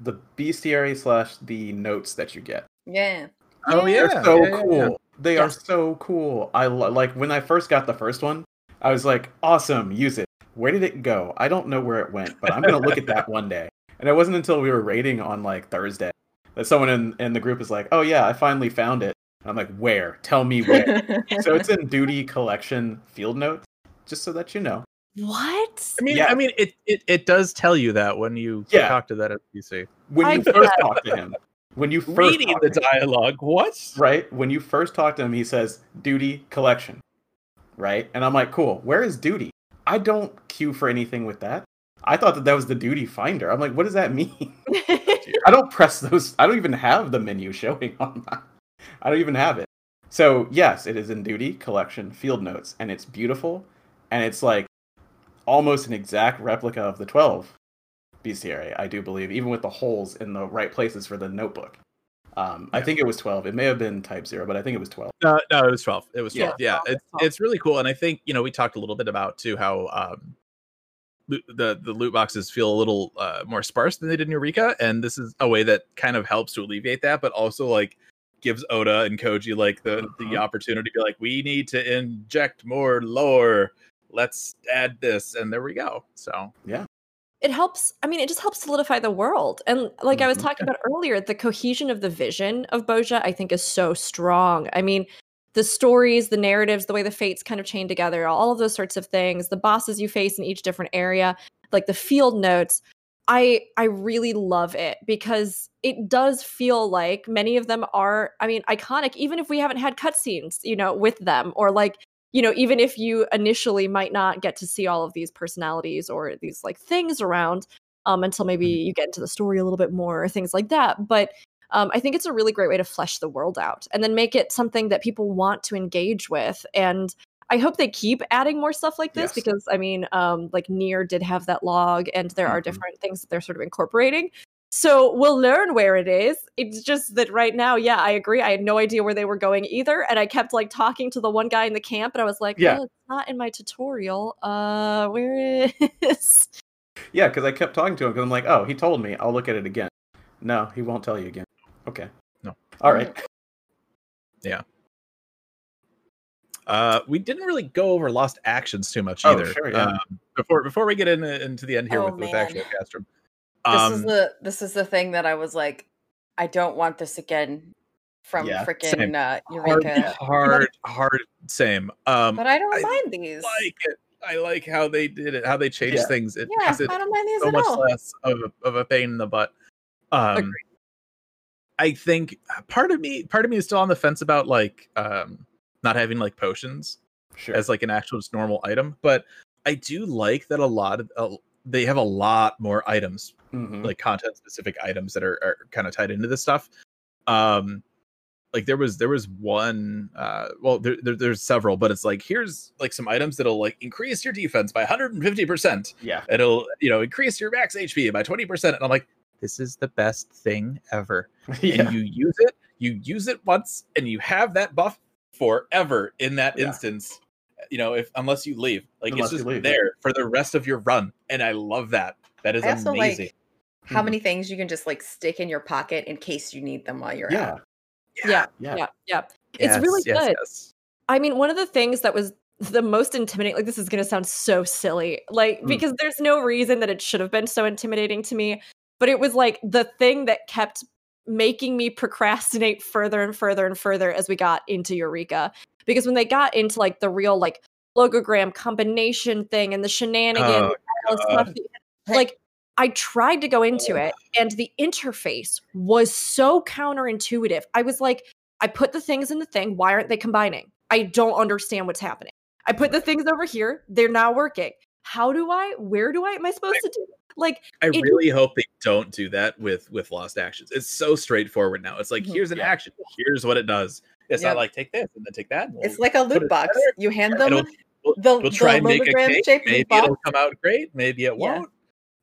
The bestiary slash the notes that you get. Yeah. Oh Yeah. They're so yeah, yeah, cool. yeah. They are so cool. I lo- like when I first got the first one. I was like, awesome, use it. Where did it go? I don't know where it went, but I'm gonna look at that [laughs] one day. And it wasn't until we were raiding on like Thursday that someone in, in the group is like, "Oh yeah, I finally found it." And I'm like, "Where? Tell me where." [laughs] so it's in Duty Collection Field Notes, just so that you know. What? I mean, Yeah. I mean, it, it it does tell you that when you Yeah. talk to that NPC. When I you get first that. talk to him, when you first Reading talk the to him, dialogue, what? right? When you first talk to him, he says Duty Collection, right? And I'm like, cool. Where is Duty? I don't queue for anything with that. I thought that that was the Duty Finder. I'm like, what does that mean? [laughs] I don't press those. I don't even have the menu showing on that. I don't even have it. So yes, it is in Duty Collection Field Notes, and it's beautiful, and it's like almost an exact replica of the 12 bestiary. I do believe, even with the holes in the right places for the notebook. Um, I think it was 12. It may have been Type Zero, but I think it was 12. No, no, it was twelve. It was Yeah. twelve. Yeah, 12, it's it's really cool, and I think you know we talked a little bit about too how um lo- the the loot boxes feel a little uh, more sparse than they did in Eureka, and this is a way that kind of helps to alleviate that, but also like gives Oda and Koji like the the Mhm. opportunity to be like, we need to inject more lore. Let's add this, and there we go. So yeah, it helps i mean it just helps solidify the world and like i was Mhm. talking about earlier the cohesion of the vision of bozja i think is so strong i mean the stories the narratives the way the fates kind of chain together all of those sorts of things the bosses you face in each different area like the field notes i i really love it because it does feel like many of them are i mean iconic even if we haven't had cutscenes you know with them or like you know, even if you initially might not get to see all of these personalities or these like things around um, until maybe you get into the story a little bit more or things like that. But um, I think it's a really great way to flesh the world out and then make it something that people want to engage with. And I hope they keep adding more stuff like this Yes. because I mean, um, like Near did have that log, and there are Mhm. different things that they're sort of incorporating. So we'll learn where it is. It's just that right now, yeah, I agree. I had no idea where they were going either, and I kept like talking to the one guy in the camp, and I was like, Yeah. "Oh, it's not in my tutorial. Uh, where is?" [laughs] Yeah, because I kept talking to him because I'm like, oh, he told me. I'll look at it again. No, he won't tell you again. Okay. No. All right. [laughs] Yeah. Uh, we didn't really go over lost actions too much Oh, either. sure, yeah. Um, before before we get into into the end here Oh, with, with man. actual Castrum. This Um, is the this is the thing that I was like, I don't want this again from Yeah, same. freaking uh, hard, Eureka. [laughs] hard, hard, same. Um, But I don't I mind these. like it. I like how they did it, how they changed Yeah. things. It yeah, makes it I don't mind these so at much all. less of a, of a pain in the butt. Um, Agreed. I think part of me, part of me is still on the fence about like um, not having like potions Sure. as like an actual just normal item, but I do like that a lot of uh, they have a lot more items Mhm. like content specific items that are, are kind of tied into this stuff um like there was there was one uh well there, there, there's several but it's like here's like some items that'll like increase your defense by 150% yeah. it'll you know increase your max hp by 20% and i'm like this is the best thing ever [laughs] yeah. and you use it you use it once and you have that buff forever in that Yeah. instance you know if unless you leave like Unless it's just leave, yeah. there for the rest of your run and i love that that is I also amazing like how Mhm. many things you can just like stick in your pocket in case you need them while you're Yeah. out. Yeah, Yeah. yeah, yeah. It's really yes, good. yes. I mean, one of the things that was the most intimidating, like this is going to sound so silly, like Mm. because there's no reason that it should have been so intimidating to me, but it was like the thing that kept making me procrastinate further and further and further as we got into Eureka. Because when they got into like the real like logogram combination thing and the shenanigans, Oh, and stuff, like I tried to go into oh. it and the interface was so counterintuitive. I was like, I put the things in the thing. Why aren't they combining? I don't understand what's happening. I put the things over here. They're not working. How do I? Where do I? Am I supposed to do? Like, I It- really hope they don't do that with with lost actions. It's so straightforward now. It's like Mhm. here's an action. Here's what it does. It's Yep. not like take this and then take that. It's we'll- like a loot box. together. You hand It'll- them we'll, the, we'll try the and make a cake. shaped Maybe it'll come out great. Maybe it Yeah. won't.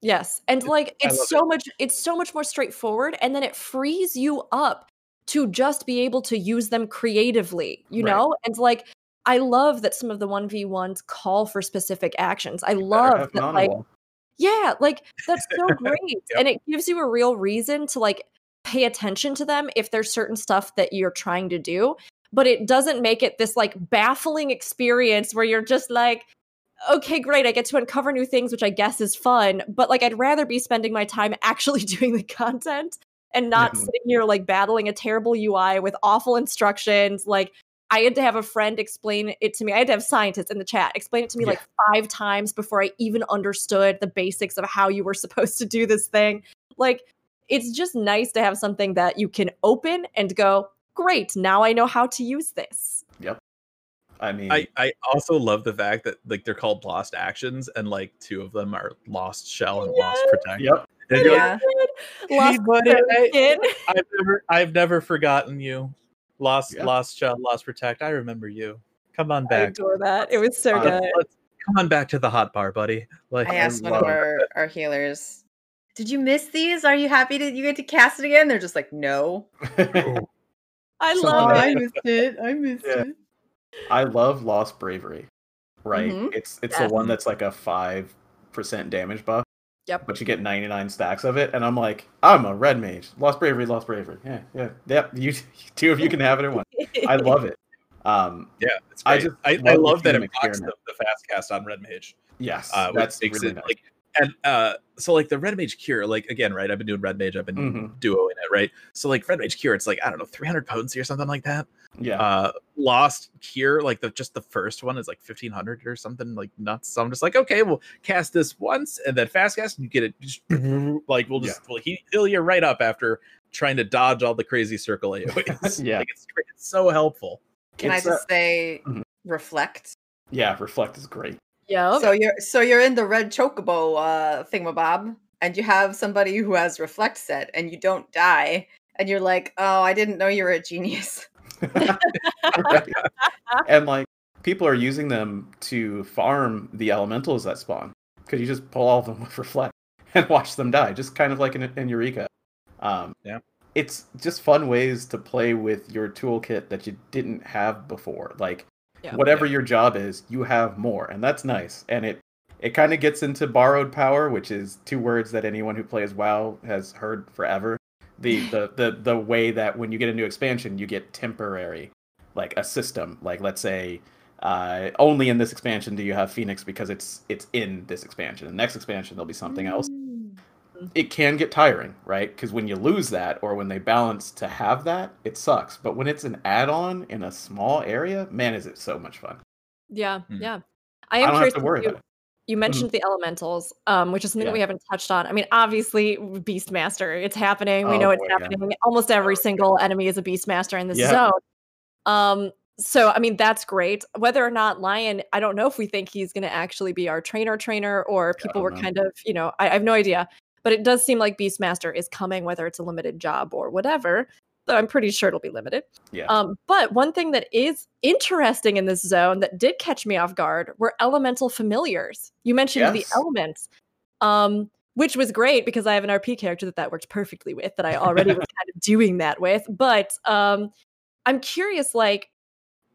yes, and like it's so much. It's so much more straightforward, and then it frees you up to just be able to use them creatively. You Right. know, and like. I love that some of the 1v1s call for specific actions. I love that it on a like. Yeah, like that's so [laughs] great. Yep. And it gives you a real reason to like pay attention to them if there's certain stuff that you're trying to do. But it doesn't make it this like baffling experience where you're just like, okay, great, I get to uncover new things, which I guess is fun. But like, I'd rather be spending my time [laughs] actually doing the content and not Mhm. sitting here like battling a terrible UI with awful instructions. Like, I had to have a friend explain it to me. I had to have scientists in the chat explain it to me Yeah. like five times before I even understood the basics of how you were supposed to do this thing. Like, it's just nice to have something that you can open and go, great, now I know how to use this. Yep. I mean, I, I also love the fact that like they're called lost actions and like two of them are lost shell and lost Yes. protect. yep. And you're like, Yeah. Lost Hey, buddy, I- skin. I've never I've never forgotten you. Lost Yeah. lost shell, lost protect. I remember you. Come on I back. adore that. It was so Uh, good. Let's- come on back to the hot bar, buddy. Like I asked one of love our, our healers, Did you miss these? Are you happy that you get to cast it again? They're just like, No. [laughs] I Something love that- it. missed it. I missed Yeah. it. I love Lost Bravery. Right? Mhm. It's it's Yes. the one that's like a five percent damage buff. Yep. But you get 99 stacks of it, and I'm like, I'm a red mage. Lost bravery, lost bravery. Yeah, yeah, yep. [laughs] You two of you can have it at one. I love it. Um, yeah, it's I just I, I, love the love that it blocks the, the fast cast on red mage. yes, Uh, which that's makes really it nice. like and uh so like the red mage cure like again right i've been doing red mage i've been Mhm. duoing it right so like red mage cure it's like i don't know 300 potency or something like that yeah, uh lost cure like the just the first one is like 1500 or something like nuts so i'm just like okay we'll cast this once and then fast cast and you get it just [laughs] like we'll just we'll he- heal you right up after trying to dodge all the crazy circle [laughs] AoEs. Yeah. like it's, it's so helpful Can I It's, uh, just say Mhm. reflect? yeah. Reflect is great. Yep. So you're so you're in the red chocobo uh thingamabob, and you have somebody who has reflect set, and you don't die, and you're like, oh, I didn't know you were a genius. Right. [laughs] and like people are using them to farm the elementals that spawn because you just pull all of them [laughs] with reflect and watch them die, just kind of like in, in Eureka. Um, Yeah. it's just fun ways to play with your toolkit that you didn't have before. Like Yeah. whatever your job is, you have more, and that's nice. And it it kind of gets into borrowed power, which is two words that anyone who plays WoW has heard forever. The [laughs] the the the way that when you get a new expansion, you get temporary, like a system. Like let's say, uh, only in this expansion do you have Phoenix because it's it's in this expansion. The next expansion there'll be something else. It can get tiring, right? Because when you lose that, or when they balance to have that, it sucks. But when it's an add-on in a small area, man, is it so much fun. Yeah, Hmm. yeah. I I am don't have curious. to worry you, about it. you mentioned the elementals, um, which is something that Yeah. we haven't touched on. I mean, obviously, Beastmaster, it's happening. We Oh, know it's boy, yeah. happening. Almost every single enemy is a Beastmaster in this Yeah. zone. Um, so I mean, that's great. Whether or not Lyon, I don't know if we think he's going to actually be our trainer trainer, or people were know. kind of, you know, I, I have no idea. But it does seem like Beastmaster is coming, whether it's a limited job or whatever. Though I'm pretty sure it'll be limited. Yeah. Um, but one thing that is interesting in this zone that did catch me off guard were elemental familiars. You mentioned the elements, um, which was great because I have an RP character that that worked perfectly with that I already was [laughs] kind of doing that with. But um, I'm curious, like,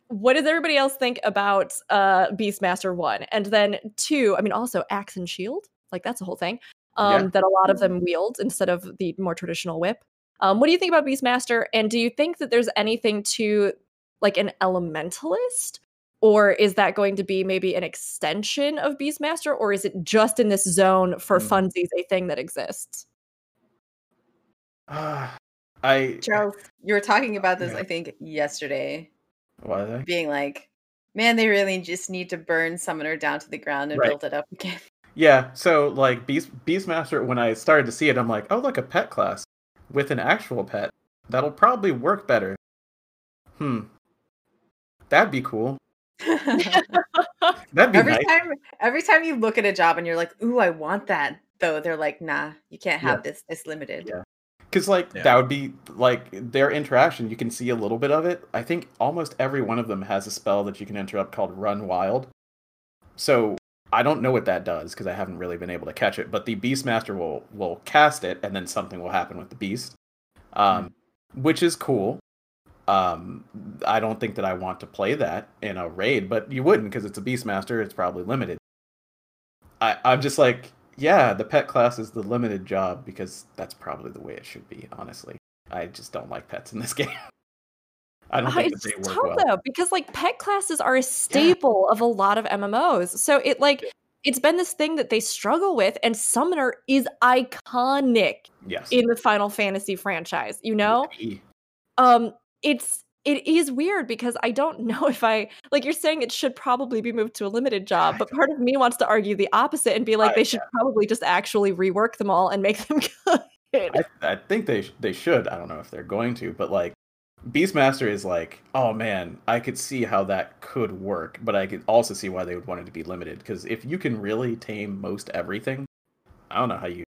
what does everybody else think about uh, Beastmaster one, and then two? I mean, also axe and shield, like that's a whole thing. Um, Yeah. that a lot of them wield instead of the more traditional whip. Um, what do you think about Beastmaster? And do you think that there's anything to like an elementalist? Or is that going to be maybe an extension of Beastmaster? Or is it just in this zone for Mm. funsies a thing that exists? [sighs] I Charles, you were talking about this, Yeah. I think, yesterday, was I? being like, man, they really just need to burn Summoner down to the ground and Right. build it up again. Yeah, so like Beast Beastmaster, when I started to see it, I'm like, oh look, a pet class with an actual pet. That'll probably work better. Hmm. That'd be cool. [laughs] That'd be every nice. time every time you look at a job and you're like, ooh, I want that, though, they're like, nah, you can't have this. It's limited. Yeah. Because like Yeah. that would be like their interaction. You can see a little bit of it. I think almost every one of them has a spell that you can interrupt called Run Wild. So I don't know what that does because I haven't really been able to catch it. But the Beastmaster will will cast it, and then something will happen with the beast, um, which is cool. Um, I don't think that I want to play that in a raid, but you wouldn't because it's a Beastmaster. It's probably limited. I I'm just like, yeah, the pet class is the limited job because that's probably the way it should be. Honestly, I just don't like pets in this [laughs] game. I don't think it's that they tough well. though because like pet classes are a staple of a lot of MMOs. So it like it's been this thing that they struggle with, and Summoner is iconic Yes. in the Final Fantasy franchise. You know, Yeah. um, it's it is weird because I don't [laughs] know if I like you're saying it should probably be moved to a limited job, but part of me wants to argue the opposite and be like I- they should probably just actually rework them all and make them [laughs] good. I, I think they they should. I don't know if they're going to, but like Beastmaster is like, oh man, I could see how that could work, but I could also see why they would want it to be limited. Because if you can really tame most everything, I don't know how you,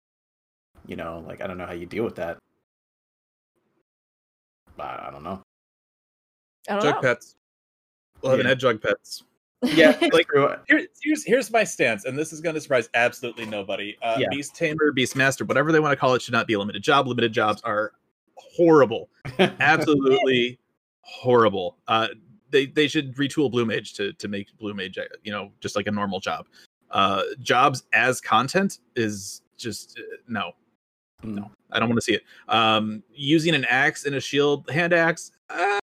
you know, like I don't know how you deal with that. I, I don't know. I don't Jug know. pets. We'll have an Yeah. ed jug pets. [laughs] Yeah, [laughs] Like- like. Here, here's here's my stance, and this is going to surprise absolutely nobody. Uh, Yeah. Beast Tamer, Beast Master, whatever they want to call it, should not be a limited job. Limited jobs are horrible, absolutely horrible. Uh, they they should retool Blue Mage to to make Blue Mage, uh, you know, just like a normal job. Uh, jobs as content is just uh, no, no. I don't want to see it. Um, using an axe and a shield, hand axe, uh,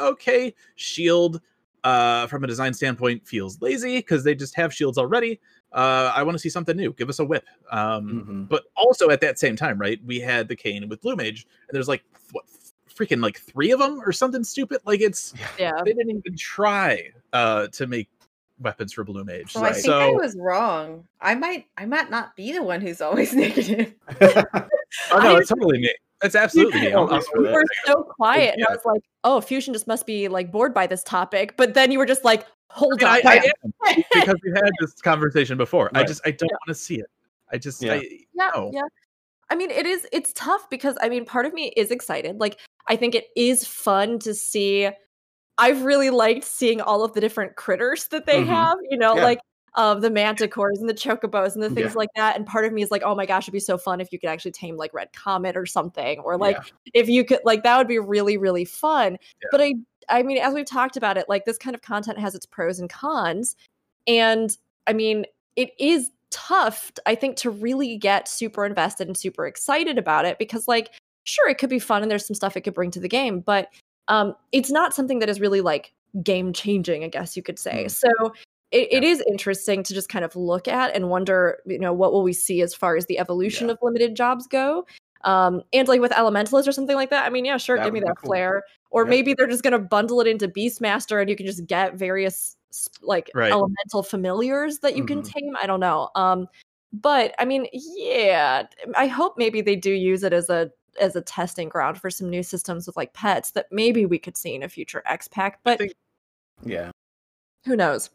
okay. Shield, uh, from a design standpoint, feels lazy because they just have shields already. Uh, I want to see something new. Give us a whip. Um, Mhm. but also at that same time, right? We had the cane with Blue Mage, and there's like what, freaking like three of them or something stupid. Like it's yeah. they didn't even try uh to make weapons for Blue Mage. So I think I was wrong. I might I might not be the one who's always [laughs] negative. oh no, it's totally me. It's absolutely me. I'm- [laughs] I'm- You were so quiet, and Yeah. I was like, "Oh, Fusion just must be like bored by this topic." But then you were just like, "Hold I, on, I am [laughs] because we've had this conversation before. I just I don't want to see it. I just Yeah. I, yeah, no. yeah." I mean, it is. It's tough because I mean, part of me is excited. Like, I think it is fun to see. I've really liked seeing all of the different critters that they Mhm. have. You know, Yeah. like um, the manticores and the chocobos and the things Yeah. like that. And part of me is like, oh my gosh, it'd be so fun if you could actually tame like Red Comet or something, or like Yeah. if you could like that would be really really fun Yeah. but i i mean as we've talked about it like this kind of content has its pros and cons and i mean it is tough i think to really get super invested and super excited about it because like sure it could be fun and there's some stuff it could bring to the game but um it's not something that is really like game changing i guess you could say Mm. so it, it is interesting to just kind of look at and wonder you know what will we see as far as the evolution Yeah. of limited jobs go um and like with elementalist or something like that i mean yeah sure That give me that cool. flair or Yeah. maybe they're just gonna bundle it into beastmaster and you can just get various like Right. elemental familiars that you can Mhm. tame i don't know um but i mean yeah i hope maybe they do use it as a as a testing ground for some new systems with like pets that maybe we could see in a future x pack but think- Yeah. who knows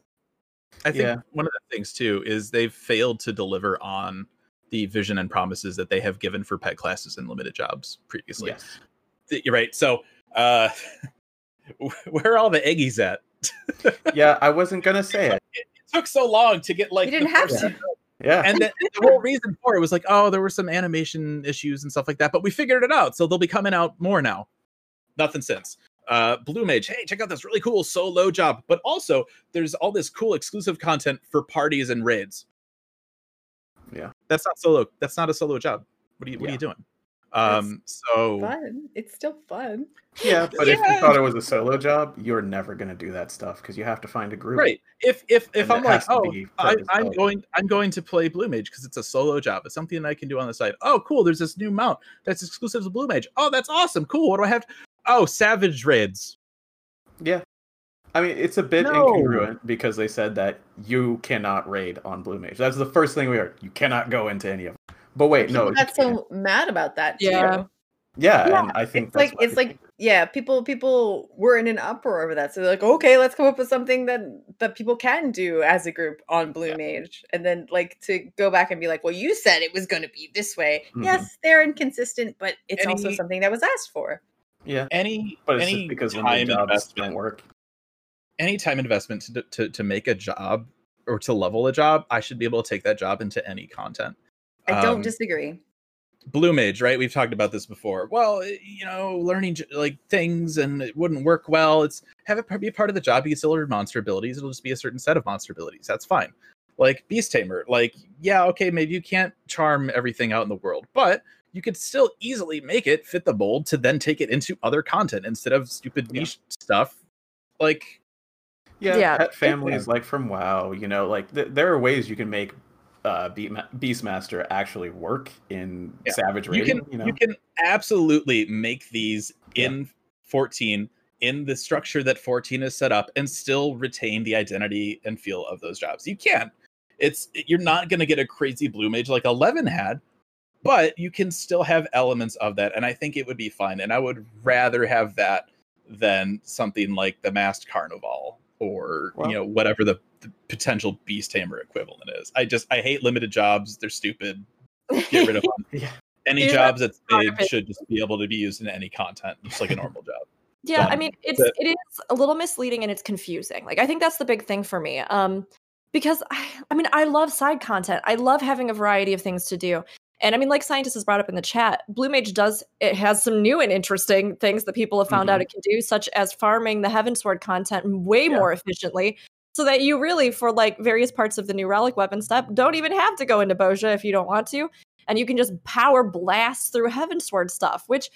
I think Yeah. one of the things too is they've failed to deliver on the vision and promises that they have given for pet classes and limited jobs previously. Yes. You're right. So uh [laughs] where are all the eggies at? [laughs] Yeah, I wasn't gonna say it. It took so long to get like you didn't have first- to. Yeah. and the, the whole reason for it was like, oh, there were some animation issues and stuff like that, but we figured it out, so they'll be coming out more now. Nothing since. Uh, Blue Mage, hey, check out this really cool solo job, but also there's all this cool exclusive content for parties and raids. Yeah. That's not solo. That's not a solo job. What are you What are you doing? Um. So Fun. It's still fun. Yeah, [laughs] but if you thought it was a solo job, you're never gonna do that stuff because you have to find a group. right. If if if I'm like, oh, I, I'm going I'm going to play Blue Mage because it's a solo job. It's something I can do on the side. Oh, cool. There's this new mount that's exclusive to Blue Mage. Oh, that's awesome. Cool. What do I have? Oh, Savage Raids. Yeah. I mean, it's a bit No. incongruent because they said that you cannot raid on Blue Mage. That's the first thing we heard. You cannot go into any of them. But wait, no. People you got so mad about that too. Yeah. Yeah, Yeah, and I think it's that's like it's like yeah, people people were in an uproar over that. So they're like, okay, let's come up with something that that people can do as a group on Blue Mage, and then like to go back and be like, well, you said it was going to be this way. Mhm. Yes, they're inconsistent, but it's also Any- something that was asked for. Yeah, Any but it's any just because when time the jobs investment work. any time investment to, to to make a job or to level a job, I should be able to take that job into any content. I don't Um, disagree. Blue Mage, right? We've talked about this before. Well, you know, learning like things and it wouldn't work well. It's have it be a part of the job. You can still learn monster abilities. It'll just be a certain set of monster abilities. That's fine. Like Beast Tamer, like yeah, okay, maybe you can't charm everything out in the world, but you could still easily make it fit the mold to then take it into other content instead of stupid Yeah. niche stuff. Like Yeah, Yeah, pet it's- families like from WoW. You know, like th- there are ways you can make uh, Beastmaster actually work in Yeah. Savage you can You know, you can absolutely make these Yeah. in 14 in the structure that 14 is set up and still retain the identity and feel of those jobs. You can't. It's you're not going to get a crazy blue mage like 11 had, but you can still have elements of that and I think it would be fun and I would rather have that than something like the masked carnival or Well- you know whatever the, the potential beast tamer equivalent is. I just I hate limited jobs. They're stupid. Get rid of [laughs] them yeah, any Yeah, jobs that's part made it. should just be able to be used in any content, just like a normal job. Yeah, I mean it's But- it is a little misleading and it's confusing. Like I think that's the big thing for me. Um because I, [sighs] I mean I love side content. I love having a variety of things to do. And I mean like scientists has brought up in the chat, Blue Mage does it has some new and interesting things that people have found out Mhm. it can do such as farming the Heavensward content way Yeah. more efficiently so that you really for like various parts of the new relic weapon stuff don't even have to go into Bozja if you don't want to and you can just power blast through Heavensward stuff, which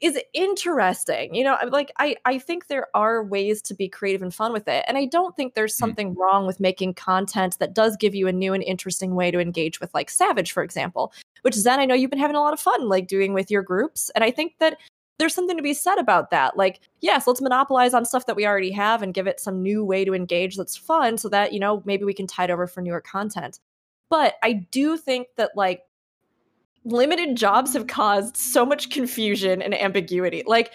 is interesting. You know, like I I think there are ways to be creative and fun with it. And I don't think there's Mm. something wrong with making content that does give you a new and interesting way to engage with like Savage for example, which Zen I know you've been having a lot of fun like doing with your groups and I think that there's something to be said about that. Like, yes, let's monopolize on stuff that we already have and give it some new way to engage that's fun so that, you know, maybe we can tide over for newer content. But I do think that like limited jobs have caused so much confusion and ambiguity. Like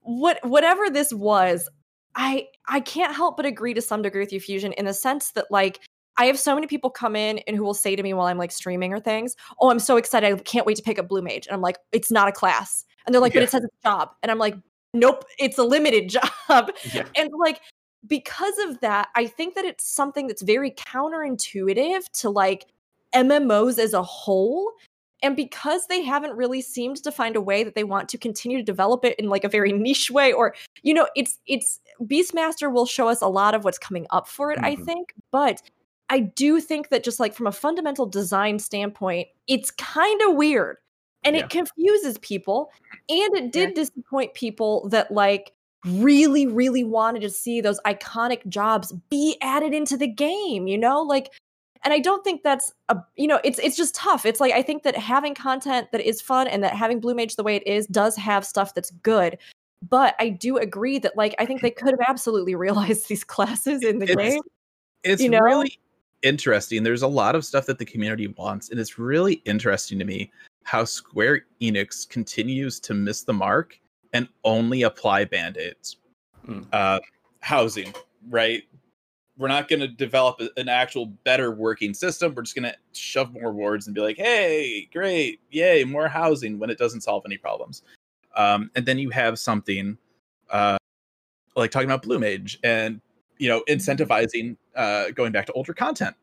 what whatever this was, I I can't help but agree to some degree with you, Fusion, in the sense that like I have so many people come in and who will say to me while I'm like streaming or things, "Oh, I'm so excited! I can't wait to pick up Blue Mage." And I'm like, "It's not a class," and they're like, "But it says it's a job," and I'm like, "Nope, it's a limited [laughs] job." yeah, and like because of that i think that it's something that's very counterintuitive to like mmos as a whole and because they haven't really seemed to find a way that they want to continue to develop it in like a very [laughs] niche way or you know it's it's beastmaster will show us a lot of what's coming up for it i Mhm. think but i do think that just like from a fundamental design standpoint it's kind of weird and Yeah. it confuses people and it did disappoint people that like really really wanted to see those iconic jobs be added into the game you know like and i don't think that's a you know it's it's just tough it's like i think that having content that is fun and that having blue mage the way it is does have stuff that's good but i do agree that like i think they could have absolutely [laughs] realized these classes in the It's- game It's You know? really interesting. There's a lot of stuff that the community wants, and it's really interesting to me how Square Enix continues to miss the mark and only apply band-aids. Mm. Uh, housing, right? We're not going to develop a- an actual better working system. We're just going to shove more wards and be like, "Hey, great, yay, more housing!" When it doesn't solve any problems. Um, and then you have something uh, like talking about Blue Mage and you know incentivizing uh, going back to older content.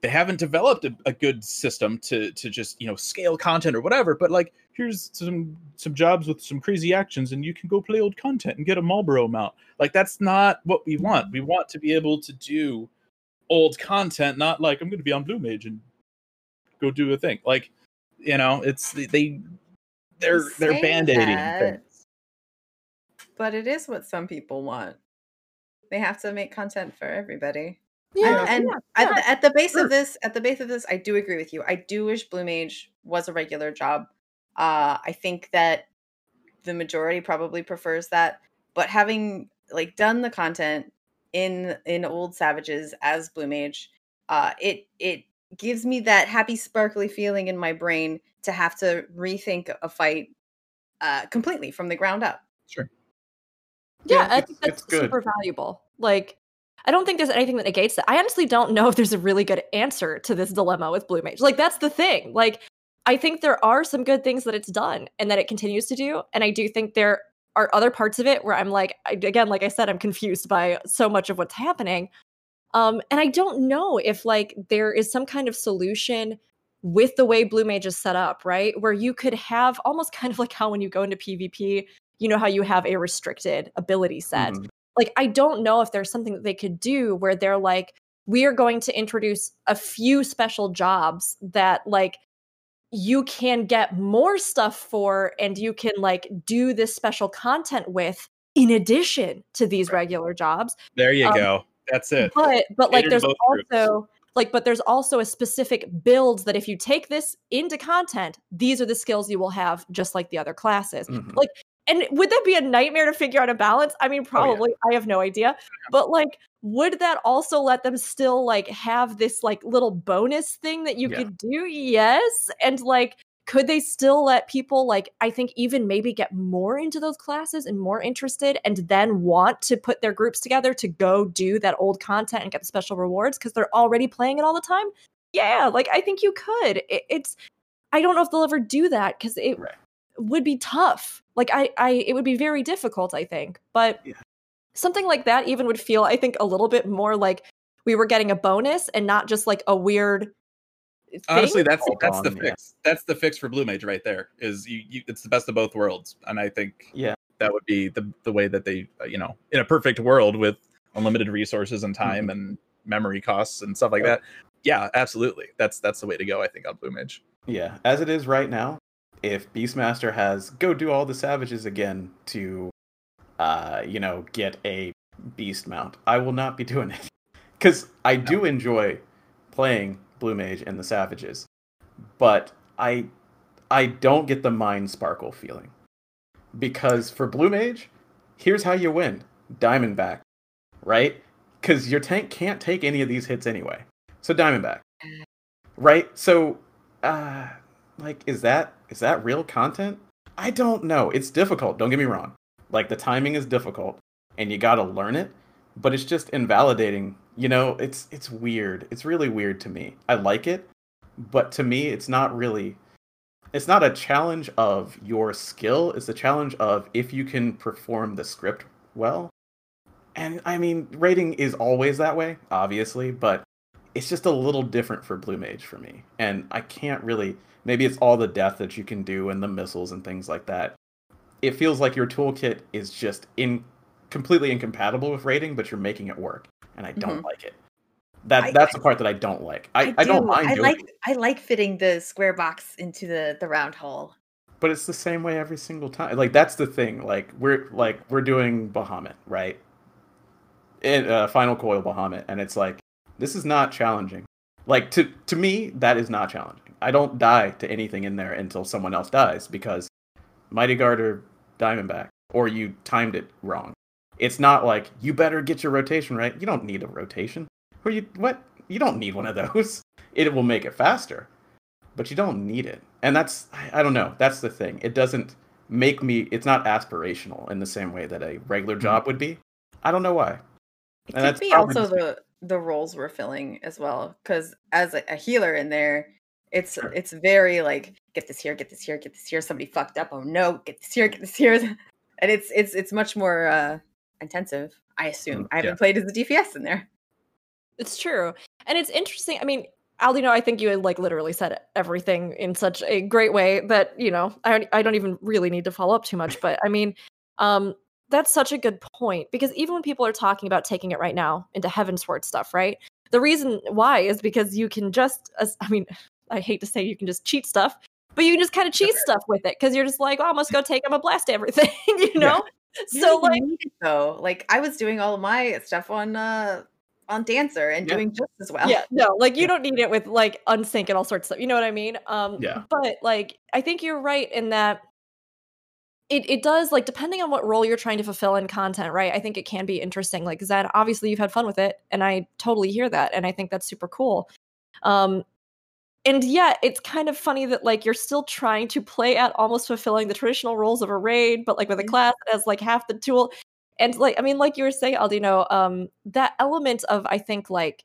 They haven't developed a, a good system to to just you know scale content or whatever. But like, here's some some jobs with some crazy actions, and you can go play old content and get a Malboro mount. Like that's not what we want. We want to be able to do old content, not like I'm going to be on Blue Mage and go do a thing. Like, you know, it's they they're they're band-aiding that, things. But it is what some people want. They have to make content for everybody. Yeah, and, and yeah, at, yeah. the, at the base Sure. of this, at the base of this, I do agree with you. I do wish Blue Mage was a regular job. Uh, I think that the majority probably prefers that. But having like done the content in in Old Savages as Blue Mage, uh, it it gives me that happy sparkly feeling in my brain to have to rethink a fight uh, completely from the ground up. Sure. Yeah, Yeah, I think that's it's good. super valuable. Like, I don't think there's anything that negates that. I honestly don't know if there's a really good answer to this dilemma with Blue Mage. Like, that's the thing. Like, I think there are some good things that it's done and that it continues to do. And I do think there are other parts of it where I'm like, again, like I said, I'm confused by so much of what's happening. Um, and I don't know if like there is some kind of solution with the way Blue Mage is set up, right? Where you could have almost [laughs] kind of like how when you go into PvP, you know how you have a restricted ability set. Mhm. Like I don't know if there's something that they could do where they're like, we are going to introduce a few special jobs that like you can get more stuff for and you can like do this special content with in addition to these regular jobs There you Um, go. That's it. but but like there's both groups. also like but there's also a specific builds that if you take this into content these are the skills you will have just like the other classes Mhm. like and would that be a nightmare to figure out a balance? I mean oh, probably. I have no idea. Oh, but like would that also let them still like have this like little bonus thing that you Yeah. could do? Yes. And like could they still let people like i think even maybe get more into those classes and more interested and then want to put their groups together to go do that old content and get the special rewards because they're already playing it all the time? Yeah like i think you could. It, it's i don't know if they'll ever do that because it Right. Would be tough like i i it would be very difficult i think but Yeah. something like that even would feel i think a little bit more like we were getting a bonus and not just like a weird thing. Honestly, that's Hold that's the on, yeah. fix. That's the fix for Blue Mage right there. Is you, you it's the best of both worlds, and I think Yeah. that would be the the way that they uh, you know in a perfect world with unlimited resources and time Mm-hmm. and memory costs and stuff like that. Yeah, absolutely. That's that's the way to go. I think on Blue Mage. Yeah, as it is right now, if Beastmaster has go do all the savages again to, uh, you know, get a beast mount, I will not be doing it [laughs] because I do enjoy playing Blue Mage and the savages, but I, I don't get the mind sparkle feeling because for Blue Mage, here's how you win: Diamondback, right? Because your tank can't take any of these hits anyway. So Diamondback, right? So uh like is that is that real content? I don't know. It's difficult don't get me wrong. Like the timing is difficult and you got to learn it but it's just invalidating you know? It's it's weird. It's really weird to me. I like it but to me it's not really it's not a challenge of your skill it's a challenge of if you can perform the script well. And i mean rating is always that way obviously but it's just a little different for blue mage for me and i can't really maybe it's all the death that you can do and the missiles and things like that it feels like your toolkit is just in completely incompatible with raiding, but you're making it work and i don't Mhm. like it that I- that's the part that i don't like i, I, don't do. mind I doing like it I like fitting the square box into the the round hole. but it's the same way every single time like that's the thing like we're like we're doing bahamut right in uh, final coil bahamut and it's like this is not challenging like to to me that is not challenging i don't die to anything in there until someone else dies because mighty guard or diamondback or you timed it wrong. It's not like you better get your rotation right. You don't need a rotation. Or you what? You don't need one of those. [laughs] It will make it faster. But you don't need it. And that's I, I don't know. That's the thing. It doesn't make me it's not aspirational in the same way that a regular mm-hmm. job would be. I don't know why. It And could that's be also the the roles we're filling as well. Because as a, a healer in there, it's Sure. it's very like get this here, get this here, get this here. Somebody fucked up. Oh no, get this here, get this here. [laughs] And it's it's it's much more uh intensive. I assume. I haven't yeah. played as a DPS in there. It's true. And it's interesting. I mean, Aldino, I think you had like literally said everything in such a great way that, you know, I don't, I don't even really need to follow up too much. But I mean, um, that's such a good point because even when people are talking about taking it right now into Heavensward stuff, right? The reason why is because you can just, I mean, I hate to say you can just cheat stuff, but you can just kind of cheat stuff with it because you're just like, oh, I'm just go take, I'm gonna blast everything, [laughs] you know. You So don't like, need though, like I was doing all of my stuff on uh on Dancer and Yeah. doing just as well. yeah, no, like you don't need it with like unsync and all sorts of stuff. You know what I mean? Um, Yeah. But like, I think you're right in that it it does like depending on what role you're trying to fulfill in content, right? I think it can be interesting. Like Zen, obviously you've had fun with it, and I totally hear that, and I think that's super cool. Um, and yet it's kind of funny that like you're still trying to play at almost fulfilling the traditional roles of a raid, but like with a Mhm. class that has like half the tool. And like, I mean, like you were saying, Aldino, um, that element of I think like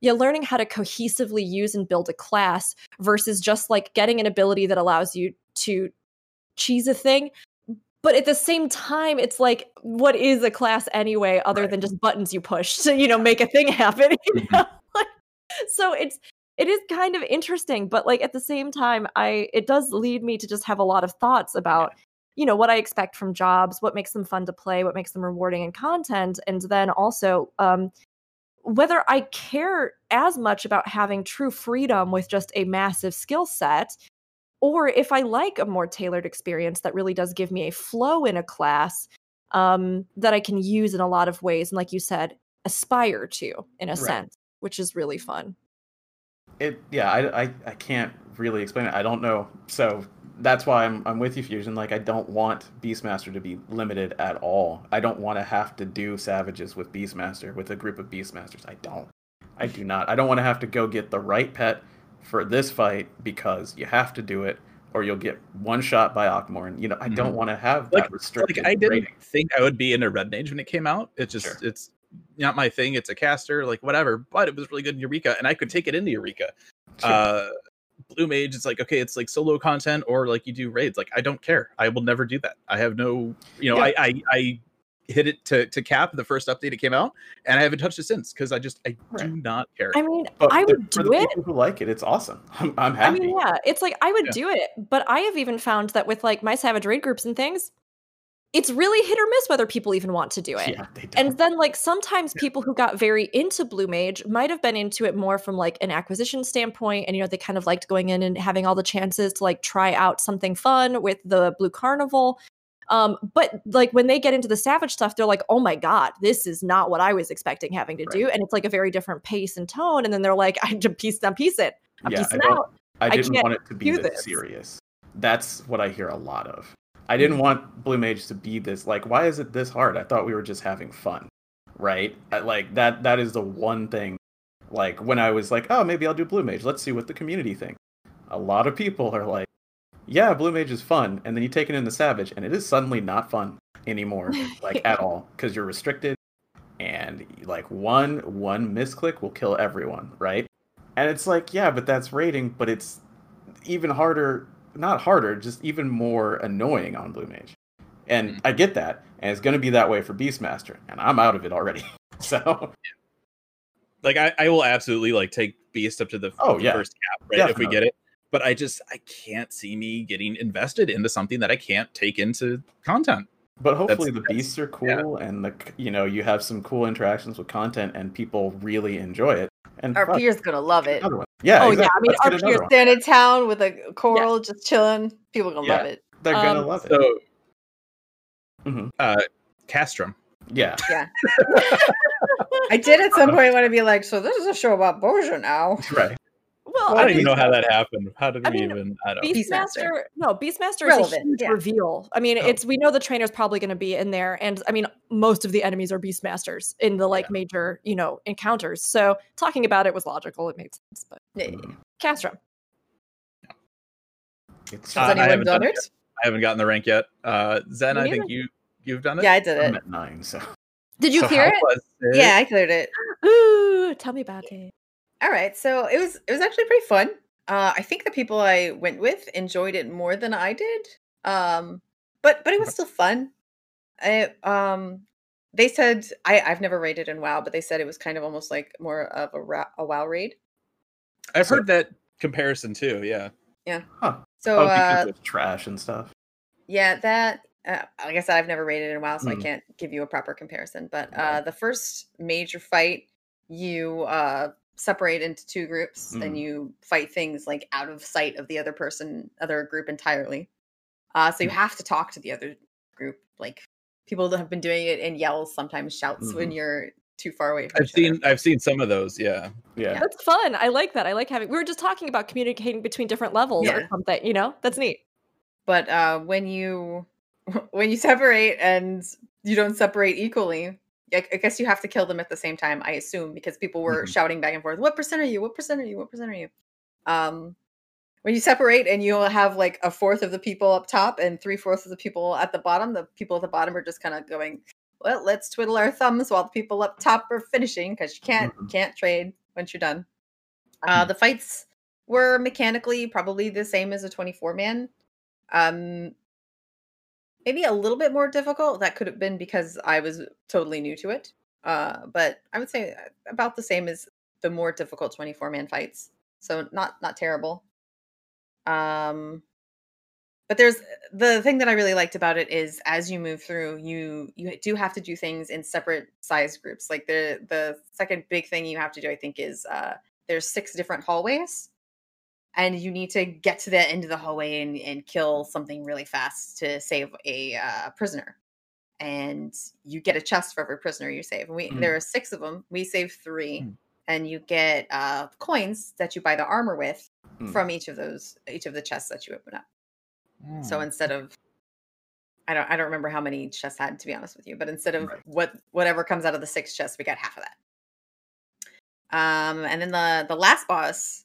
yeah, learning how to cohesively use and build a class versus just like getting an ability that allows you to cheese a thing. But at the same time, it's like, what is a class anyway, other Right. than just buttons you push [laughs] to, you know, make a thing happen? you know? [laughs] So it's it is kind of interesting, but like at the same time, I it does lead me to just have a lot of thoughts about you know what I expect from jobs, what makes them fun to play, what makes them rewarding in content, and then also um, whether I care as much about having true freedom with just a massive skill set, or if I like a more tailored experience that really does give me a flow in a class um, that I can use in a lot of ways, and like you said, aspire to in a Right. sense, which is really fun. It yeah I, I i can't really explain it i don't know so that's why i'm i'm with you fusion like i don't want beastmaster to be limited at all i don't want to have to do savages with beastmaster with a group of beastmasters i don't i do not i don't want to have to go get the right pet for this fight because you have to do it or you'll get one shot by Akh Morn. You know, I don't mm-hmm. want to have Like- that restricted like I didn't rating. think I would be into Red Mage when it came out. It just Sure. it's not my thing. It's a caster, like whatever. But it was really good in Eureka, and I could take it into Eureka. Sure. [laughs] Uh, Blue Mage, it's like okay, it's like solo content or like you do raids. Like I don't care. I will never do that. I have no, you know, Yeah. I, I I hit it to to cap the first update it came out, and I haven't touched it since because I just I do not care. I mean, But I would do it. people who like it, it's awesome. [laughs] I'm, I'm I mean, yeah, it's like I would Yeah. do it, but I have even found that with like my Savage Raid groups and things, it's really hit or miss whether people even want to do it. Yeah. And then, like, sometimes people who got very into Blue Mage might have been into it more from like an acquisition standpoint. And, you know, they kind of liked going in and having all the chances to like try out something fun with the Blue Carnival. Um, but like when they get into the Savage stuff, they're like, oh my God, this is not what I was expecting having to do. And it's like a very different pace and tone. And then they're like, [laughs] I just piece, I'm piece it. I'm Yeah, I piecing don't- out. I I didn't can't want it to be this. serious. That's what I hear a lot of. I didn't want Blue Mage to be this like why is it this hard? I thought we were just having fun. Right? Like that that is the one thing like when I was like, "Oh, maybe I'll do Blue Mage. Let's see what the community thinks." A lot of people are like, "Yeah, Blue Mage is fun." And then you take it in the Savage and it is suddenly not fun anymore [laughs] like at all because you're restricted and like one one misclick will kill everyone, right? And it's like, yeah, but that's rating, but it's even harder, not harder, just even more annoying on Blue Mage. And hmm. I get that, and it's going to be that way for Beastmaster, and I'm out of it already. [laughs] So, like I, I will absolutely like take Beast up to the Oh, the yeah. first cap, right? If we get it. But I just I can't see me getting invested into something that I can't take into content. but hopefully the beasts are yeah. cool, and the you know you have some cool interactions with content, and people really enjoy it. And Our fuck, peers gonna love it. Yeah, Oh, yeah. I mean, Let's our peers- one. Stand in town with a coral just chilling. People gonna Yeah. love it. They're gonna um, love it. So Mhm. uh Castrum. Yeah, Yeah. [laughs] I did at some point want to be like, so this is a show about Bozja now. right. Well, I I don't even know how that happened. How did I we mean, even I don't Beastmaster, Beastmaster. no, Beastmaster is a huge yeah. reveal. I mean, Oh. it's we know the trainer's probably going to be in there, and I mean, most of the enemies are Beastmasters in the like Yeah. major, you know, encounters. So talking about it was logical; it made sense. But Mhm. Castrum, It's Has I anyone haven't done done it? I haven't gotten the rank yet. Uh Zen, I think you you've done it. Yeah, I did I'm it. at nine, so did you So clear it? it? Yeah, I cleared it. Ooh, tell me about it. All right, so it was it was actually pretty fun. Uh, I think the people I went with enjoyed it more than I did. Um, but but it was still fun. I um they said I I've never raided in WoW, but they said it was kind of almost like more of a ra- a WoW raid. I've So- heard that comparison too. Yeah. huh. So oh, because uh, it's trash and stuff. yeah, that uh, like I said, I've never raided in WoW, so I Hmm. can't give you a proper comparison. But uh, the first major fight, you uh separate into two groups Mm. and you fight things like out of sight of the other person, other group entirely. Uh, so you Mm. have to talk to the other group. Like people that have been doing it in yells, sometimes shouts when Mhm. you're too far away from I've each other. seen I've seen some of those. Yeah. Yeah. That's fun. I like that. I like having. We were just talking about communicating between different levels or something. You know, that's neat. but uh when you [laughs] when you separate and you don't separate equally I I guess you have to kill them at the same time. I assume because people were Mhm. shouting back and forth. What percent are you? What percent are you? What percent are you? Um, when you separate and you'll have like a fourth of the people up top and three fourths of the people at the bottom. The people at the bottom are just kind of going, "Well, let's twiddle our thumbs while the people up top are finishing because you can't Mhm. can't trade once you're done." Uh, the fights were mechanically probably the same as a 24 man. Um, maybe a little bit more difficult. That could have been because I was totally new to it. Uh, but I would say uh, about the same as the more difficult 24 man fights. So not not terrible. Um but there's the thing that I really liked about it is as you move through, you you do have to do things in separate size groups. Like the the second big thing you have to do, I think, is uh there's six different hallways and you need to get to the end of the hallway and, and kill something really fast to save a uh, prisoner and you get a chest for every prisoner you save and we Mm. there are six of them we save three Mm. and you get uh coins that you buy the armor with Mm. from each of those each of the chests that you open up Hmm. so instead of I don't I don't remember how many chests had to be honest with you, but instead of Right. what whatever comes out of the six chests, we got half of that. Um and then the the last boss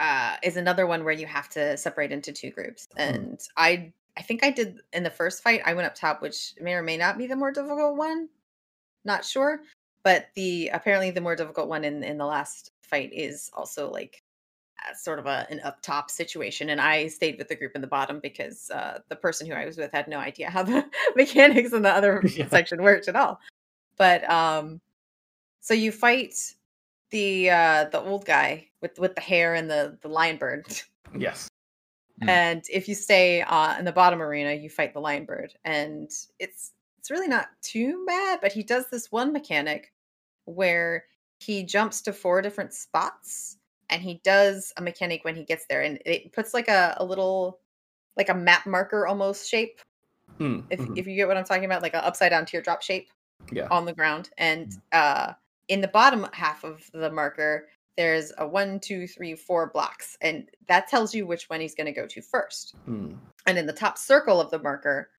uh is another one where you have to separate into two groups. And I I think I did in the first fight, I went up top, which may or may not be the more difficult one. Not sure. But the apparently the more difficult one in in the last fight is also like sort of a, an up top situation and i stayed with the group in the bottom because uh, the person who i was with had no idea how the [laughs] mechanics in the other [laughs] Yeah. section worked at all but um so you fight the uh the old guy with with the hair and the the lion bird Yes. [laughs] Mm. and if you stay uh in the bottom arena you fight the lion bird and it's it's really not too bad but he does this one mechanic where he jumps to four different spots and he does a mechanic when he gets there and it puts like a, a little like a map marker almost shape Mm, if, mhm. if you get what i'm talking about like an upside down teardrop shape Yeah. on the ground and uh in the bottom half of the marker there's a one two three four blocks and that tells you which one he's going to go to first. Mm, and in the top circle of the marker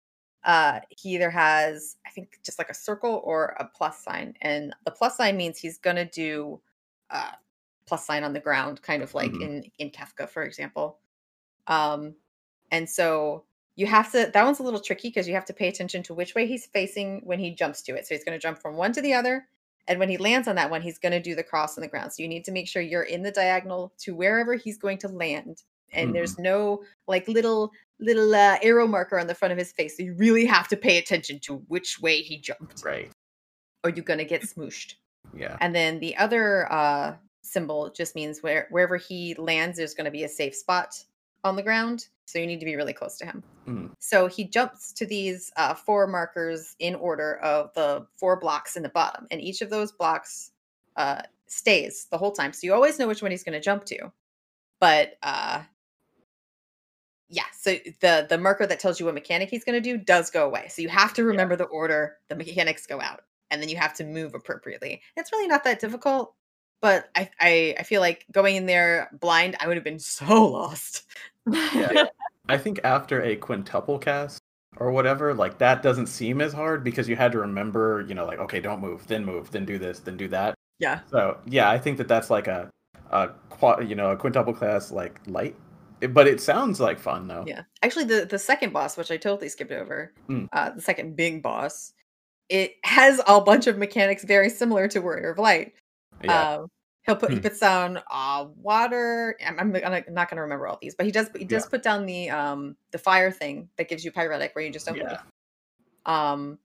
uh he either has i think just like a circle or a plus sign and the plus sign means he's gonna do uh plus sign on the ground kind of like Mhm. in in Kefka for example. Um and so you have to that one's a little tricky because you have to pay attention to which way he's facing when he jumps to it. So he's going to jump from one to the other and when he lands on that one he's going to do the cross on the ground so you need to make sure you're in the diagonal to wherever he's going to land and Mhm. there's no like little little uh, arrow marker on the front of his face so you really have to pay attention to which way he jumped right. or you're going to get smooshed Yeah. and then the other uh, symbol just means where wherever he lands, there's going to be a safe spot on the ground. So you need to be really close to him. Mm. So he jumps to these uh, four markers in order of the four blocks in the bottom, and each of those blocks uh, stays the whole time. So you always know which one he's going to jump to. But uh, yeah, so the the marker that tells you what mechanic he's going to do does go away. So you have to remember the order the mechanics go out, and then you have to move appropriately. It's really not that difficult, but I I, I feel like going in there blind, I would have been [laughs] so lost. Yeah. [laughs] I think after a quintuple cast or whatever, like that doesn't seem as hard because you had to remember, you know, like okay, don't move, then move, then do this, then do that. Yeah. So yeah, I think that that's like a a qua- you know a quintuple class like light, but it sounds like fun though. Yeah. Actually, the the second boss, which I totally skipped over, Mm. uh, the second big boss, it has a bunch of mechanics very similar to Warrior of Light. Yeah. Um, he'll put he Hmm. puts down uh water. I'm, I'm, I'm not going to remember all these, but he does he does Yeah. put down the um the fire thing that gives you pyretic, where you just don't yeah. um,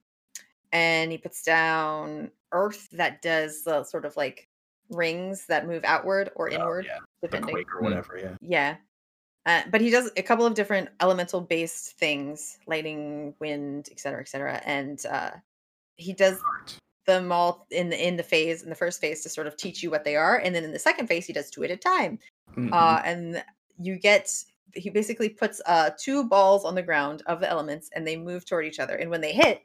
and he puts down earth that does the sort of like rings that move outward or Oh, inward, yeah. The depending. quake or Mm. whatever. Yeah. Yeah. Uh, but he does a couple of different elemental based things lighting wind et cetera et cetera and uh he does them all in the in the phase in the first phase to sort of teach you what they are, and then in the second phase he does two at a time. Mhm. Uh, and you get he basically puts uh two balls on the ground of the elements, and they move toward each other, and when they hit,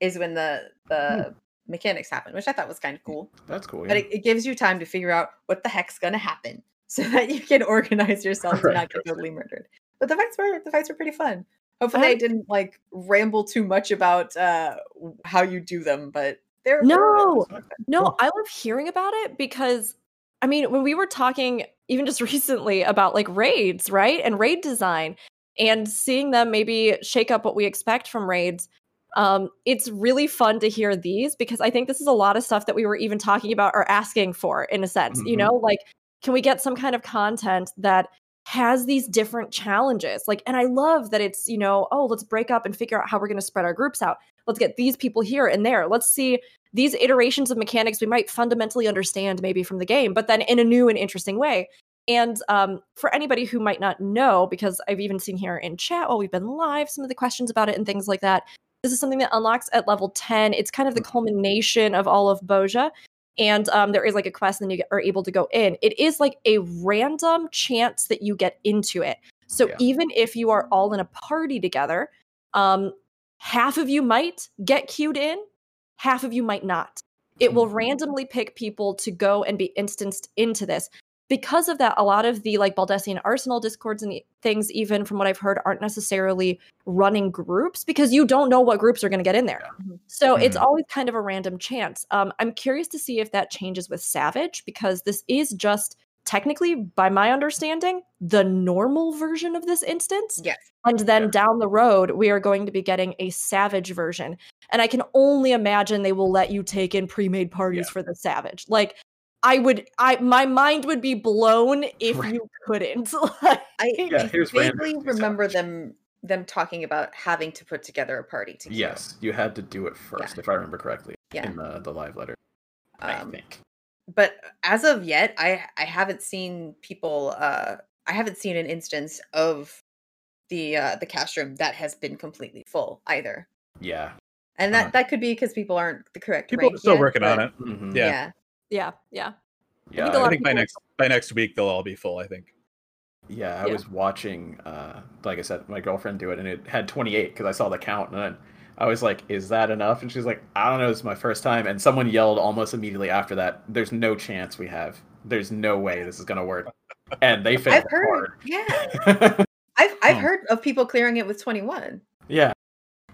is when the the mechanics happen, which I thought was kind of cool. That's cool. But it, it gives you time to figure out what the heck's gonna happen, [laughs] so that you can organize yourself to not get totally murdered. But the fights were the fights were pretty fun. Hopefully, I I- didn't like ramble too much about uh how you do them, but they're No, no, I love hearing about it because I mean, when we were talking even just [laughs] recently about like raids, right? And raid design and seeing them maybe shake up what we expect from raids, um, it's really fun to hear these because I think this is a lot of stuff that we were even talking about or asking for in a sense. You Mhm. know, like can we get some kind of content that has these different challenges? Like, and I love that it's, you know, oh, let's break up and figure out how we're going to spread our groups out. Let's get these people here and there. Let's see these iterations of mechanics we might fundamentally understand maybe from the game, but then in a new and interesting way. And um, for anybody who might not know, because I've even seen here in chat while we've been live some of the questions about it and things like that, this is something that unlocks at level 10. It's kind of the culmination of all of Bozja. And um, there is like a quest, and then you are able to go in. It is like a random chance that you get into it. So Yeah. even if you are all in a party together, um, half of you might get queued in, half of you might not. It will Mhm. randomly pick people to go and be instanced into this. Because of that, a lot of the like Baldesion Arsenal discords and things, even from what I've heard, aren't necessarily running groups because you don't know what groups are going to get in there. Mhm. So it's Mhm. always kind of a random chance. Um, I'm curious to see if that changes with Savage because this is just technically, by my understanding, the normal version of this instance. Yes. And then Yeah. down the road, we are going to be getting a Savage version. And I can only imagine they will let you take in pre-made parties Yeah. for the Savage. Like I would I my mind would be blown if Right. you couldn't. [laughs] Like, I, Yeah, I vaguely remember savage. them them talking about having to put together a party to. Yes, you had to do it first, if I remember correctly, Yeah. in the, the live letter. I Um, think. But as of yet, I I haven't seen people. Uh, I haven't seen an instance of the uh, the Castrum that has been completely full either. Yeah. And that Uh-huh. that could be because people aren't the correct. People are still yet, working on but it. Mhm. Yeah. Yeah. yeah, yeah. Yeah, think a I- lot I think by people- next by next week they'll all be full. I think. Yeah, I Yeah. was watching, uh, like I said, my girlfriend do it, and it had 28 because I saw the count, and then I was like, "Is that enough?" And she's like, "I don't know, it's my first time." And someone yelled almost immediately after that, "There's no chance we have. There's no way this is gonna work." And they failed I've heard. Yeah. [laughs] I've I've Huh. heard of people clearing it with twenty one. yeah,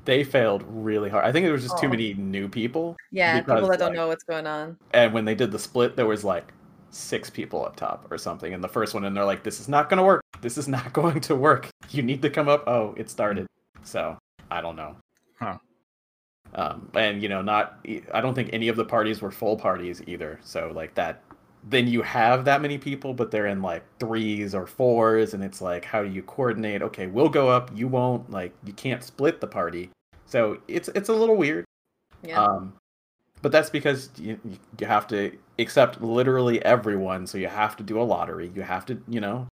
they failed really hard. I think there was just too many new people, Yeah, Because, people that don't like- know what's going on. and when they did the split, there was like six people up top or something in the first one, and they're like, "This is not gonna work. This is not [laughs] going to work. You need to come up." Oh, it started. So I don't know. Huh. Um, and you know, not I don't think any of the parties were full parties either. So like that, then you have that many people, but they're in like threes or fours, and it's like, how do you coordinate? Okay, we'll go up, you won't. Like you can't split the party. So it's it's a little weird. Yeah. Um, but that's because you, you have to accept literally everyone, so you have to do a lottery. You have to, you know,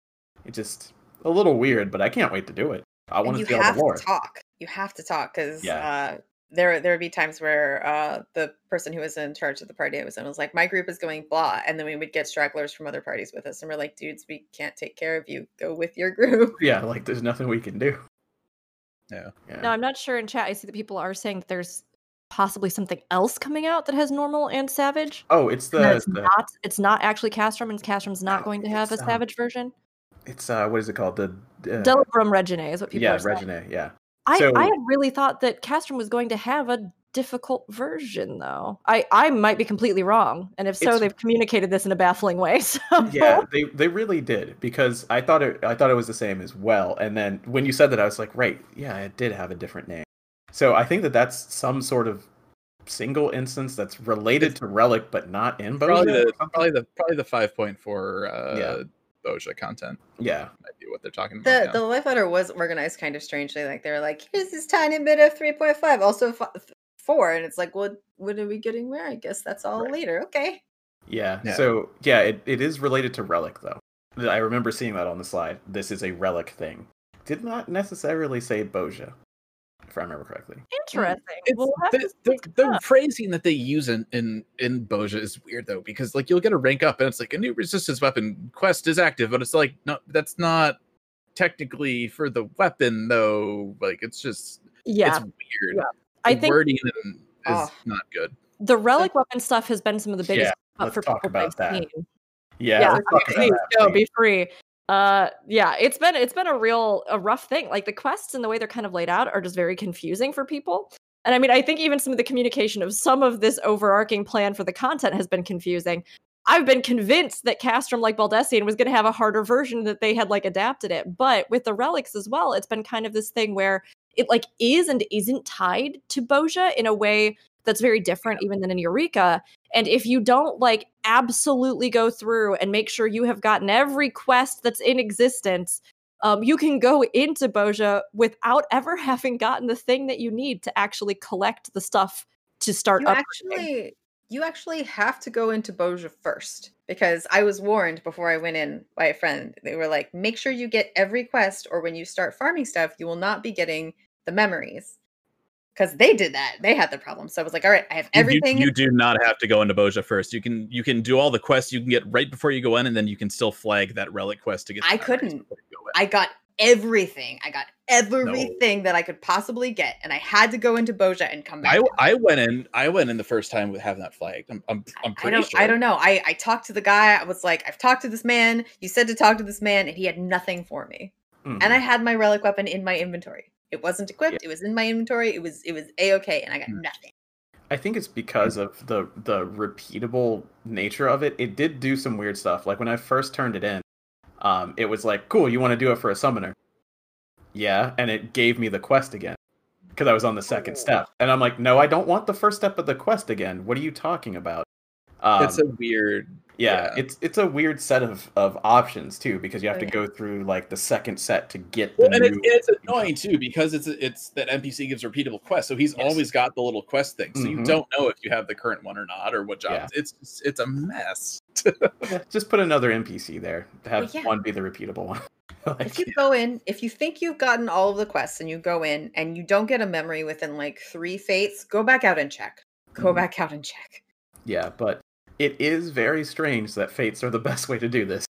it's just a little weird, but I can't wait to do it. I want to see all have the lore. to talk. You have to talk because Yeah. uh, there there would be times where uh, the person who was in charge of the party I was in was like, "My group is going blah," and then we would get stragglers from other parties with us, and we're like, "Dudes, we can't take care of you. Go with your [laughs] group." Yeah, like there's nothing we can do. Yeah. Yeah. No, I'm not sure in chat. I see that people are saying that there's possibly something else coming out that has normal and savage. oh, it's the, it's the not. It's not actually Castrum, and Castrum's not No, going to have a it's, um, savage version. it's uh what is it called? The uh, Delubrum Reginae is what people yeah, are saying. Reginae, yeah. I, So- I had really thought that Castrum was going to have a difficult version, though. I, I might be completely wrong, and if so, they've communicated this in a baffling way. [laughs] So yeah they they really did because i thought it i thought it was the same as well and then when you said that i was like right yeah it did have a different name so i think that that's some sort of single instance that's related to relic but not in Bozja Probably the probably the probably the five point four uh Yeah. Bozja content yeah might be what they're talking about. The yeah. the live letter was organized kind of strangely. Like they were like, "Here's this tiny bit of three point five, also f- four, and it's like, "What what are we getting where?" I guess that's all Right. later. Okay. yeah, Yeah. so yeah it, it is related to relic though i remember seeing that on the slide this is a relic thing did not necessarily say Bozja if I remember correctly. Interesting. Mm, it's, We'll the, the, the phrasing that they use in, in in Bozja is weird though because like you'll get a rank up and it's like a new resistance weapon quest is active, but it's like no, that's not technically for the weapon though. Like it's just yeah, it's weird. Yeah. I The think wording is Oh. not good. the relic weapon stuff has been some of the biggest Yeah, let's for talk people about I've that. seen. Yeah, Yeah, let's talk [laughs] about please that, go be free. Uh, yeah, it's been it's been a real a rough thing. Like the quests and the way they're kind of laid out are just very confusing for people. And I mean, I think even some of the communication of some of this overarching plan for the content has been confusing. I've been convinced that Castrum, like Baldesion, was going to have a harder version that they had like adapted it. But with the relics as well, it's been kind of this thing where it like is and isn't tied to Bozja in a way that's very different even than in Eureka. And if you don't like absolutely go through and make sure you have gotten every quest that's in existence, um, you can go into Bozja without ever [laughs] having gotten the thing that you need to actually collect the stuff to start You actually you actually have to go into Bozja first because I was warned before I went in by a friend. They were like, make sure you get every quest, or when you start farming stuff, you will not be getting the memories. Because they did that. They had the problem. So I was like, all right, I have everything. You, do not have to go into Bozja first. You can you can do all the quests you can get right before you go in, and then you can still flag that relic quest to get. I couldn't. go. I got everything. I got everything that I could possibly get. And I had to go into Bozja and come back. I. I went in I went in the first time with having that flagged. I'm I'm, I'm I pretty don't sure. I don't know. I, I talked to the guy. I was like, I've talked to this man. You said to talk to this man, and he had nothing for me. Mhm. And I had my relic weapon in my inventory. It wasn't equipped. It was in my inventory. It was it was a okay, and I got Hmm. nothing. I think it's because of the the repeatable nature of it. It did do some weird stuff. Like when I first turned it in, um, it was like, "Cool, you want to do it for a summoner?" Yeah, and it gave me the quest again because I was on the second step, and I'm like, "No, I don't want the first step of the quest again. What are you talking about?" Um, It's a weird. Yeah, yeah. it's it's a weird set of of options too because you have Oh, to go through like the second set to get the Well, and new. it's, it's annoying too because it's it's that NPC gives repeatable quests, so he's Yes. always got the little quest thing. So you Mhm. don't know if you have the current one or not, or what job. Yeah. It's it's it's a mess. Just put another NPC there. to Have yeah. one be the repeatable one. [laughs] Like, If you go in, if you think you've gotten all of the quests and you go in and you don't get a memory within like three fates, go back out and check. Go Mhm. back out and check. Yeah, but it is very strange that fates are the [laughs] best way to do this.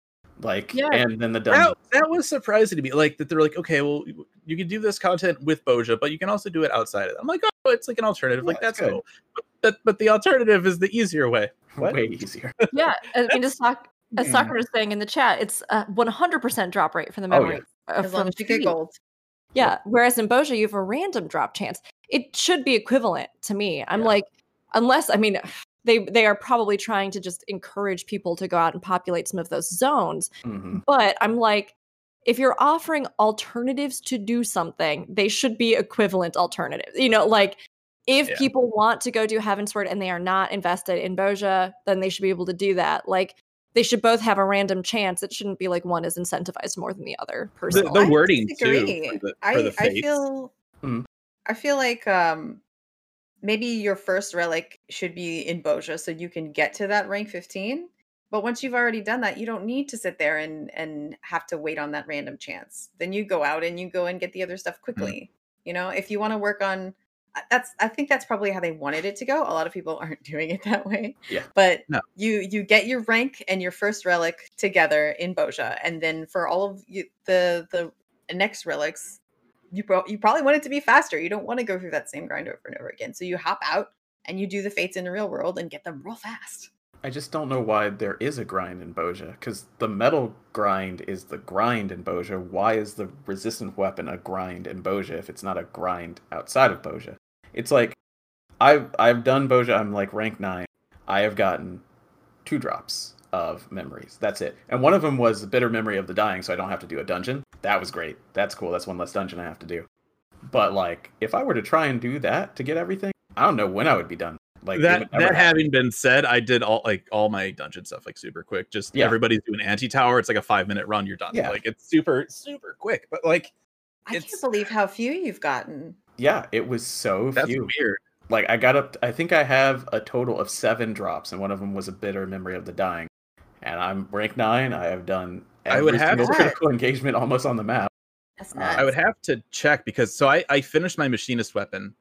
Like, Yeah. and then the dungeon. That, that was surprising to me. Like that they're like, okay, well, you- you can do this content with Bozja, but you can also do it outside of it. I'm like, oh, it's like an alternative. Yeah, like that's good. cool. But, but but the alternative is the easier way. [laughs] What? Way easier. [laughs] yeah, I mean, just talk, as Hmm. Sakura was saying in the chat, it's a 100% drop rate for the Oh, yeah. memory. uh, As long as you get gold. Yeah. Whereas in Bozja, you have a random drop chance. It should be equivalent to me. I'm Yeah. like, unless I mean, they they are probably trying to just encourage people to go out and populate some of those zones. hmm But I'm like, if you're offering alternatives to do something, they should be equivalent alternatives. You know, like if Yeah. people want to go do Heavensward and they are not invested in Bozja, then they should be able to do that. Like they should both have a random chance. It shouldn't be like one is incentivized more than the other. The, Personally, the I wording too for the, for I, the I feel Mhm. I feel like um maybe your first relic should be in Bozja so you can get to that rank 15. But once you've already done that, you don't need to sit there and and have to wait on that random chance. Then you go out and you go and get the other stuff mm. quickly. You know, if you want to work on uh, that's I think that's probably how they wanted it to go. A lot of people [laughs] aren't doing it that way. Yeah. But No. you you get your rank and your first relic together in Bozja, and then for all of you, the the next relics, you pro- you probably want it to be faster. You don't want to go through that same grind over and over again. So you hop out and you do the fates in the real world and get them real fast. I just don't know why there is a grind in Bozja because the mettle grind is the grind in Bozja. Why is the resistant weapon a grind in Bozja if it's not a grind outside of Bozja? It's like I've I've done Bozja. I'm like rank nine. I have gotten two drops of memories. That's it. And one of them was the bitter memory of the dying, so I don't have to do a dungeon. That was great. That's cool. That's one less dungeon I have to do. But like, if I were to try and do that to get everything, I don't know when I would be done. Like that that happen. having been said, I did all like all my dungeon stuff like super quick. Just Yeah. everybody's doing Antitower. It's like a five minute run. You're done. Yeah. Like it's super super quick. But like I can't believe how few you've gotten. Yeah, it was so that's few. weird. like I got up. I think I have a total of seven drops, and one of them was a bitter memory of the dying. And I'm rank nine. I have done. I would have single to- critical engagement almost on the map. That's Uh. I would have to check because so I, I finished my machinist weapon,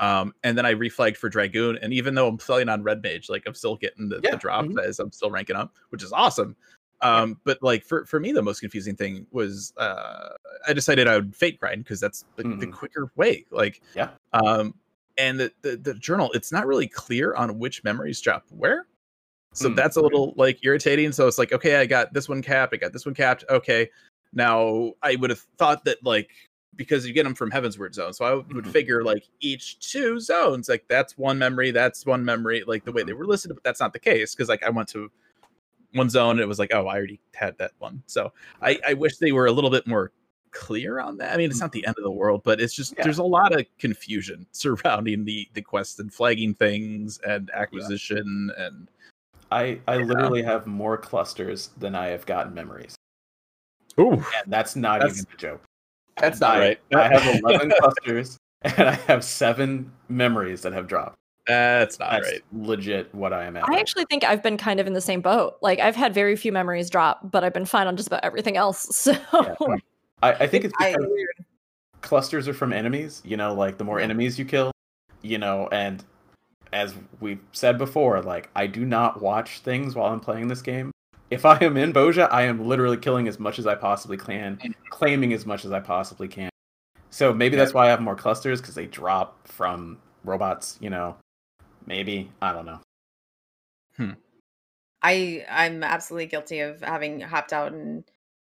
um, and then I reflagged for dragoon. And even though I'm playing on red mage, like I'm still getting the, Yeah, the drops mhm. as I'm still ranking up, which is awesome. Um, but like for for me, the most confusing thing was uh, I decided I would fate grind because that's the, the Mhm. quicker way. Like Yeah. um, and the, the the journal, it's not really clear on which memories drop where. So Mm, that's a little like irritating. So it's like, okay, I got this one capped, I got this one capped. Okay, now I would have thought that like because you get them from Heavensward Zone, so I would Mhm. figure like each two zones, like that's one memory, that's one memory, like the way they Mm-hmm. were listed, but that's not the case because like I went to one zone, and it was like, oh, I already had that one. So I, I wish they were a little bit more clear on that. I mean, it's not the end of the world, but it's just Mm-hmm. Yeah. there's a lot of confusion [laughs] surrounding the the quest and flagging things and acquisition and I I literally have more clusters than I have gotten memories, ooh, and that's not That's- even a joke. that's not I, right. [laughs] I have 11 clusters, and I have seven memories that have dropped. That's not That's right. legit what I am at. I actually think I've been kind of in the same boat. Like I've had very few memories drop, but I've been fine on just about everything else. [laughs] So Yeah. I, I think it's I, clusters are from enemies. You know, like the more enemies you kill, you know, and as we've said before, like I do not watch things while I'm playing this game. If I am in Bozja, I am literally killing as much as I possibly can, claiming as much as I possibly can. So maybe that's why I have more clusters because they drop from robots. You know, maybe I don't know. I I'm absolutely guilty of having hopped out and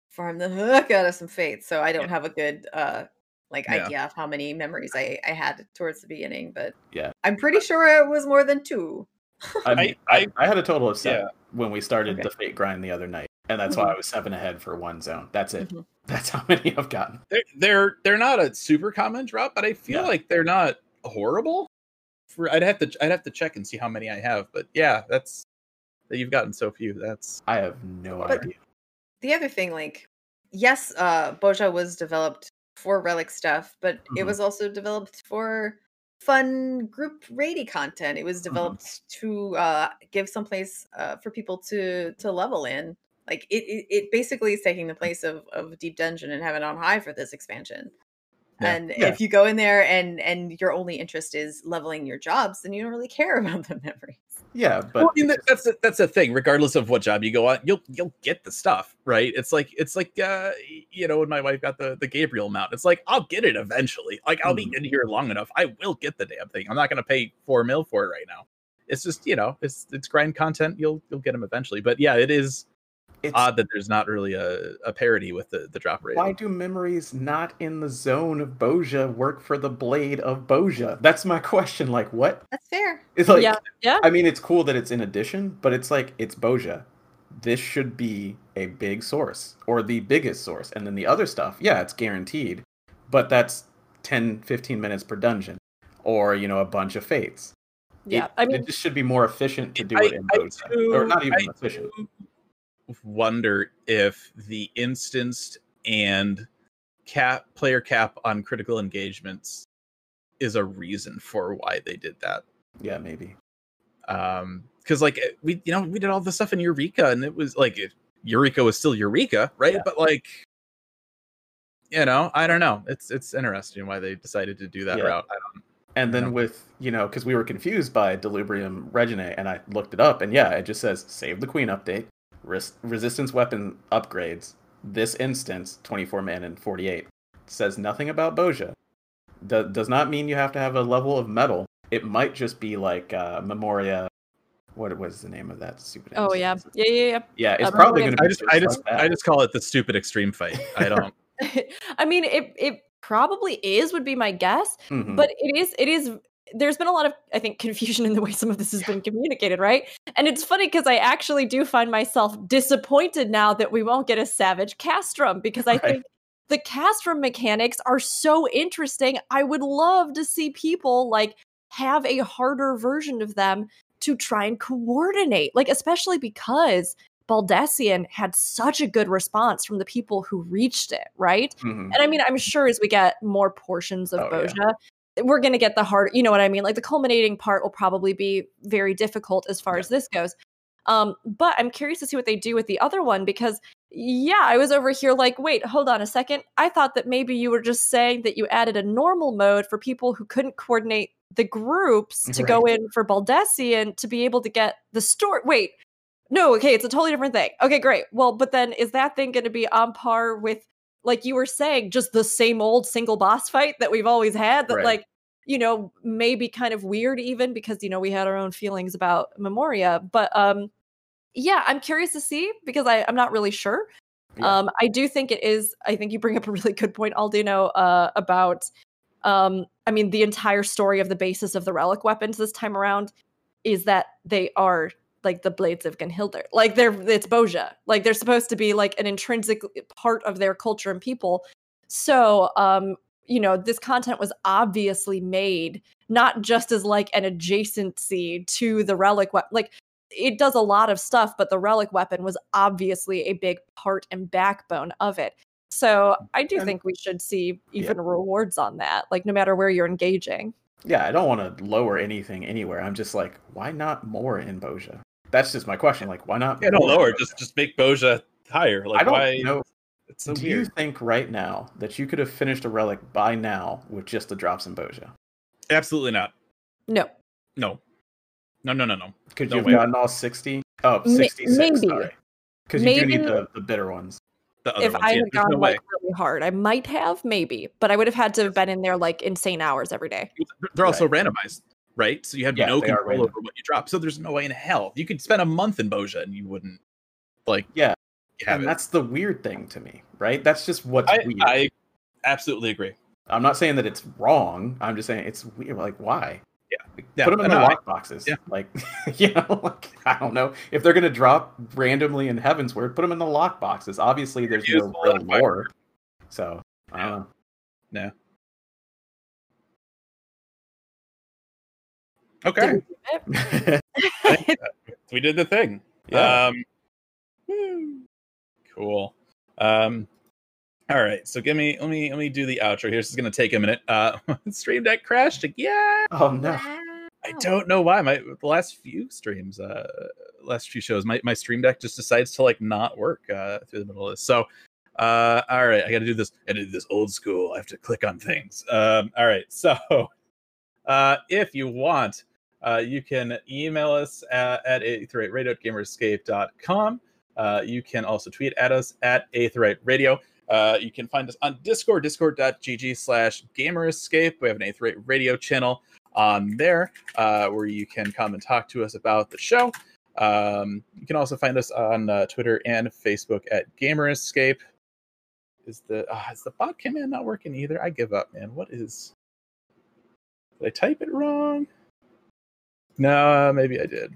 farmed the [laughs] heck out of some fates, so I don't have a good uh like Yeah. idea of how many memories I I had towards the beginning, but Yeah. I'm pretty sure it was more than two. I mean, I, I- I, had a total of seven Yeah. when we started Okay. the fate grind the other night, and that's why I was seven ahead for one zone. That's it. Mhm. [laughs] That's how many I've gotten. They're they're they're not a super common drop, but I feel Yeah. like they're not horrible. For I'd have to I'd have to check and see how many I have, but yeah, that's that you've gotten so few. That's I have no But- idea. The other thing, like, yes, uh Bozja was developed for relic stuff, but it Mhm. was also developed for fun group raidy content. It was Mm-hmm. developed to uh give some place uh for people to to level in. Like it, it, it basically is taking the place of, of Deep Dungeon and Heaven-on-High for this expansion. Yeah. And Yeah. if you go in there and and your only interest is leveling your jobs, then you don't really care [laughs] about the memories. Yeah, but well, I mean, that, that's the, that's the thing. Regardless of what job you go on, you'll you'll get the stuff, right? It's like it's like uh, you know when my wife got the the Gabriel mount. It's like I'll get it eventually. Like I'll Mhm. be in here long enough. I will get the damn thing. I'm not going to pay four mil for it right now. It's just you know it's it's grind content. You'll you'll get them eventually. But yeah, it is it's, odd that there's not really a, a parity with the the drop rate. why do memories not in the zone of Bozja work for the blade of Bozja? That's my question. Like, what? That's fair. It's like, Yeah, yeah. I mean, it's cool that it's in addition, but it's like it's Bozja. This should be a big source or the biggest source, and then the other stuff, yeah, it's guaranteed, but that's 10, 15 minutes per dungeon, or you know, a bunch of fates. yeah, it, I mean, it just should be more efficient to do I- it in I Bozja, do- or not even I efficient. do Wonder if the instanced and cap player cap on critical engagements is a reason for why they did that. Yeah, maybe. Um, because like we, you know, we did all the stuff in Eureka, and it was like it, Eureka was still Eureka, right? Yeah. But like, you know, I don't know. It's it's interesting why they decided to do that Yeah. route. I don't. And then with you know, because we were confused by Delubrum Reginae, and I looked it up, and yeah, it just says save the Queen update, res- resistance weapon upgrades. This instance, 24 man and 48, says nothing about Bozja. Do- does not mean you have to have a level of mettle. It might just be like uh, Memoria. What was the name of that stupid? oh yeah, instance? yeah, yeah, yeah. yeah. It's Uh, probably going to be I just, I just, like. I just call it the stupid extreme fight. I [laughs] don't. [laughs] I mean, it it probably is would be my guess, Mhm. but it is it is. There's been a lot of I think [laughs] confusion in the way some of this has been communicated, right? And it's funny because I actually do find myself disappointed now that we won't get a Savage Castrum because I Right. think the Castrum mechanics are so interesting. I would love to see people like have a harder version of them to try and coordinate, like especially because Baldesion had such a good response from the people who reached it, right? Mhm. And I mean, I'm sure as we get more portions of Oh, yeah. We're going to get the hard, you know what I mean? Like the culminating part will probably be very difficult as far Yeah. as this goes. Um, but I'm curious to see what they do with the other one because yeah, I was over here like, wait, hold on a second. I thought that maybe you were just saying that you added a normal mode for people who couldn't coordinate the groups to go in for Baldesion to be able to get the store. Wait, no, okay, it's a totally different thing. Okay, great. Well, but then is that thing going to be on par with, like you were saying, just the same old single boss fight that we've always had? That, Right. like, you know, may be kind of weird even because, you know, we had our own feelings about Memoria. But, um, yeah, I'm curious to see because I, I'm not really sure. Yeah. Um, I do think it is. I think you bring up a really good point, Aldino, uh, about. Um, I mean, the entire story of the basis of the relic weapons this time around is that they are like the blades of Gunnhildr. Like they're it's Bozja. Like they're supposed to be like an intrinsic part of their culture and people. So, um, you know, this content was obviously made not just as like an adjacency to the relic weapon. Like it does a lot of stuff, but the relic weapon was obviously a big part and backbone of it. So I do And- think we should see even rewards on that, like no matter where you're engaging. Yeah, I don't want to lower anything anywhere. I'm just like, why not more in Bozja? That's just my question. Like, why not? Yeah, no lower. Just just make Bozja higher. Like I don't why? know. It's so Do weird. you think right now that you could have finished a relic by now with just the drops in Bozja? Absolutely not. No. No. No. No. No. No. Could No you have way. gotten all 60? Oh, 66, maybe. sorry. Because you do need the, the bitter ones. The other if ones. I yeah, had there's gone no like really hard, I might have, maybe, but I would have had to have been in there like insane hours every day. They're also randomized, right? So you have Yeah, no control over what you drop. So there's no way in hell you could spend a month in Bozja and you wouldn't like Yeah, and it. that's the weird thing to me, right? That's just what's I, weird. I absolutely agree. I'm not saying that it's wrong. I'm just saying it's weird. Like, why? Yeah. Like, Yeah, Put them in no, the lock boxes. yeah. Like, [laughs] you know, like, I don't know. If they're going to drop randomly in Heavensward, put them in the lock boxes. Obviously, there's Use no real lore. So, I don't know. Okay. Did [laughs] [laughs] we did the thing. Yeah. Um, hmm, cool. Um, all right. So give me let me let me do the outro here. This is gonna take a minute. Uh, [laughs] Stream Deck crashed again. oh, no. I don't know why. My the last few streams, uh, last few shows, my my Stream Deck just decides to like not work uh through the middle of this. So, uh, all right, I got to do this. I do this old school. I have to click on things. Um, all right. So, uh, if you want, uh, you can email us at, at. Uh, you can also tweet at us at Aetheryte Radio. Uh, you can find us on Discord, discord.gg slash gamerescape. We have an Aetheryte Radio channel on there uh, where you can come and talk to us about the show. Um, you can also find us on uh, Twitter and Facebook at Gamer Escape. Is the uh, is the bot command not working either? I give up, man. What is? Did I type it wrong? No, maybe I did.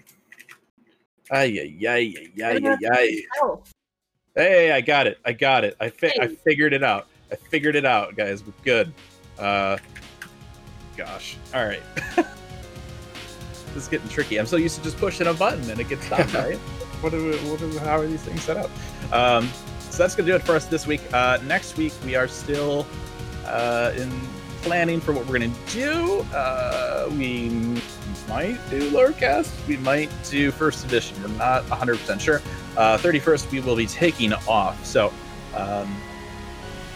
Ay ay ay ay ay ay ay. Oh, Hey, I got it. I got it. I fi- I figured it out. I figured it out, guys. We're good. Uh, gosh. All right. [laughs] this is getting tricky. I'm so used to just pushing a button and it gets done, [laughs] right? What are, what are, how are these things set up? Um, so that's gonna do it for us this week. Uh, next week we are still uh, in planning for what we're gonna do. Uh, we might do Lorecast. We might do first edition. We're not 100 percent sure. Uh, 31st, we will be taking off. So, um,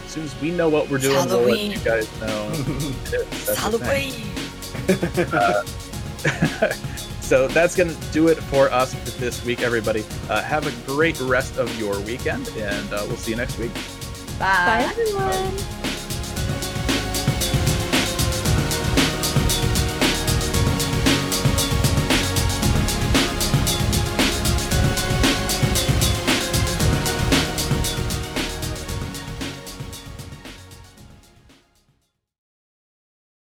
as soon as we know what we're doing, we'll let you guys know. That's the thing. Halloween. [laughs] so that's going to do it for us for this week, everybody. Uh, have a great rest of your weekend, and uh, we'll see you next week. bye everyone.